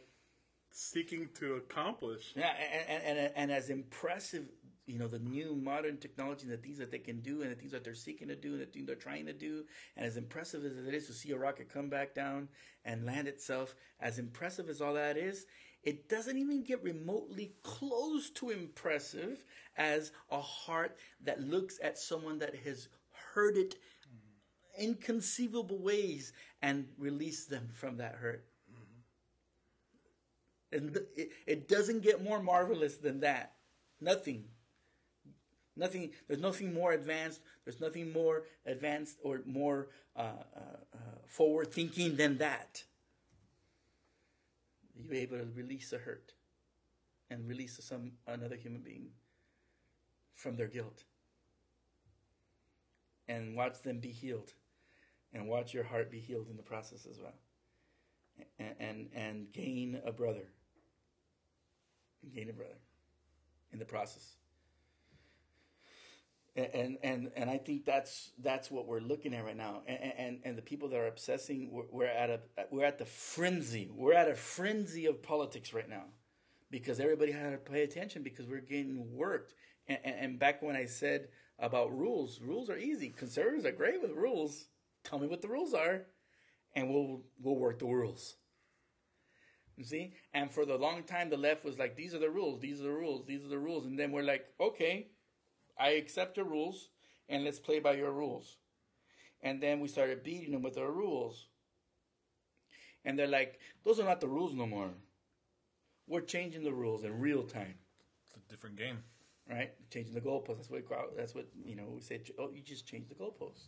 seeking to accomplish. Yeah, and, and, and, and as impressive, you know, the new modern technology and the things that they can do and the things that they're seeking to do and the things they're trying to do, and as impressive as it is to see a rocket come back down and land itself, as impressive as all that is, it doesn't even get remotely close to impressive as a heart that looks at someone that has heard it inconceivable ways and release them from that hurt. And it, it doesn't get more marvelous than that. Nothing. Nothing. There's nothing more advanced. There's nothing more advanced or more uh, uh, uh, forward thinking than that. You're able to release a hurt and release some another human being from their guilt, and watch them be healed, and watch your heart be healed in the process as well, and and, and gain a brother gain a brother in the process. And, and and I think that's that's what we're looking at right now. And and, and the people that are obsessing, we're, we're at a we're at the frenzy. We're at a frenzy of politics right now, because everybody had to pay attention because we're getting worked. And, and, and back when I said about rules, rules are easy. Conservatives are great with rules. Tell me what the rules are, and we'll we'll work the rules. You see? And for the long time, the left was like, these are the rules, these are the rules, these are the rules. And then we're like, okay, I accept your rules, and let's play by your rules. And then we started beating them with our rules. And they're like, those are not the rules no more. We're changing the rules in real time, It's a different game. right? Changing the goalpost. That's what, that's what you know, we say, oh, you just changed the goalpost.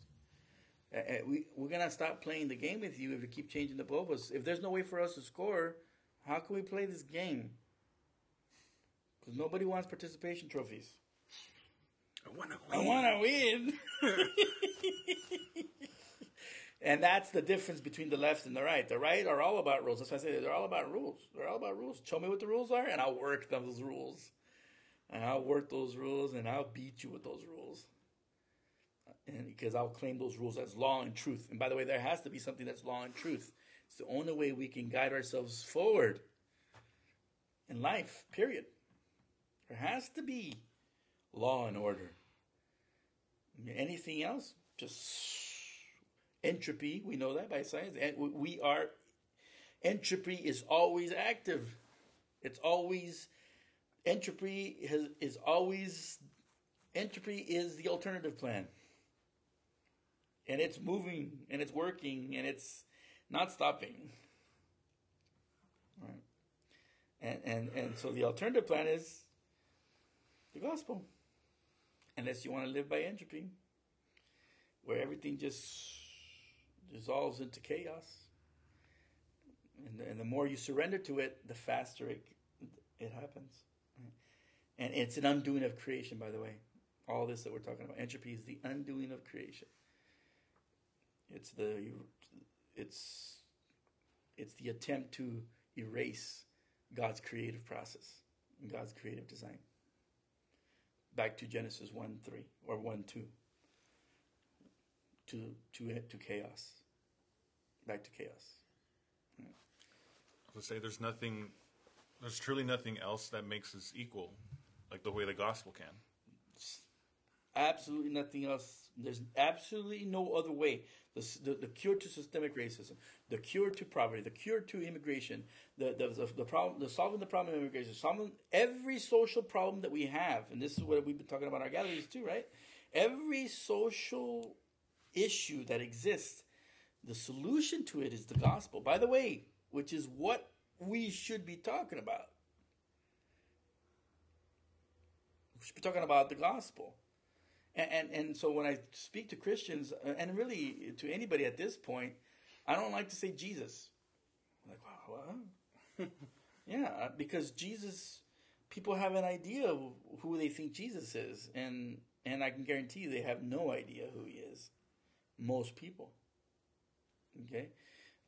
Uh, we, we're going to stop playing the game with you if you keep changing the goalposts. If there's no way for us to score, how can we play this game? Because nobody wants participation trophies. I want to win. I want to win. and that's the difference between the left and the right. The right are all about rules. That's why I say they're all about rules. They're all about rules. Show me what the rules are, and I'll work those rules. And I'll work those rules, and I'll beat you with those rules. And because I'll claim those rules as law and truth. And by the way, there has to be something that's law and truth. It's the only way we can guide ourselves forward in life, period. There has to be law and order. Anything else, just entropy. We know that by science. We are, entropy is always active. It's always, entropy has, is always, entropy is the alternative plan. And it's moving and it's working and it's not stopping. Right. And, and, and so the alternative plan is the gospel. Unless you want to live by entropy, where everything just dissolves into chaos. And the, and the more you surrender to it, the faster it, it happens. And it's an undoing of creation, by the way. All this that we're talking about. Entropy is the undoing of creation. It's the it's it's the attempt to erase God's creative process and God's creative design. Back to Genesis 1 3 or 1 2. To, to, to chaos. Back to chaos. I would say there's nothing, there's truly nothing else that makes us equal, like the way the gospel can. Absolutely nothing else. There's absolutely no other way. The, the, the cure to systemic racism, the cure to poverty, the cure to immigration, the, the, the, the problem, the solving the problem of immigration, solving every social problem that we have, and this is what we've been talking about our galleries too, right? Every social issue that exists, the solution to it is the gospel. By the way, which is what we should be talking about. We should be talking about the gospel. And, and, and so when I speak to Christians, uh, and really to anybody at this point, I don't like to say Jesus. I'm like, wow, what? yeah, because Jesus, people have an idea of who they think Jesus is, and and I can guarantee you they have no idea who he is. Most people. Okay,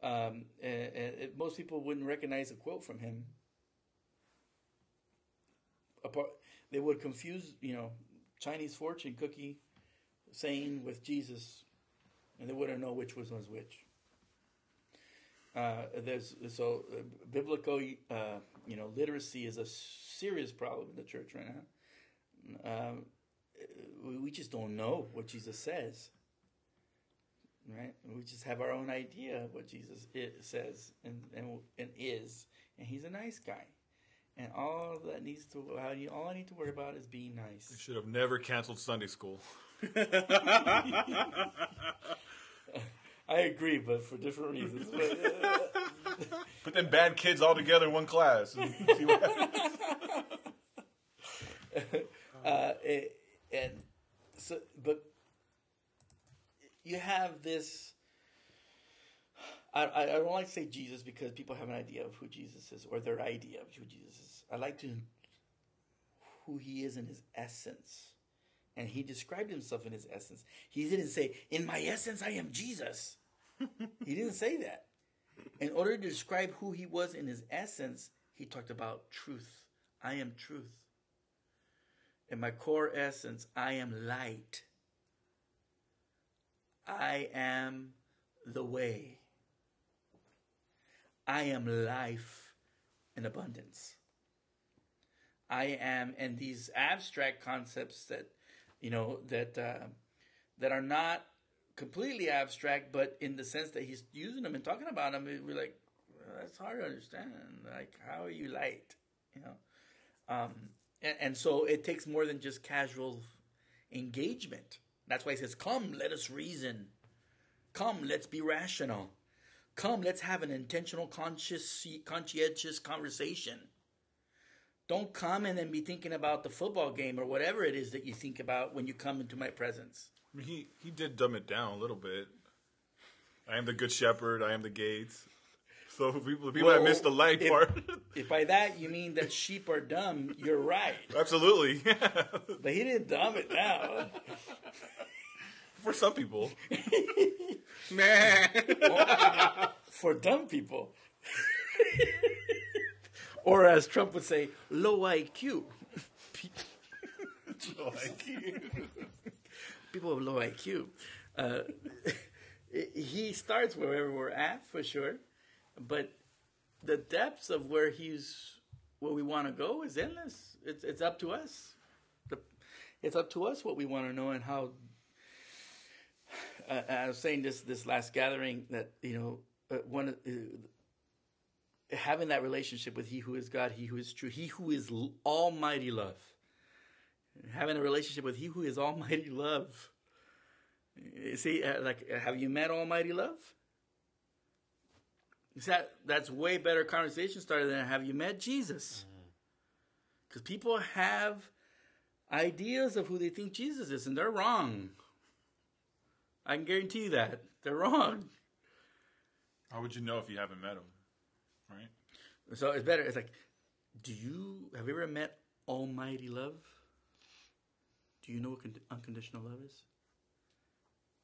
um, and, and most people wouldn't recognize a quote from him. Apart, they would confuse, you know, Chinese fortune cookie saying with Jesus, and they wouldn't know which was was which. Uh, there's so uh, biblical, uh, you know, literacy is a serious problem in the church right now. Um, we, just don't know what Jesus says, right? We just have our own idea of what Jesus it says and, and and is, and he's a nice guy. And all that needs to, all I need to worry about is being nice. You should have never canceled Sunday school. I agree, but for different reasons. But, uh, Put them bad kids all together in one class. and see what happens. uh, and, and so, but you have this. I, I don't like to say Jesus because people have an idea of who Jesus is or their idea of who Jesus is. I like to who he is in his essence. And he described himself in his essence. He didn't say, In my essence, I am Jesus. he didn't say that. In order to describe who he was in his essence, he talked about truth. I am truth. In my core essence, I am light. I am the way. I am life in abundance. I am, and these abstract concepts that you know that uh, that are not completely abstract, but in the sense that he's using them and talking about them, we're like, well, that's hard to understand. Like, how are you light? You know, um, and, and so it takes more than just casual engagement. That's why he says, "Come, let us reason. Come, let's be rational. Come, let's have an intentional, conscious, conscientious conversation." Don't come and then be thinking about the football game or whatever it is that you think about when you come into my presence. I mean, he he did dumb it down a little bit. I am the good shepherd. I am the gates. So people people Well, that missed the light if- part, If by that you mean that sheep are dumb, you're right. absolutely. But he didn't dumb it down. For some people, Nah. For dumb people. or as Trump would say, low IQ. low IQ. People with low IQ. Uh, he starts wherever we're at, for sure. But the depths of where he's, where we want to go is endless. It's, it's up to us. The, it's up to us what we want to know and how. Uh, I was saying this this last gathering that you know uh, one uh, having that relationship with He who is God, He who is true, He who is l- Almighty love. Having a relationship with He who is Almighty love. See, uh, like, have you met Almighty love? Is that that's way better conversation starter than have you met Jesus? Because people have ideas of who they think Jesus is, and they're wrong. I can guarantee you that they're wrong. how would you know if you haven't met them, Right? So it's better. It's like, do you have you ever met Almighty Love? Do you know what con- unconditional love is?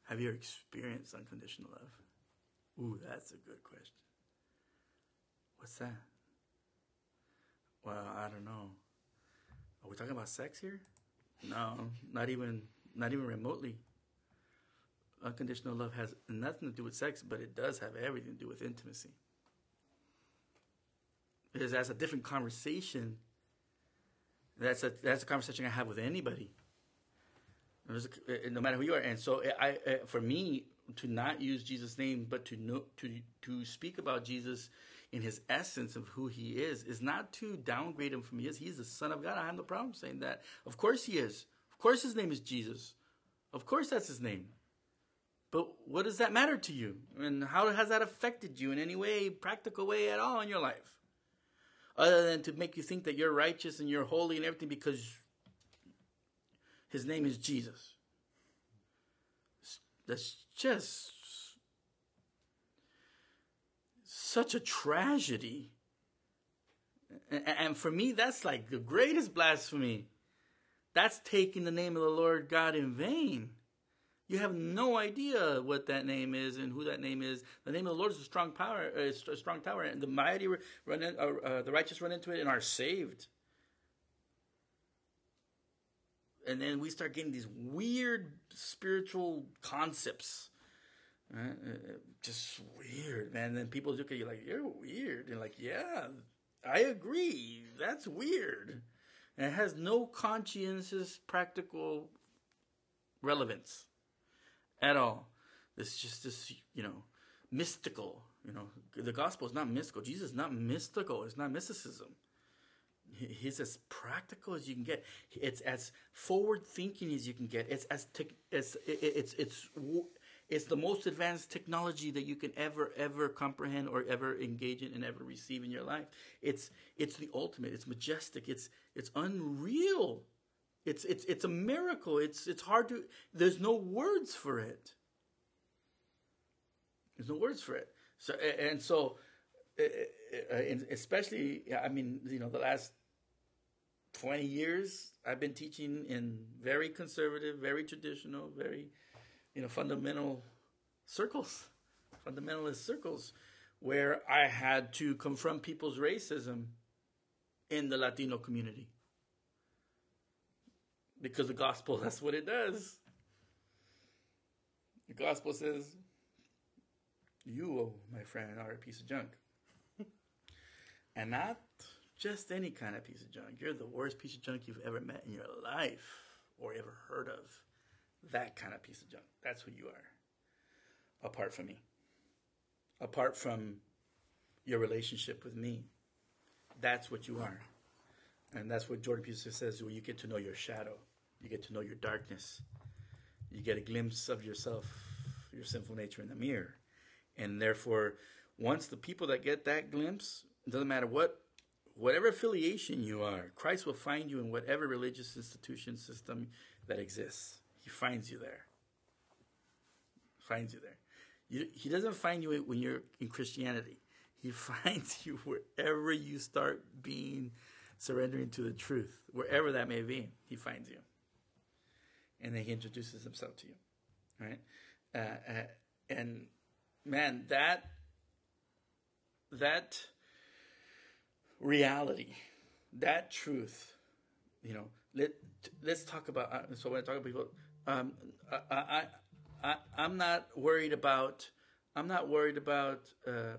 Have you ever experienced unconditional love? Ooh, that's a good question. What's that? Well, I don't know. Are we talking about sex here? No, not even, not even remotely. Unconditional love has nothing to do with sex, but it does have everything to do with intimacy because that's a different conversation. That's a that's a conversation I have with anybody. A- no matter who you are, and so I, I for me to not use Jesus' name, but to know to to speak about Jesus in his essence of who he is, is not to downgrade him from he is. He's the Son of God. I have no problem saying that. Of course he is. Of course his name is Jesus. Of course that's his name. But what does that matter to you? And how has that affected you in any way, practical way at all in your life? Other than to make you think that you're righteous and you're holy and everything because his name is Jesus. That's just such a tragedy. And for me, that's like the greatest blasphemy. That's taking the name of the Lord God in vain. You have no idea what that name is and who that name is. The name of the Lord is a strong power, a strong tower, and the mighty run in, uh, uh, the righteous run into it and are saved. And then we start getting these weird spiritual concepts. Right? Uh, just weird, man. And then people look at you like, you're weird. And like, yeah, I agree. That's weird. And it has no conscientious, practical relevance at all. It's just this, you know, mystical. You know, the gospel is not mystical. Jesus is not mystical. It's not mysticism. He's as practical as you can get. It's as forward thinking as you can get. It's as te- it's it's it's it's the most advanced technology that you can ever ever comprehend or ever engage in and ever receive in your life. It's it's the ultimate. It's majestic. It's it's unreal. It's it's it's a miracle. It's it's hard to. There's no words for it. There's no words for it. So and so, especially I mean you know the last twenty years I've been teaching in very conservative, very traditional, very you know fundamental circles, fundamentalist circles, where I had to confront people's racism in the Latino community because the gospel, that's what it does. The gospel says, You, my friend, are a piece of junk. and not just any kind of piece of junk. You're the worst piece of junk you've ever met in your life or ever heard of. That kind of piece of junk. That's who you are. Apart from me. Apart from your relationship with me. That's what you are. And that's what Jordan Peterson says when you get to know your shadow. You get to know your darkness. You get a glimpse of yourself, your sinful nature in the mirror. And therefore, once the people that get that glimpse, it doesn't matter what whatever affiliation you are, Christ will find you in whatever religious institution system that exists. He finds you there. Finds you there. You, he doesn't find you when you're in Christianity. He finds you wherever you start being surrendering to the truth, wherever that may be. He finds you and then he introduces himself to you, right? Uh, uh, and man, that that reality, that truth, you know, let let's talk about. Uh, so when I talk about people, um, I, I, I I'm not worried about. I'm not worried about uh,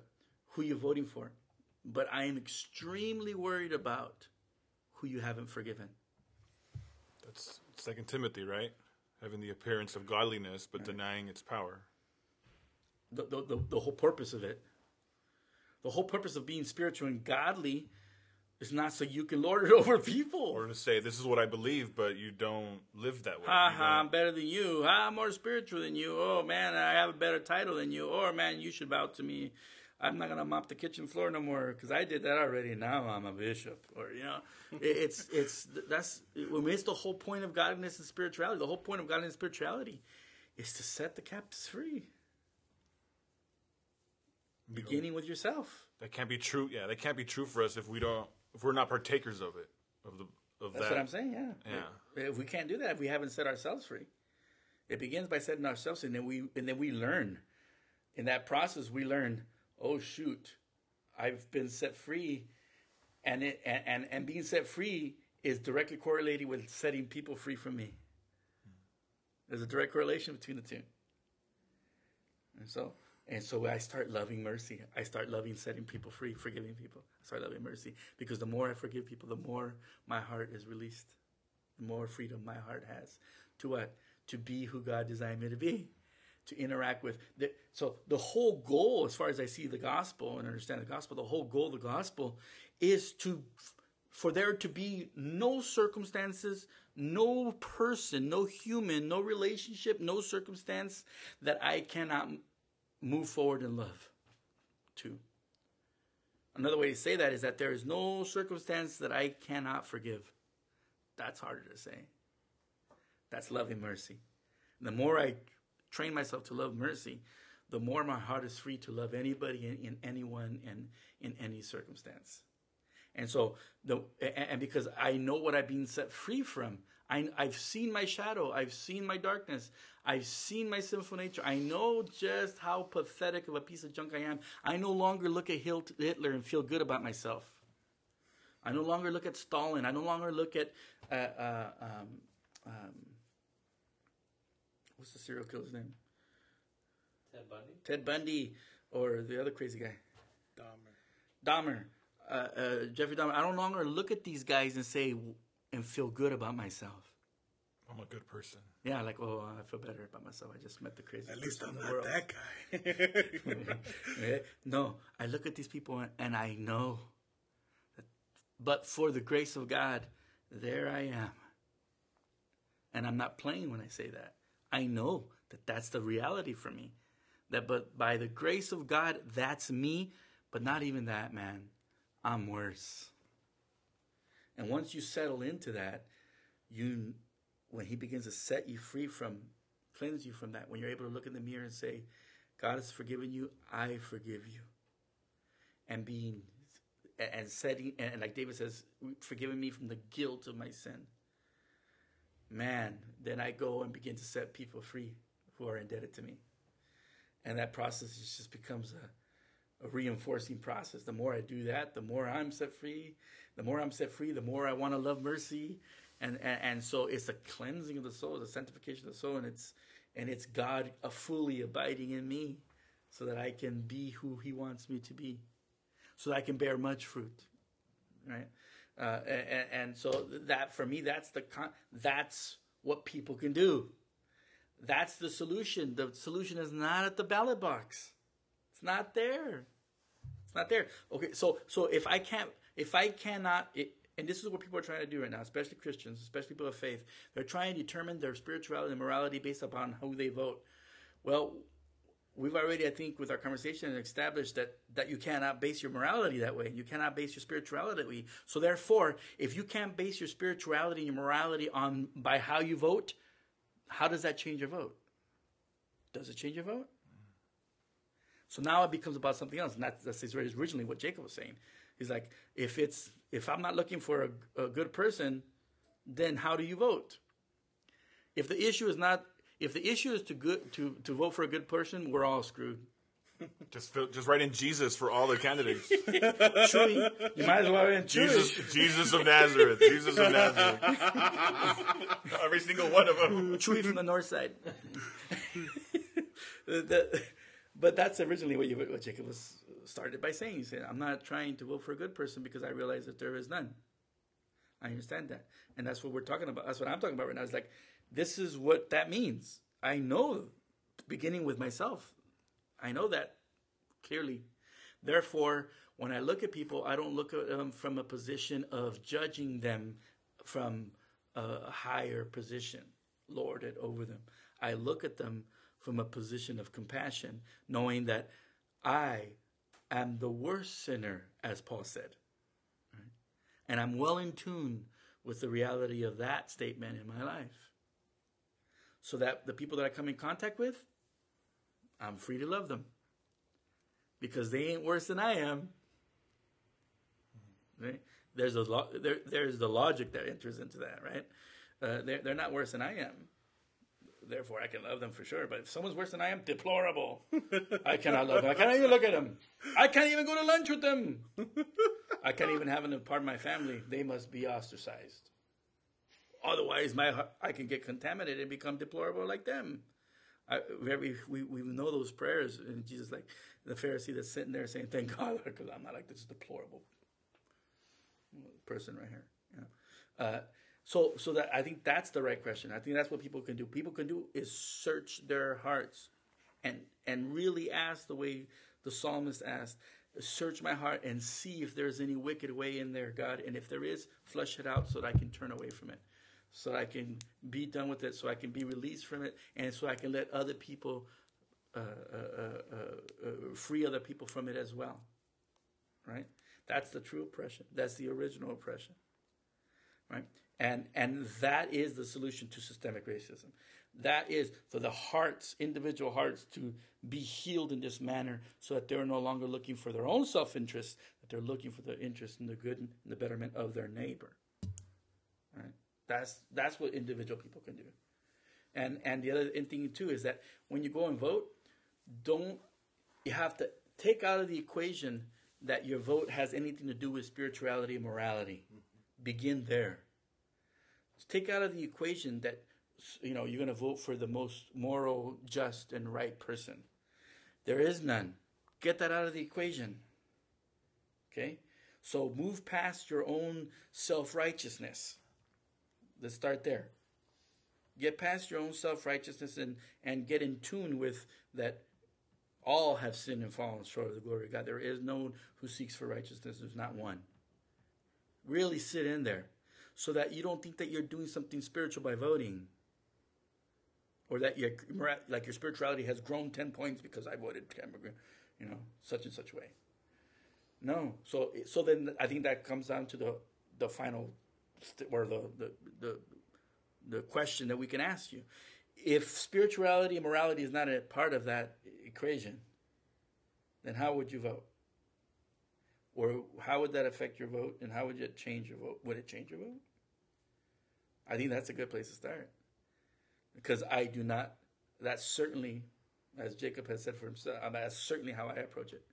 who you're voting for, but I am extremely worried about who you haven't forgiven. That's Second Timothy, right? Having the appearance of godliness, but right. denying its power. The, the, the, the whole purpose of it, the whole purpose of being spiritual and godly is not so you can lord it over people. Or to say, this is what I believe, but you don't live that way. Ha ha, I'm better than you. Ha, I'm more spiritual than you. Oh man, I have a better title than you. Or man, you should bow to me. I'm not gonna mop the kitchen floor no more because I did that already. Now I'm a bishop, or you know, it's it's that's when it's the whole point of godliness and spirituality. The whole point of godliness and spirituality is to set the captives free, beginning with yourself. That can't be true. Yeah, that can't be true for us if we don't if we're not partakers of it of the of that's that. what I'm saying. Yeah, yeah. If we can't do that, if we haven't set ourselves free, it begins by setting ourselves, and then we and then we learn. In that process, we learn oh shoot, I've been set free, and it and and, and being set free is directly correlated with setting people free from me. There's a direct correlation between the two. And so and so I start loving mercy. I start loving setting people free, forgiving people. I start loving mercy because the more I forgive people, the more my heart is released. The more freedom my heart has to what? To be who God designed me to be to interact with. The, so the whole goal, as far as I see the gospel and understand the gospel, the whole goal of the gospel is to for there to be no circumstances, no person, no human, no relationship, no circumstance that I cannot move forward in love to. Another way to say that is that there is no circumstance that I cannot forgive. That's harder to say. That's loving mercy. the more I train myself to love mercy, the more my heart is free to love anybody and, and anyone and in any circumstance. And so the and, and because I know what I've been set free from, I, I've seen my shadow, I've seen my darkness, I've seen my sinful nature. I know just how pathetic of a piece of junk I am. I no longer look at Hitler and feel good about myself. I no longer look at Stalin. I no longer look at uh, uh, um, um, what's the serial killer's name? Ted Bundy. Ted Bundy or the other crazy guy. Dahmer. Dahmer. Uh, uh, Jeffrey Dahmer. I no longer look at these guys and say and feel good about myself. I'm a good person. Yeah, like oh, I feel better about myself. I just met the crazy. At least I'm in the not world. that guy. No, I look at these people and, and I know that, but for the grace of God, there I am. And I'm not playing when I say that. I know that that's the reality for me. That, but by the grace of God, that's me. But not even that, man. I'm worse. And once you settle into that, you, when He begins to set you free from, cleanse you from that, when you're able to look in the mirror and say, God has forgiven you, I forgive you. And being, and setting, and like David says, forgiving me from the guilt of my sin. Man, then I go and begin to set people free who are indebted to me. And that process just becomes a, a reinforcing process. The more I do that, the more I'm set free. The more I'm set free, the more I want to love mercy. And, and, and so it's a cleansing of the soul, the sanctification of the soul, and it's and it's God fully abiding in me so that I can be who He wants me to be, so that I can bear much fruit, right? Uh, and, and, so that for me, that's the con- that's what people can do. That's the solution. The solution is not at the ballot box. It's not there. It's not there. Okay, so so if I can't, if I cannot, it, and this is what people are trying to do right now, especially Christians, especially people of faith. They're trying to determine their spirituality and morality based upon who they vote. Well, we've already, I think, with our conversation, established that that you cannot base your morality that way. You cannot base your spirituality that way. So therefore, if you can't base your spirituality and your morality on by how you vote, how does that change your vote? Does it change your vote? So now it becomes about something else, and that's, that's originally what Jacob was saying. He's like, if it's if I'm not looking for a, a good person, then how do you vote? If the issue is not if the issue is to good to, to vote for a good person, we're all screwed. Just fill, just write in Jesus for all the candidates. Chewy, you might as well write in Jesus, Chewy. Jesus of Nazareth, Jesus of Nazareth. Every single one of them. Chewy from the north side. The- but that's originally what, you, what Jacob was started by saying. He said, "I'm not trying to vote for a good person because I realize that there is none." I understand that, and that's what we're talking about. That's what I'm talking about right now. It's like this is what that means. I know, beginning with myself, I know that clearly. Therefore, when I look at people, I don't look at them from a position of judging them from a higher position, lorded over them. I look at them from a position of compassion, knowing that I am the worst sinner, as Paul said. Right? And I'm well in tune with the reality of that statement in my life. So that the people that I come in contact with, I'm free to love them. Because they ain't worse than I am. Right? There's a lo- there, there's the logic that enters into that, right? Uh, they're, they're not worse than I am therefore I can love them for sure. But if someone's worse than I am, deplorable. I cannot love them. I cannot even look at them. I can't even go to lunch with them. I can't even have them part of my family. They must be ostracized. Otherwise, my I can get contaminated and become deplorable like them. I, we, we, we know those prayers, and Jesus, like the Pharisee that's sitting there saying, "Thank God, because I'm not like this deplorable person right here." Know? uh, so, so that I think that's the right question. I think that's what people can do. People can do is search their hearts, and and really ask the way the psalmist asked, "Search my heart and see if there's any wicked way in there, God, and if there is, flush it out so that I can turn away from it, so I can be done with it, so I can be released from it, and so I can let other people uh, uh, uh, uh, free other people from it as well." Right? That's the true oppression. That's the original oppression. Right? And, and that is the solution to systemic racism. That is for the hearts, individual hearts, to be healed in this manner so that they're no longer looking for their own self interest, that they're looking for the interest and the good and the betterment of their neighbor. That's that's what individual people can do. And and the other thing too is that when you go and vote, don't you have to take out of the equation that your vote has anything to do with spirituality and morality. Begin there. Take out of the equation that you know you're going to vote for the most moral, just, and right person. There is none. Get that out of the equation. Okay? So move past your own self righteousness. Let's start there. Get past your own self righteousness and, and get in tune with that all have sinned and fallen short of the glory of God. There is no one who seeks for righteousness. There's not one. Really sit in there so that you don't think that you're doing something spiritual by voting or that your like your spirituality has grown 10 points because I voted you know, such and such way. No. So so then I think that comes down to the the final or the the the, the question that we can ask you. If spirituality and morality is not a part of that equation, then how would you vote? Or how would that affect your vote and how would it change your vote? Would it change your vote? I think that's a good place to start. Because I do not, that's certainly, as Jacob has said for himself, uh, that's certainly how I approach it.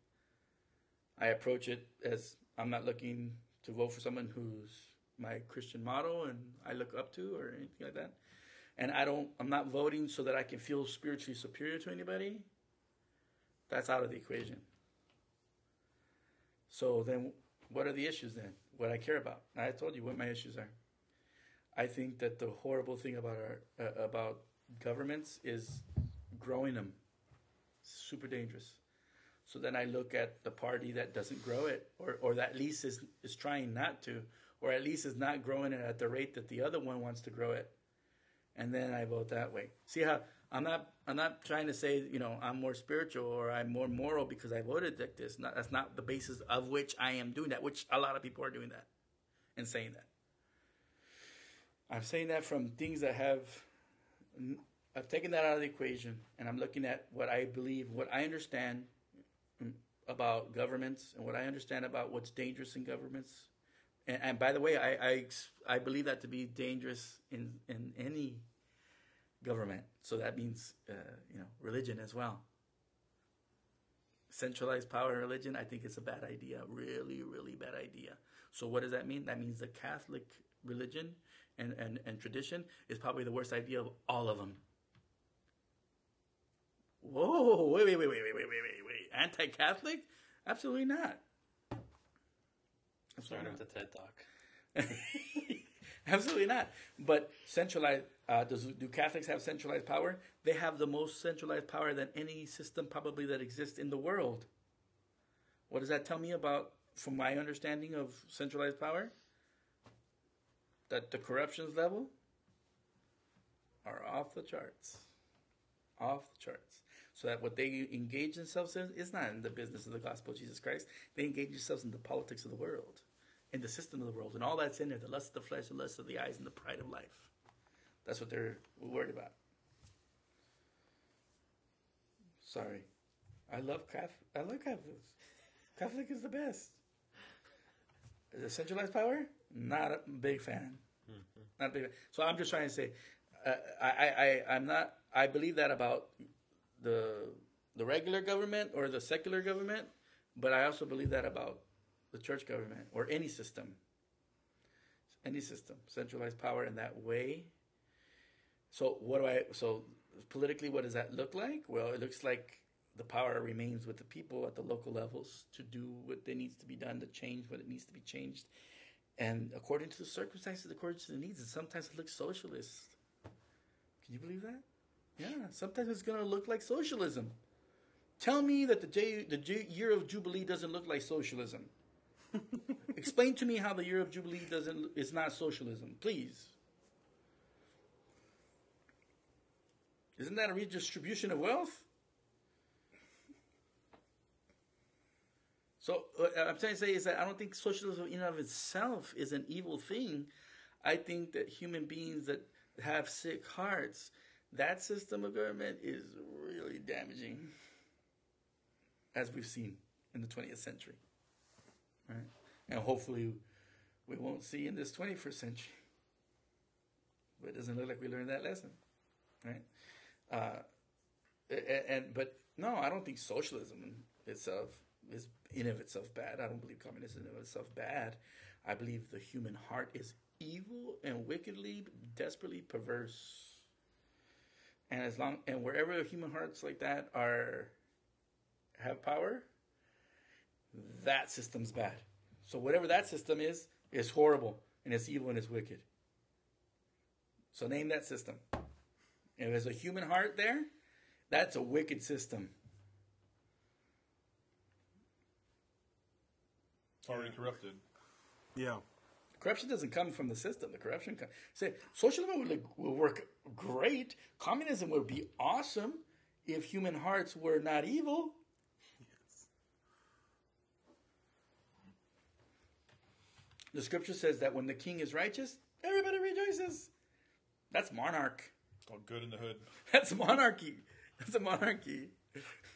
I approach it as I'm not looking to vote for someone who's my Christian model and I look up to or anything like that. And I don't, I'm not voting so that I can feel spiritually superior to anybody. That's out of the equation. So then, what are the issues then? What I care about? I told you what my issues are. I think that the horrible thing about our uh, about governments is growing them. Super dangerous. So then I look at the party that doesn't grow it, or or that at least is is trying not to, or at least is not growing it at the rate that the other one wants to grow it, and then I vote that way. See how I'm not I'm not trying to say you know I'm more spiritual or I'm more moral because I voted like this. Not, that's not the basis of which I am doing that. Which a lot of people are doing that and saying that. I'm saying that from things that have I've taken that out of the equation and I'm looking at what I believe, what I understand mm, about governments and what I understand about what's dangerous in governments. And, and by the way, I, I I believe that to be dangerous in in any government. So that means, uh, you know, religion as well. Centralized power in religion, I think it's a bad idea. Really, really bad idea. So what does that mean? That means the Catholic religion and, and, and tradition is probably the worst idea of all of them. Whoa, wait, wait, wait, wait, wait, wait, wait, wait. Anti-Catholic? Absolutely not. Start not. the TED Talk. Absolutely not. But centralized, uh, does, do Catholics have centralized power? They have the most centralized power than any system probably that exists in the world. What does that tell me about, from my understanding of centralized power? That the corruptions level are off the charts. Off the charts. So that what they engage themselves in is not in the business of the gospel of Jesus Christ. They engage themselves in the politics of the world in the system of the world, and all that's in there the lust of the flesh, the lust of the eyes, and the pride of life. That's what they're worried about. Sorry. I love Catholic. I love Catholics. Catholic is the best. The centralized power? Not a big fan. Mm-hmm. Not big. Fan. So I'm just trying to say, uh, I, I, I'm not. I believe that about the the regular government or the secular government, but I also believe that about the church government or any system. Any system, centralized power in that way. So what do I? So politically, what does that look like? Well, it looks like the power remains with the people at the local levels to do what there needs to be done to change what it needs to be changed, and according to the circumstances, according to the needs. And sometimes it looks socialist. Can you believe that? Yeah, sometimes it's going to look like socialism. Tell me that the, J, the year of Jubilee doesn't look like socialism. Explain to me how the year of Jubilee doesn't is not socialism, please. Isn't that a redistribution of wealth? So what I'm trying to say is that I don't think socialism in and of itself is an evil thing. I think that human beings that have sick hearts that system of government is really damaging, as we've seen in the 20th century. Right? And hopefully, we won't see in this 21st century. But it doesn't look like we learned that lesson, right? Uh, a- and but no, I don't think socialism itself is in of itself bad. I don't believe communism in of itself bad. I believe the human heart is evil and wickedly, desperately perverse. And as long and wherever human hearts like that are have power, that system's bad. So whatever that system is, is horrible and it's evil and it's wicked. So name that system. If there's a human heart there, that's a wicked system. It's already corrupted. Yeah. Corruption doesn't come from the system. The corruption comes. Say socialism will, will work great. Communism would be awesome if human hearts were not evil. The scripture says that when the king is righteous, everybody rejoices. That's monarch. It's called good in the hood. That's monarchy. That's a monarchy.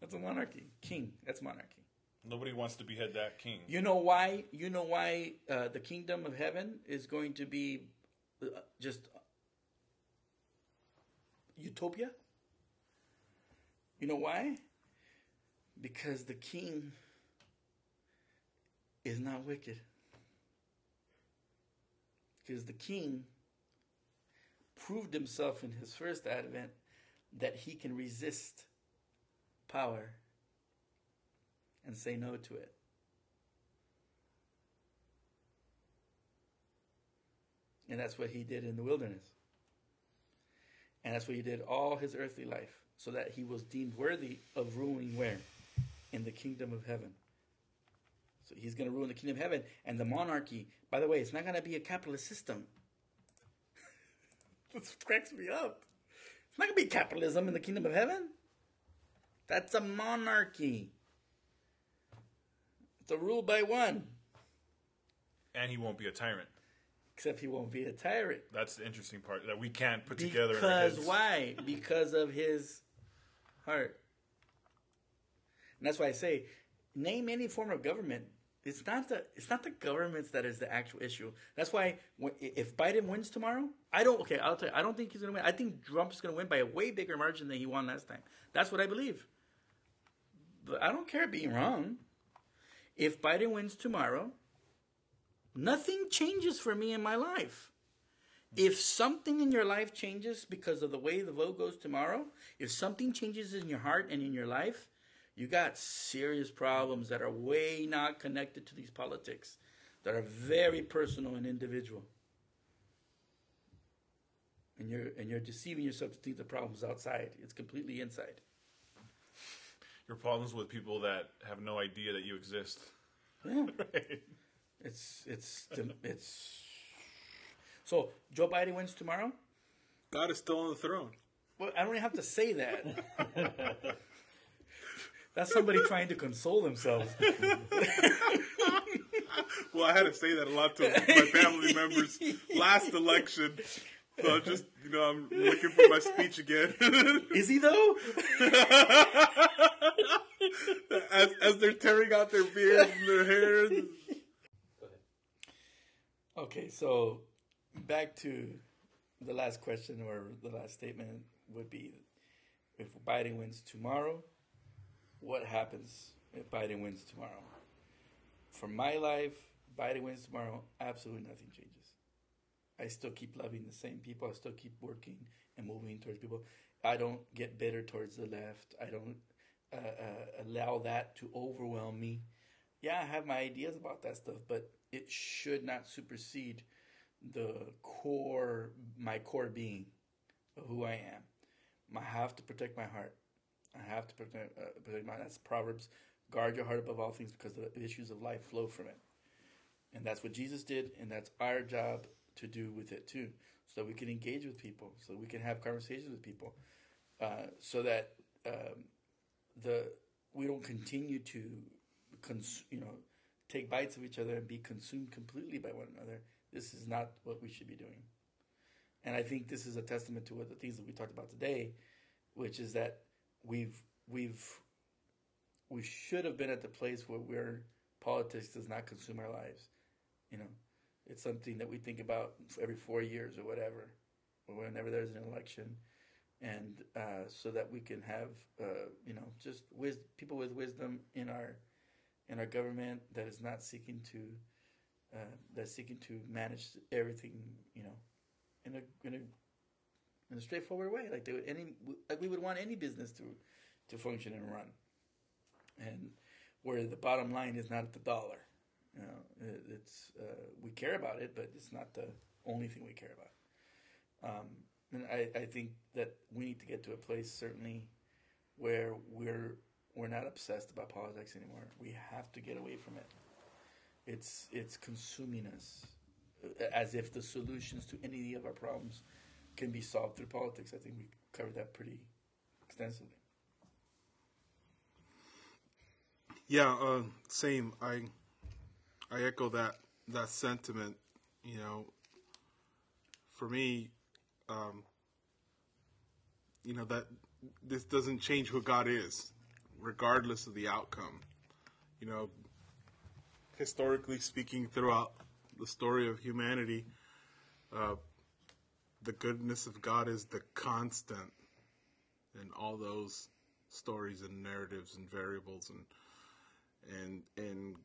That's a monarchy. King. That's monarchy. Nobody wants to behead that king. You know why? You know why uh, the kingdom of heaven is going to be uh, just utopia? You know why? Because the king is not wicked. Because the king proved himself in his first advent that he can resist power and say no to it. And that's what he did in the wilderness. And that's what he did all his earthly life, so that he was deemed worthy of ruling where? In the kingdom of heaven. So he's going to rule in the kingdom of heaven. And the monarchy, by the way, it's not going to be a capitalist system. this cracks me up. It's not going to be capitalism in the kingdom of heaven. That's a monarchy. It's a rule by one. And he won't be a tyrant. Except he won't be a tyrant. That's the interesting part that we can't put together. in our Because why? Because of his heart. And that's why I say, name any form of government. It's not the it's not the governments that is the actual issue. That's why if Biden wins tomorrow, I don't. Okay, I'll tell you, I don't think he's going to win. I think Trump's going to win by a way bigger margin than he won last time. That's what I believe. But I don't care being wrong. If Biden wins tomorrow, nothing changes for me in my life. If something in your life changes because of the way the vote goes tomorrow, if something changes in your heart and in your life, you got serious problems that are way not connected to these politics, that are very personal and individual. And you're and you're deceiving yourself to think the problem's outside. It's completely inside. Your problems with people that have no idea that you exist. Yeah. Right. It's it's it's so Joe Biden wins tomorrow. God is still on the throne. Well, I don't even have to say that. That's somebody trying to console themselves. Well, I had to say that a lot to my family members last election. So I'm just, you know, I'm looking for my speech again. Is he though? as, as they're tearing out their beards and their hair. Okay, so back to the last question or the last statement would be if Biden wins tomorrow, what happens if Biden wins tomorrow? For my life, Biden wins tomorrow, absolutely nothing changes. I still keep loving the same people. I still keep working and moving towards people. I don't get bitter towards the left. I don't uh, uh, allow that to overwhelm me. Yeah, I have my ideas about that stuff, but it should not supersede the core, my core being of who I am. I have to protect my heart. I have to protect, uh, protect my. That's Proverbs. Guard your heart above all things, because the issues of life flow from it. And that's what Jesus did, and that's our job to do with it too, so that we can engage with people, so that we can have conversations with people, uh, so that um, the we don't continue to, cons- you know, take bites of each other and be consumed completely by one another. This is not what we should be doing. And I think this is a testament to what the things that we talked about today, which is that we've we've we should have been at the place where politics does not consume our lives. You know, it's something that we think about every four years or whatever, or whenever there's an election, and uh, so that we can have uh, you know just wis- people with wisdom in our in our government that is not seeking to uh, that's seeking to manage everything you know in a in a in a straightforward way like they would any like we would want any business to to function and run and where the bottom line is not the dollar you know it's uh, we care about it but it's not the only thing we care about um, and I, I think that we need to get to a place certainly where we're we're not obsessed about politics anymore. We have to get away from it. It's it's consuming us, uh, as if the solutions to any of our problems can be solved through politics. I think we covered that pretty extensively. Yeah, uh, same. I I echo that that sentiment. You know, for me, um, you know that this doesn't change who God is, regardless of the outcome. You know, historically speaking, throughout the story of humanity, uh, the goodness of God is the constant in all those stories and narratives and variables and and and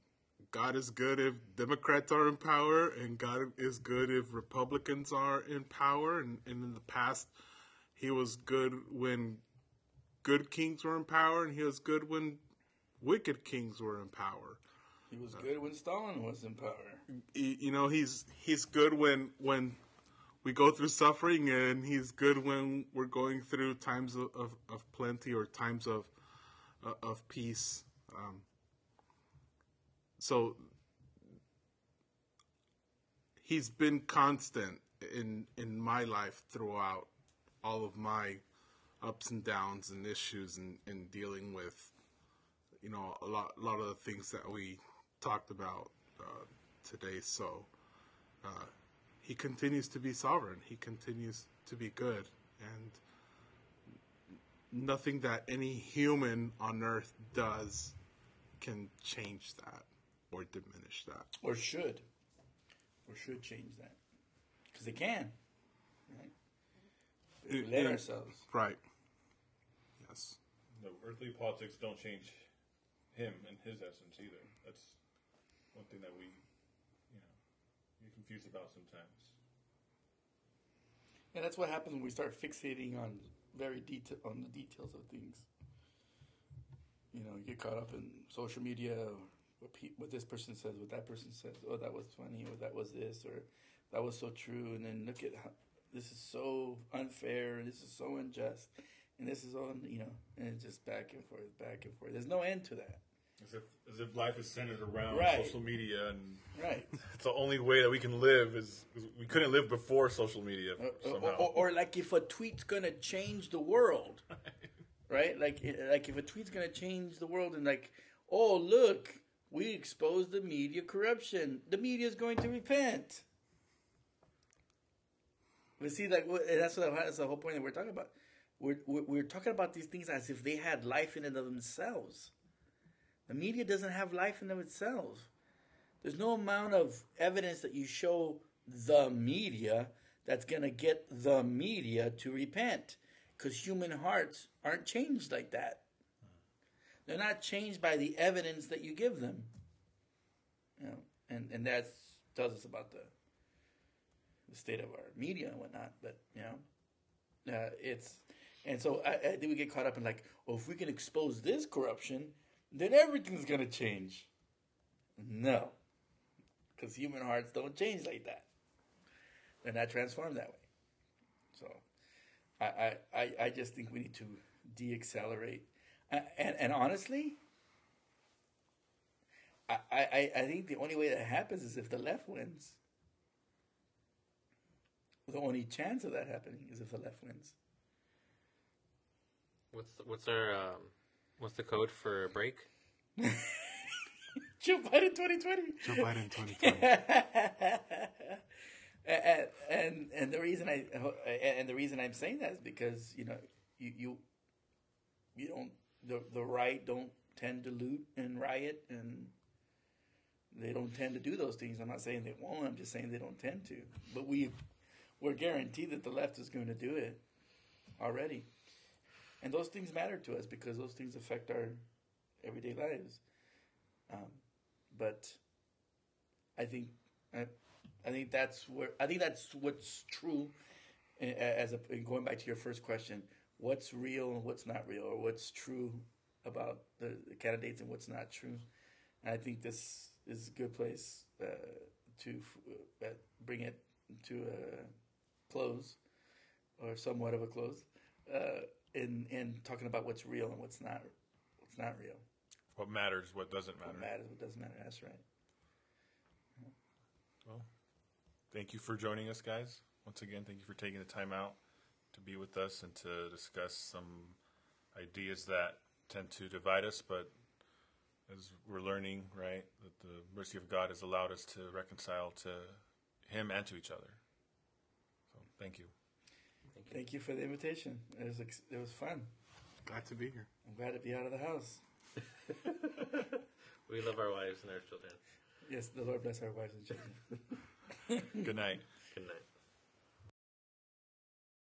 God is good if Democrats are in power, and God is good if Republicans are in power. And, and in the past, He was good when good kings were in power, and He was good when wicked kings were in power. He was good when Stalin was in power. You know, He's He's good when when we go through suffering, and He's good when we're going through times of, of, of plenty or times of uh, of peace. Um, so he's been constant in in my life throughout all of my ups and downs and issues and, and dealing with you know a lot a lot of the things that we talked about uh, today so uh, he continues to be sovereign he continues to be good and nothing that any human on earth does can change that or diminish that. Or should. Or should change that. Because they can. Right? If we let Yeah. ourselves. Right. Yes. No, earthly politics don't change him and his essence either. That's one thing that we, you know, get confused about sometimes. And that's what happens when we start fixating on very detail on the details of things. You know, you get caught up in social media, what pe- what this person says, what that person says. Oh, that was funny, or that was this, or that was so true. And then look at how this is so unfair, this is so unjust, and this is all you know. And it's just back and forth, back and forth. There's no end to that. As if as if life is centered around Right. social media and Right. it's the only way that we can live is we couldn't live before social media or, somehow. or, or like if a tweet's gonna change the world, right? Like like if a tweet's gonna change the world and like, oh look, we exposed the media corruption. The media is going to repent. But see, like that's what that's the whole point that we're talking about. We're, we're we're talking about these things as if they had life in and of themselves. The media doesn't have life in of itself. There's no amount of evidence that you show the media that's going to get the media to repent because human hearts aren't changed like that. They're not changed by the evidence that you give them. You know, and and that tells us about the the state of our media and whatnot. But you know, uh, it's and so I, I think we get caught up in like, oh, if we can expose this corruption, then everything's gonna change. No, because human hearts don't change like that. They're not transformed that way. So, I I, I, just think we need to deaccelerate, and and, and honestly. I, I, I think the only way that happens is if the left wins. The only chance of that happening is if the left wins. What's what's our um, what's the code for a break? Joe Biden 2020. Joe Biden 2020. and and, and the reason I and the reason I'm saying that is because you know you you you don't the the right don't tend to loot and riot and they don't tend to do those things. I'm not saying they won't. I'm just saying they don't tend to. But we we're guaranteed that the left is going to do it already, and those things matter to us because those things affect our everyday lives. Um, but I think I, I think that's where I think that's what's true. As a, going back to your first question, what's real and what's not real, or what's true about the, the candidates and what's not true. And I think this is a good place uh, to uh, bring it to a close, or somewhat of a close, uh, in in talking about what's real and what's not what's not real. What matters, what doesn't matter. What matters, what doesn't matter. That's right. Well, thank you for joining us, guys. Once again, thank you for taking the time out to be with us and to discuss some ideas that tend to divide us, but as we're learning, right, that the mercy of God has allowed us to reconcile to Him and to each other. So, thank you. Thank you for the invitation. It was ex- it was fun. Glad to be here. I'm glad to be out of the house. We love our wives and our children. Yes, the Lord bless our wives and children. Good night. Good night.